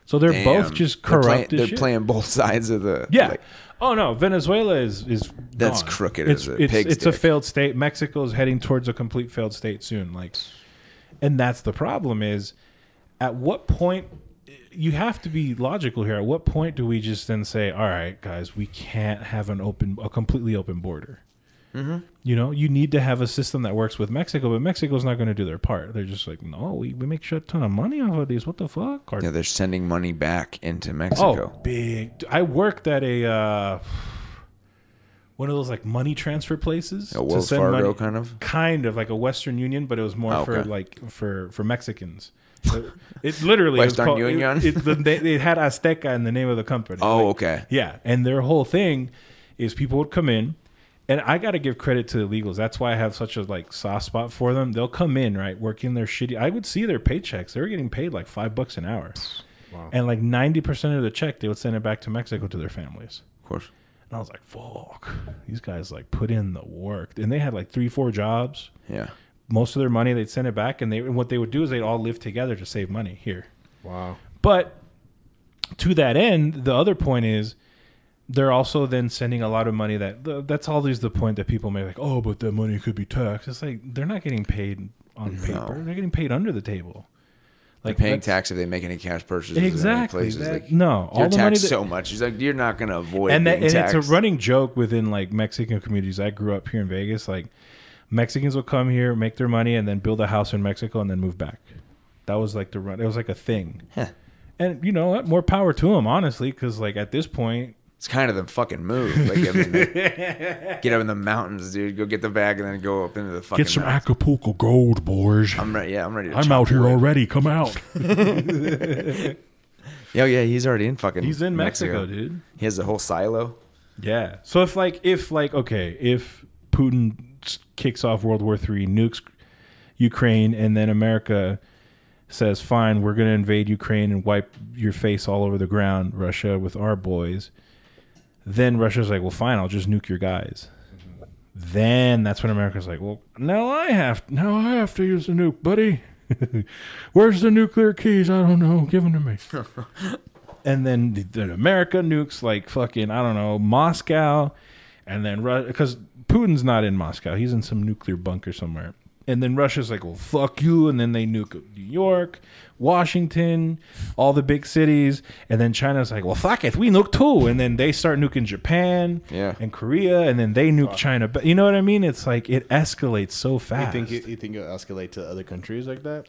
S3: So they're
S5: Damn.
S3: both just
S5: They're
S3: corrupt.
S5: They're
S3: shit.
S5: playing both [LAUGHS] sides of the
S3: Yeah.
S5: like,
S3: oh no, Venezuela is is
S5: That's
S3: gone.
S5: crooked
S3: It's
S5: as a
S3: it's,
S5: pig's
S3: it's a failed state. Mexico is heading towards a complete failed state soon. Like, and that's the problem. Is at what point you have to be logical here. At what point do we just then say, all right, guys, we can't have an open, a completely open border?
S5: Mhm.
S3: You know, you need to have a system that works with Mexico, but Mexico's not going to do their part. They're just like, no, we, we make shit ton of money off of these. What the fuck? Or-
S5: yeah, they're sending money back into Mexico.
S3: Oh, big. I worked at a. Uh, one of those like money transfer places.
S5: A
S3: to
S5: Wells
S3: send
S5: Fargo
S3: money-
S5: kind of?
S3: kind of like a Western Union, but it was more
S5: Oh,
S3: for
S5: okay.
S3: like for for Mexicans. It, it literally [LAUGHS] was called-
S5: Union?
S3: It, it, the, they, it had Azteca in the name of the company.
S5: Oh,
S3: Like,
S5: okay.
S3: Yeah, and their whole thing is people would come in, and I got to give credit to the illegals. That's why I have such a like soft spot for them. They'll come in right, working their shitty. I would see their paychecks. They were getting paid like five bucks an hour,
S4: Wow.
S3: and like ninety percent of the check they would send it back to Mexico to their families.
S5: Of course.
S3: And I was like, fuck, these guys like put in the work, and they had like three, four jobs.
S5: Yeah.
S3: Most of their money they'd send it back, and they and what they would do is they'd all live together to save money here.
S4: Wow.
S3: But to that end, the other point is they're also then sending a lot of money that that's always the point that people make like, oh, but that money could be taxed. It's like they're not getting paid on paper; they're getting paid under the table.
S5: Like paying tax if they make any cash purchases.
S3: Exactly,
S5: places.
S3: that-
S5: like,
S3: no, all
S5: you're
S3: the money
S5: taxed
S3: that-
S5: so much. He's like, you're not gonna avoid
S3: and, that, and
S5: taxed.
S3: it's a running joke within like Mexican communities. I grew up here in Vegas. Like Mexicans will come here, make their money, and then build a house in Mexico, and then move back. That was like the run. It was like a thing. And you know what? More power to them, honestly, because like at this point,
S5: It's kind of the fucking move. Like, I mean, get up in the mountains, dude. Go get the bag and then go up into the fucking.
S17: Get some
S5: mountains.
S17: Acapulco gold, boys.
S5: I'm ready. Yeah, I'm ready. To
S17: I'm out here
S5: wood.
S17: already. Come out. [LAUGHS] [LAUGHS]
S5: Yeah, yeah, he's already in fucking.
S3: He's in Mexico, dude.
S5: He has a whole silo.
S3: Yeah. So if like if like okay, if Putin kicks off World War Three, nukes Ukraine, and then America says, "Fine, we're going to invade Ukraine and wipe your face all over the ground, Russia, with our boys," then Russia's like, "Well, fine, I'll just nuke your guys." Then that's when America's like, "Well, now I have now I have to use the nuke, buddy. [LAUGHS] Where's the nuclear keys? I don't know. Give them to me." [LAUGHS] and then the, the America nukes like fucking I don't know Moscow, and then because Putin's not in Moscow, he's in some nuclear bunker somewhere. And then Russia's like, well, fuck you, and then they nuke New York, Washington, all the big cities, and then China's like, well, fuck it, we nuke too, and then they start nuking Japan,
S5: Yeah.
S3: and Korea, and then they nuke China. But you know what I mean? It's like it escalates so
S4: You
S3: fast.
S4: think it, you think it'll escalate to other countries like that?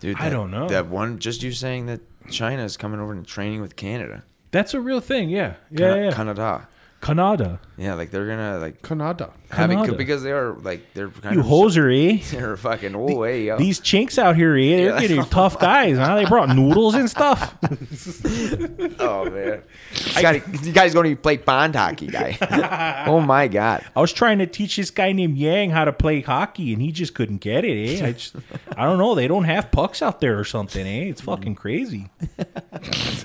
S5: Dude,
S3: I don't know.
S5: That one, just you saying that China is coming over and training with Canada.
S3: That's a real thing, yeah, yeah,
S5: Cana-
S3: yeah.
S5: Canada.
S3: Canada.
S5: Yeah, like they're gonna like
S4: Canada.
S5: having
S3: Canada.
S5: because they are like they're kind
S3: You
S5: of
S3: hosery. [LAUGHS]
S5: They're fucking oh way yo.
S3: These chinks out here, eh, they're
S5: Yeah.
S3: getting tough guys, huh? They brought noodles and stuff. [LAUGHS]
S5: oh man, you, gotta, you guys gonna play pond hockey, guy? [LAUGHS] oh my god.
S3: I was trying to teach this guy named Yang how to play hockey, and he just couldn't get it. Eh? I just, I don't know. They don't have pucks out there or something. Eh? It's fucking crazy.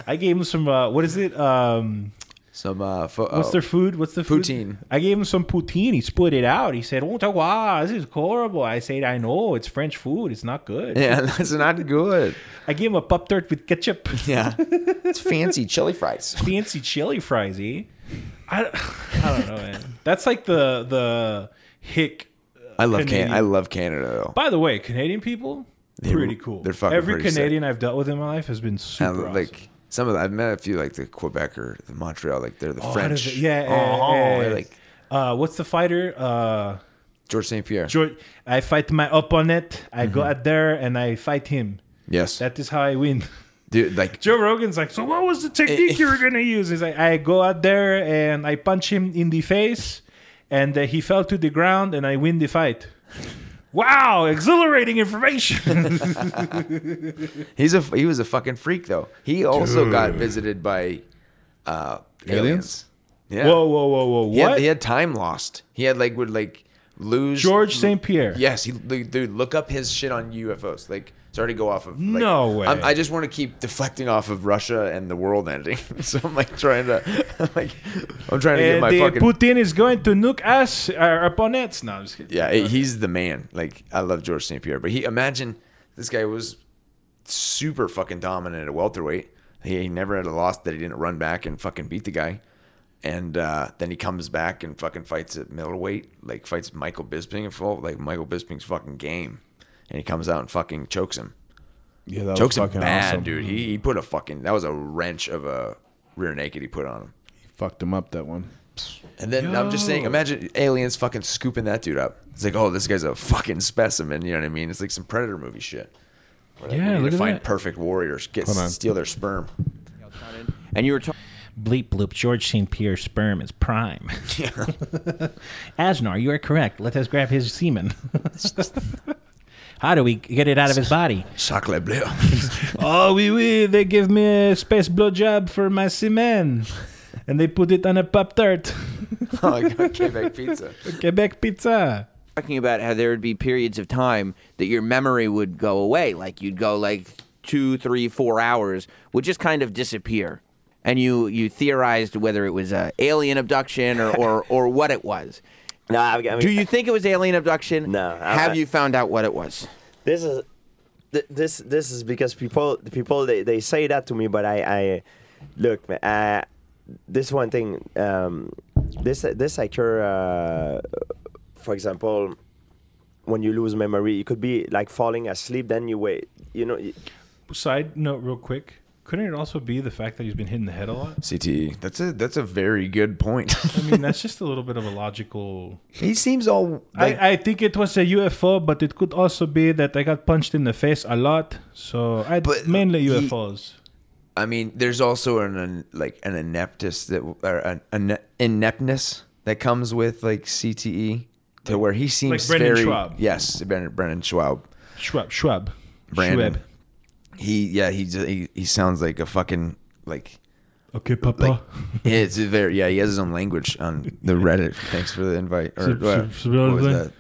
S3: I gave him some. Uh, what is it? Um,
S5: Some uh, fo-
S3: what's
S5: oh,
S3: their food? What's the food?
S5: Poutine.
S3: I gave him some poutine. He split it out. He said, "Oh, wow, this is horrible." I said, "I know. It's French food. It's not good."
S5: Yeah, [LAUGHS] that's not good.
S3: I gave him a pop tart with ketchup. [LAUGHS]
S5: Yeah, it's fancy chili fries. [LAUGHS]
S3: fancy chili fries, eh? I, I don't know, man. That's like the the hick.
S5: I love Can- I love Canada though.
S3: By the way, Canadian people,
S5: They're-
S3: pretty cool.
S5: they're fucking
S3: Every
S5: pretty sick.
S3: Canadian I've dealt with in my life has been super. Awesome.
S5: like some of the, I've met a few like the Quebec or the Montreal, like they're the
S3: Oh,
S5: French.
S3: it- yeah,
S5: oh,
S3: yeah, yeah, yeah.
S5: like
S3: uh, what's the fighter? Uh,
S5: George St. Pierre.
S3: George, I fight my opponent. I go
S5: Mhm.
S3: out there and I fight him.
S5: Yes.
S3: That is how I win. [LAUGHS]
S5: Dude, like [LAUGHS]
S3: Joe Rogan's like, so what was the technique you were [LAUGHS] gonna use? He's like, I go out there and I punch him in the face, and uh, he fell to the ground, and I win the fight. Wow, exhilarating information. [LAUGHS]
S5: He's a he was a fucking freak though. He also got visited by uh, aliens.
S3: Aliens?
S5: Yeah.
S3: Whoa, whoa, whoa, whoa!
S5: He had, he had time lost. He had like would like lose
S3: George St. Pierre.
S5: Yes, he dude. Look up his shit on UFOs. Like sorry to go off of. Like,
S3: No way.
S5: I'm, I just want to keep deflecting off of Russia and the world ending. [LAUGHS] so I'm like trying to I'm [LAUGHS] like I'm trying to get my fucking.
S3: Putin is going to nuke us, our opponents. No, I'm just kidding.
S5: Yeah, he's the man. Like I love George St. Pierre, but he imagine this guy was super fucking dominant at welterweight. He, he never had a loss that he didn't run back and fucking beat the guy. And uh, then he comes back and fucking fights at middleweight, like fights Michael Bisping and full like Michael Bisping's fucking game, and he comes out and fucking chokes him.
S4: Yeah, that was
S5: chokes him
S4: fucking
S5: bad,
S4: awesome.
S5: dude. He he put a fucking that was a wrench of a rear naked he put on him.
S4: He fucked him up that one.
S5: And then I'm just saying, imagine aliens fucking scooping that dude up. It's like, oh, this guy's a fucking specimen. You know what I mean? It's like some Predator movie shit. Where,
S3: Yeah, look
S5: to
S3: at
S5: find
S3: that.
S5: perfect warriors, get
S3: Hold on.
S5: steal their sperm.
S13: And you were talking.
S17: Bleep bloop. George St. Pierre's sperm is prime. [LAUGHS] Yeah. Asnar, you are correct. Let us grab his semen. [LAUGHS] How do we get it out of his body?
S5: Chocolate bleu. [LAUGHS]
S17: oh, oui, oui. They give me a space blowjob for my semen. And they put it on a Pop Tart. [LAUGHS]
S5: oh, I got Quebec pizza. [LAUGHS]
S17: Quebec pizza.
S18: Talking about how there would be periods of time that your memory would go away. Like you'd go like two, three, four hours, would just kind of disappear. And you, you theorized whether it was a alien abduction or, or, or what it was.
S19: No, I mean,
S18: Do you think it was alien abduction?
S19: No. I-
S18: Have
S19: I-
S18: you found out what it was?
S19: This is th- this this is because people people they, they say that to me, but I I look man, uh, this one thing um, this this occur uh, for example when you lose memory it could be like falling asleep then you wait you know
S3: Side note, real quick. Couldn't it also be the fact that he's been hitting the head a lot?
S5: CTE. That's a that's a very good point.
S3: I mean, that's just a little bit of a logical. [LAUGHS]
S5: he seems all. Like,
S17: I, I think it was a UFO, but it could also be that I got punched in the face a lot. So I mainly
S5: he-
S17: UFOs.
S5: I mean, there's also an, an like an ineptness that or an, an ineptness that comes with like CTE to where he seems
S3: Brendan
S5: very
S3: Schaub.
S5: yes, Brendan, Brendan Schaub.
S3: Schaub. Schaub.
S5: Brandon.
S3: Schaub.
S5: He yeah he, just, he he sounds like a fucking like
S3: Okay, Papa.
S5: like it's very yeah he has his own language on the Reddit. Thanks for the invite. Or
S3: Sub-
S5: what,
S3: sub-
S5: what was that?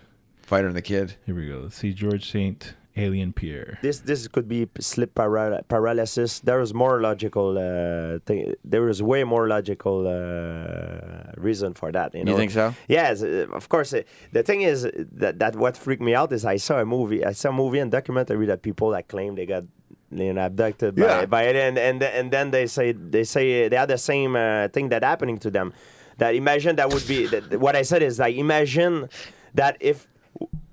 S5: Fighter and the Kid.
S3: Here we go. Let's see George Saint Alien Pierre.
S19: this this could be sleep paral- paralysis there is more logical uh, thing there is way more logical uh, reason for that you
S18: You think so?
S19: Yes, uh, of course. uh, The thing is that that what freaked me out is I saw a movie, I saw a movie and documentary that people that claim they got you know abducted by,
S5: Yeah.
S19: by it, and and and then they say they say they had the same uh, thing that happening to them. That imagine that would be that, what I said is like imagine that if.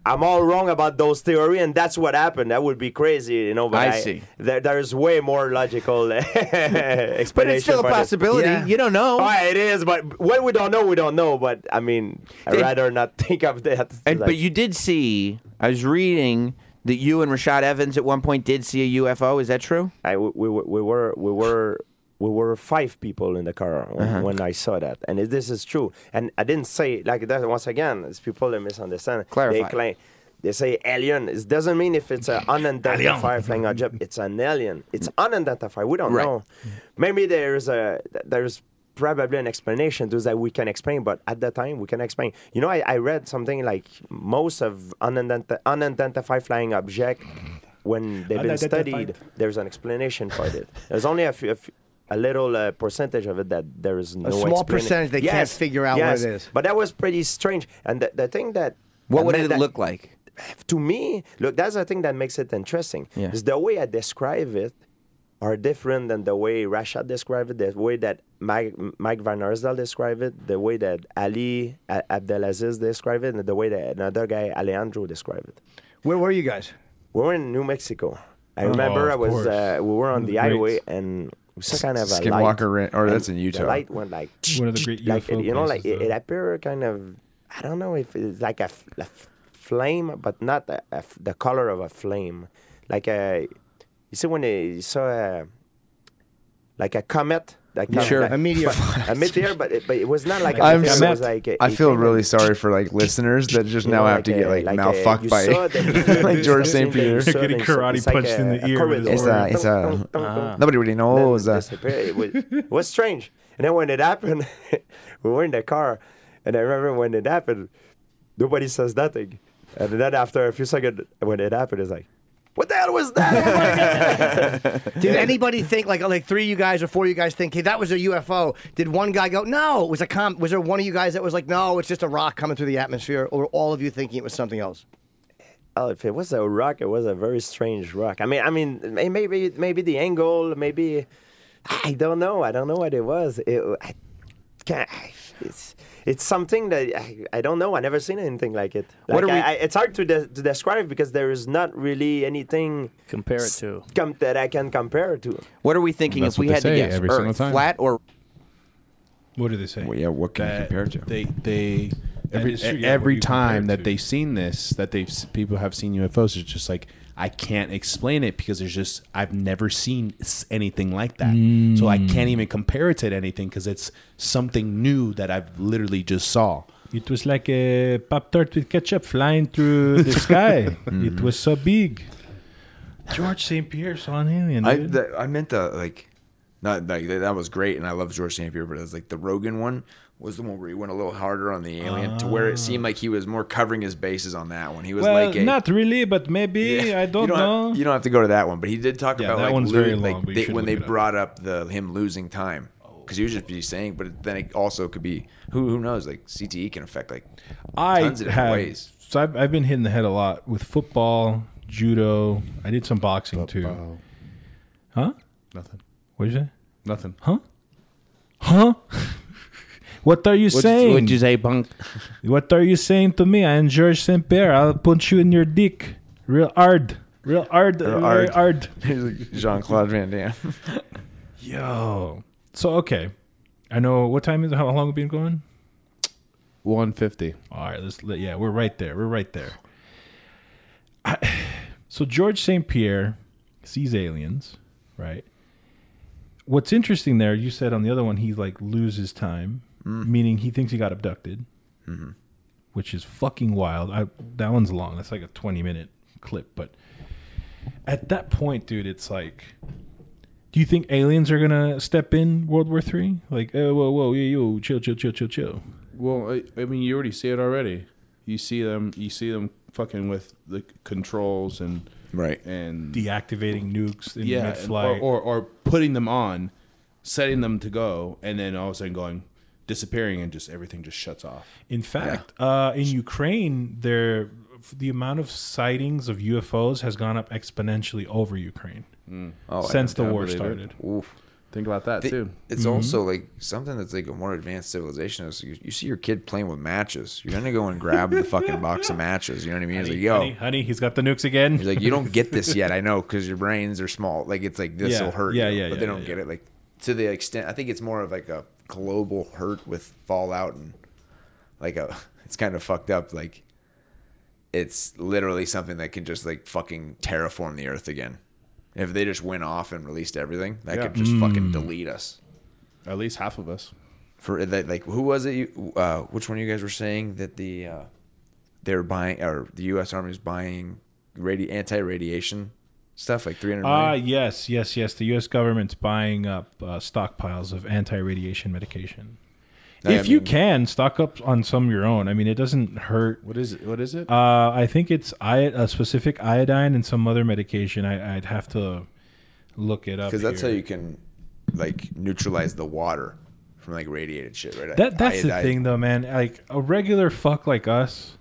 S19: I'm all wrong about those theory, and that's what happened. That would be crazy, you know. But
S18: I
S19: I,
S18: see.
S19: There, there's way more logical [LAUGHS] explanation.
S18: But it's still a
S19: for this.
S18: possibility. You don't know.
S19: Oh, it is, but what we don't know, we don't know. But I mean, I'd
S18: Did-
S19: rather not [LAUGHS] think of that.
S18: And,
S19: Like-
S18: but you did see, I was reading that you and Rashad Evans at one point did see a UFO. Is that true?
S19: I we, we, we were we were we were five people in the car when,
S18: Uh-huh.
S19: when I saw that, and it, this is true. And I didn't say like that. Once again, it's people that misunderstand.
S18: Clarify.
S19: They claim they say alien. It doesn't mean if it's an unidentified flying object. It's an alien. It's unidentified. We don't
S18: Right.
S19: know. Maybe there's a there's probably an explanation to that we can explain, but at that time we can explain. You know, I, I read something like most of unidenti- unidentified flying object when they've been studied, there's an explanation for it. There's only a, few, a, few- a little uh, percentage of it that there is no a
S20: small
S19: explana-
S20: percentage they can't figure out what it is.
S19: But that was pretty strange. And the, the thing that
S18: What
S19: that
S18: would it
S19: that-
S18: look like?
S19: to me, look, that's the thing that makes it interesting.
S18: Yeah.
S19: Is the way I describe it are different than the way Rashad described it, the way that Mike, Mike Van Arsdale described it, the way that Ali A- Abdelaziz described it, and the way that another guy, Alejandro, described it.
S20: Where were you guys?
S19: We were in New Mexico. I
S5: Oh,
S19: remember
S5: of
S19: I was uh, we were on
S5: One
S19: the
S5: the
S19: highway and we saw kind of a
S5: Skinwalker
S19: light.
S5: Ran- or that's in Utah.
S19: The light went like
S3: One of the great [LAUGHS]
S19: like
S3: UFO
S19: it, you know like it, it appeared kind of I don't know if it's like a, f- a f- flame, but not a, a f- the color of a flame, like a you see when you saw a like a comet. Like
S5: Yeah. Sure.
S19: like-
S5: A meteor.
S19: a meteor, but it, but it was not like a
S5: I'm
S19: meteor.
S5: so-
S19: it was like a,
S5: I feel
S19: came
S5: really
S19: like-
S5: sorry for like listeners that just now
S19: know,
S5: have to
S19: like
S5: get like,
S19: like
S5: mouth fucked by [LAUGHS] like George St.
S19: something
S5: Pierre.
S3: Getting karate
S19: it's like
S3: punched in
S19: a-
S3: the ear with
S19: corridor.
S3: his
S5: It's a, it's a, nobody really knows.
S19: Then
S5: Uh.
S19: It was, it was strange. And then when it happened, [LAUGHS] we were in the car, and I remember when it happened, nobody says nothing. And then after a few seconds, when it happened, it's like, what the hell was that? [LAUGHS]
S20: Did anybody think like like three of you guys or four of you guys think, hey, that was a UFO? Did one guy go, no, it was a com? Was there one of you guys that was like, no, it's just a rock coming through the atmosphere, or all of you thinking it was something else?
S19: oh, if it was a rock, it was a very strange rock. I mean, I mean, maybe maybe the angle, maybe I don't know. I don't know what it was. It, I can't. It's it's something that I, I don't know. I never seen anything like it. Like
S18: What are
S19: I,
S18: we-
S19: I, it's hard to, de- to describe because there is not really anything
S21: compare it to
S19: com- that I can compare it to.
S18: What are we thinking
S4: That's
S18: if we had
S4: they
S18: to
S4: say
S18: guess?
S4: every
S18: Earth,
S4: time.
S18: flat or
S3: What do they say?
S5: well, yeah, what can you compare it to?
S4: They they
S3: That
S4: every
S3: yeah,
S4: every
S3: do you compare
S4: time that they've seen this that they've people have seen UFOs. It's just like I can't explain it because there's just I've never seen anything like that. So I can't mm. even compare it to anything because it's something new that I've literally just saw.
S3: It was like a pop tart with ketchup flying through the [LAUGHS] sky. Mm-hmm. It was so big. George St. Pierre saw an alien.
S5: I
S3: dude.
S5: that, I meant the like, not like that, that was great, and I love George St. Pierre, but it was like the Rogan one was the one where he went a little harder on the alien to where it seemed ah. like he was more covering his bases on that one. He was
S3: well,
S5: like a,
S3: not really, but maybe
S5: Yeah.
S3: I don't,
S5: you
S3: know.
S5: Have, you don't have to go to that one, but he did talk
S3: Yeah,
S5: about
S3: that
S5: like,
S3: one's
S5: lo-
S3: very
S5: like
S3: long, but
S5: they, when they
S3: it up.
S5: brought up the him losing time because he was just be saying, but then it also could be who who knows like CTE can affect like
S3: I
S5: tons of different
S3: have
S5: ways.
S3: so I've, I've been hitting the head a lot with football, judo. I did some boxing too. Huh?
S4: Nothing.
S3: What did you say?
S4: Nothing.
S3: Huh? Huh? [LAUGHS] what are you
S22: What'd
S3: saying?
S22: what'd you say, punk? [LAUGHS]
S3: What are you saying to me? I am George St. Pierre. I'll punch you in your dick. Real hard. Real hard.
S5: Real
S3: Very
S5: hard.
S3: hard. [LAUGHS]
S5: Jean Claude Van Damme. [LAUGHS]
S3: Yo. So, okay. I know. What time is it? How long have we been going?
S4: 150.
S3: All right, let's let, yeah, we're right there. We're right there. I, [SIGHS] so George St. Pierre sees aliens, right? What's interesting there, you said on the other one, he like loses time,
S5: Mm.
S3: meaning he thinks he got abducted,
S5: Mhm.
S3: which is fucking wild. I, that one's long. That's like a twenty minute clip, but at that point, dude, it's like, do you think aliens are gonna step in World War Three? Like, oh, whoa, whoa, yo, yo, chill, chill, chill, chill, chill.
S4: Well, I, I mean, you already see it already. You see them. You see them fucking with the controls and
S5: right
S4: and
S3: Deactivating nukes in
S4: yeah,
S3: mid-flight.
S4: or, or or putting them on, setting them to go, and then all of a sudden going disappearing, and just everything just shuts off.
S3: In fact, uh, in Ukraine, there the amount of sightings of UFOs has gone up exponentially over Ukraine
S5: Oh,
S3: since the war started.
S5: Oof.
S4: Think about that
S5: The-
S4: too.
S5: It's
S3: Mhm.
S5: also like something that's like a more advanced civilization. Is you, you see your kid playing with matches, you're gonna go and grab the fucking box of matches. You know what I mean? It's
S3: Honey,
S5: like, yo,
S3: honey, honey, he's got the nukes again.
S5: He's like, you don't get this [LAUGHS] yet. I know because your brains are small. Like it's like this
S3: Yeah,
S5: will hurt.
S3: yeah,
S5: you,
S3: yeah,
S5: But
S3: yeah,
S5: they don't
S3: yeah,
S5: get it. Like to the extent. I think it's more of like a global hurt with Fallout and like a. [LAUGHS] It's kind of fucked up. Like it's literally something that can just like fucking terraform the Earth again. If they just went off and released everything, that
S4: Yeah.
S5: could just fucking
S4: Mm.
S5: delete us.
S4: At least half of us.
S5: For that, like, who was it? You, uh, which one of you guys were saying that the uh, they were buying, or the U.S. Army was buying radi- anti-radiation stuff, like three hundred
S3: Ah,
S5: million.
S3: yes, yes, yes. The U.S. government's buying up uh, stockpiles of anti-radiation medication.
S5: I
S3: if you can stock up on some of your own, I mean, it doesn't hurt.
S4: What is it? What is it?
S3: Uh, I think it's I- a specific iodine and some other medication. I, I'd have to look it up
S5: because that's how you can like neutralize the water from like radiated shit, right?
S3: That that's the thing though, man. Like a regular fuck like us,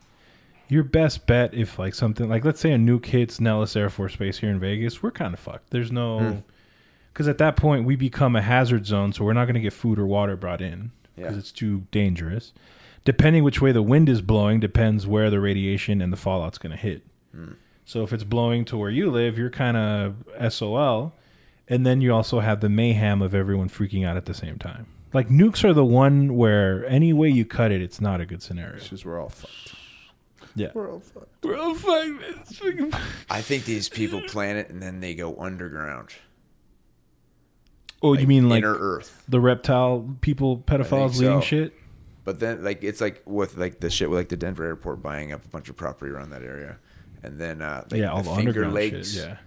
S3: your best bet if like something like let's say a nuke hits Nellis Air Force Base here in Vegas, we're kind of fucked. There's
S5: Hmm.
S3: no because at that point we become a hazard zone, so we're not going to get food or water brought in because
S5: Yeah.
S3: it's too dangerous. Depending which way the wind is blowing, depends where the radiation and the fallout's going to hit.
S5: Hmm.
S3: So if it's blowing to where you live, you're kind of SOL. And then you also have the mayhem of everyone freaking out at the same time. Like nukes are the one where any way you cut it, it's not a good scenario. It's
S4: just we're all fucked.
S3: Yeah.
S4: We're all fucked.
S3: We're all fucked.
S5: I think these people [LAUGHS] plan it and then they go underground.
S3: Oh, you mean like
S5: inner Earth?
S3: the reptile people, pedophiles leading
S5: so.
S3: shit?
S5: But then, like, it's like with like the shit with like the Denver airport buying up a bunch of property around that area, and then uh, like
S3: Yeah, all
S5: the
S3: the
S5: Finger
S3: underground shit,
S5: Lakes,
S3: yeah.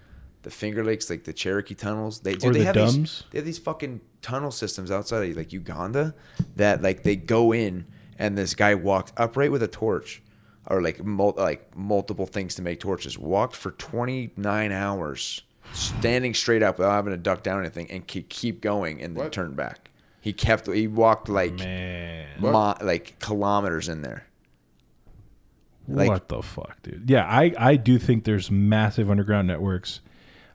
S5: the Finger Lakes, like the Cherokee tunnels. They do
S3: Or
S5: they
S3: the
S5: have
S3: Dumbs.
S5: these they have these fucking tunnel systems outside of like Uganda that like they go in and this guy walked upright with a torch or like mul- like multiple things to make torches. Walked for 29 hours, standing straight up without having to duck down anything, and keep keep going, and then
S4: What?
S5: turn back. He kept. He walked like like kilometers in there. Like-
S3: what the fuck, dude? Yeah, I, I do think there's massive underground networks.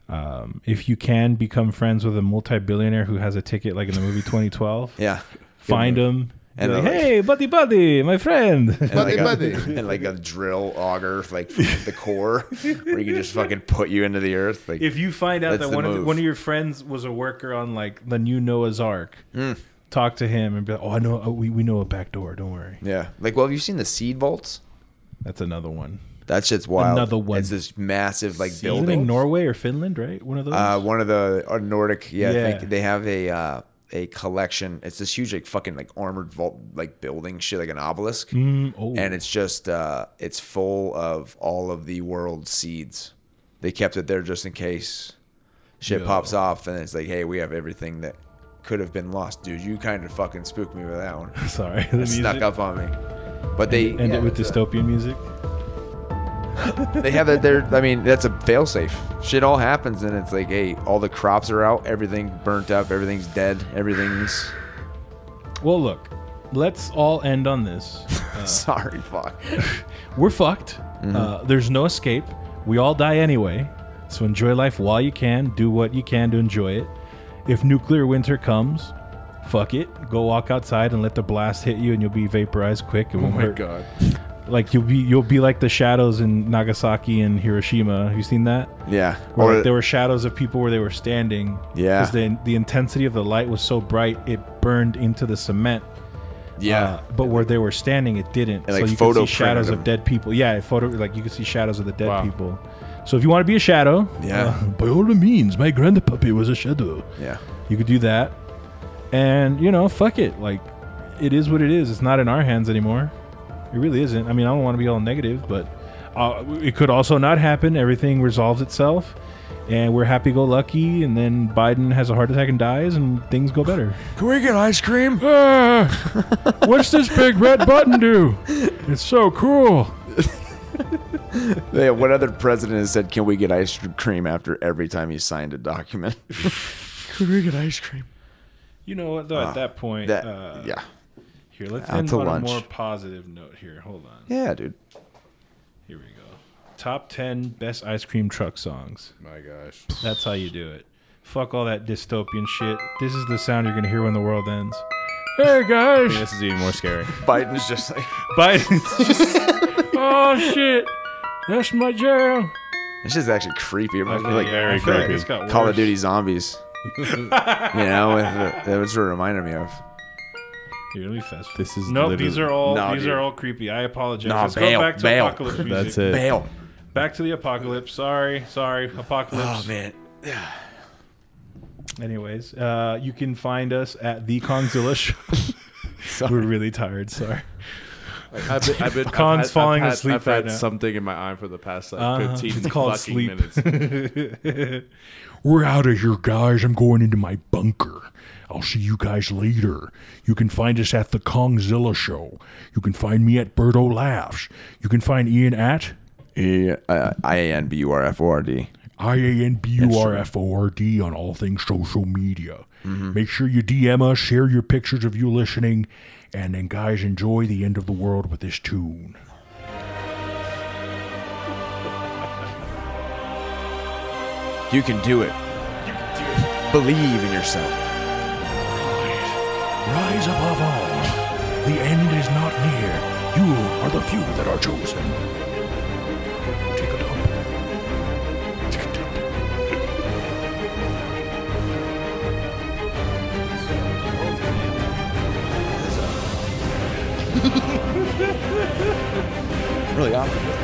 S3: Um, if you can become friends with a multi-billionaire who has a ticket, like in the movie 2012,
S5: Yeah.
S3: find him.
S5: And
S3: And like,
S5: they're like-
S3: hey, buddy, buddy, my friend. [LAUGHS]
S5: And like, a, [LAUGHS] and like a drill auger, like from the [LAUGHS] core, where you can just fucking put you into the earth. Like
S3: if you find out that
S5: the
S3: one of, the, one of your friends was a worker on like the new Noah's Ark,
S5: Mm.
S3: talk to him and be like, "Oh, I know, oh, we we know a back door. Don't worry."
S5: yeah, like well, have you seen the seed vaults?
S3: That's another one.
S5: That shit's wild.
S3: Another one.
S5: It's this massive like
S3: Isn't it
S5: building.
S3: Norway or Finland, right? One of those.
S5: Uh, one of the uh, Nordic, yeah,
S3: Yeah.
S5: think they have a uh, a collection. It's this huge, like fucking like armored vault, like building shit, like an obelisk,
S3: Mm, oh.
S5: and it's just uh, it's full of all of the world's seeds. They kept it there just in case shit
S3: Yo.
S5: pops off, and it's like, hey, we have everything that could have been lost, dude. You kind of fucking spooked me with that one. [LAUGHS]
S3: Sorry,
S5: It snuck up on me. But they
S3: end
S5: yeah,
S3: it with dystopian music.
S5: They have that there i mean that's a failsafe shit all happens and it's like hey all the crops are out everything burnt up everything's dead everything's [SIGHS]
S3: Well, look, let's all end on this. [LAUGHS] Uh,
S5: sorry fuck [LAUGHS]
S3: we're fucked.
S5: Mhm.
S3: Uh, there's no escape. We all die anyway. So enjoy life while you can. Do what you can to enjoy it. If nuclear winter comes, fuck it. Go walk outside and let the blast hit you, and you'll be vaporized quick. It
S4: Oh
S3: won't
S4: my
S3: hurt.
S4: God. [LAUGHS]
S3: Like you'll be you'll be like the shadows in Nagasaki and Hiroshima. Have you seen that?
S5: Yeah.
S3: Where
S5: Or-
S3: like, there were shadows of people where they were standing.
S5: Yeah.
S3: Because the the intensity of the light was so bright, it burned into the cement.
S5: Yeah.
S3: Uh, but where they were standing, it didn't.
S5: It,
S3: so you could see shadows
S5: printed
S3: of dead people. Yeah, it photo like you could see shadows of the dead people. So if you want to be a shadow,
S5: Yeah.
S3: uh, by all means, my grandpappy was a shadow.
S5: Yeah.
S3: You could do that, and you know, fuck it. Like, it is what it is. It's not in our hands anymore. It really isn't. I mean, I don't want to be all negative, but uh, it could also not happen. Everything resolves itself, and we're happy-go-lucky. And then Biden has a heart attack and dies, and things go better.
S5: Can we get ice cream?
S3: Ah, what's this big red button do? It's so cool. [LAUGHS]
S5: yeah, what other president has said can we get ice cream after every time he signed a document [LAUGHS] can we get ice cream
S3: You know what? Though
S5: Uh,
S3: at that point,
S5: that-
S3: uh,
S5: yeah.
S3: Here, let's
S5: Out
S3: end
S5: to
S3: on
S5: lunch.
S3: a more positive note. Here, hold on.
S5: yeah dude
S3: Here we go. Top ten best ice cream truck songs.
S4: My gosh.
S3: That's how you do it. Fuck all that dystopian shit. This is the sound you're gonna hear when the world ends. Hey guys.
S4: this is even more scary. [LAUGHS]
S5: biden's just like [LAUGHS]
S3: Biden's just. [LAUGHS] oh shit. That's my jam.
S5: this is actually creepy it reminds me like,
S3: yeah, I feel like
S5: call of duty zombies you know with the, that's what it reminded me of
S3: Here, let me fast.
S4: This is
S3: nope.
S4: literally-
S3: These are all
S5: No,
S3: these
S5: dude.
S3: are all creepy. I apologize.
S5: Nah,
S3: Let's
S5: bail,
S3: go back to
S5: bail.
S3: apocalypse music.
S4: That's it.
S5: bail
S3: Back to the apocalypse. Sorry, sorry, apocalypse.
S5: oh man [SIGHS]
S3: Anyways, uh, you can find us at the Kongzilla Show. [LAUGHS] We're really tired. Sorry.
S4: I've been, I've been, [LAUGHS] I've had-
S3: falling
S4: I've had,
S3: asleep
S4: I've
S3: right
S4: had
S3: now.
S4: something in my eye for the past like
S3: Uh-huh.
S4: 15
S3: It's
S4: fucking
S3: sleep.
S4: minutes. [LAUGHS]
S17: We're out of here, guys. I'm going into my bunker. I'll see you guys later. You can find us at the Kongzilla Show. You can find me at Birdo Laughs. You can find Ian at
S5: uh, i-a-n-b-u-r-f-o-r-d
S17: I A N B U R F O R D on all things social media.
S5: Mhm.
S17: Make sure you DM us, share your pictures of you listening, and then, guys, enjoy the end of the world with this tune.
S5: you can do it believe in yourself
S17: Rise above all. The end is not near. You are the few that are chosen. Take a dump. Take a dump. [LAUGHS]
S5: really awesome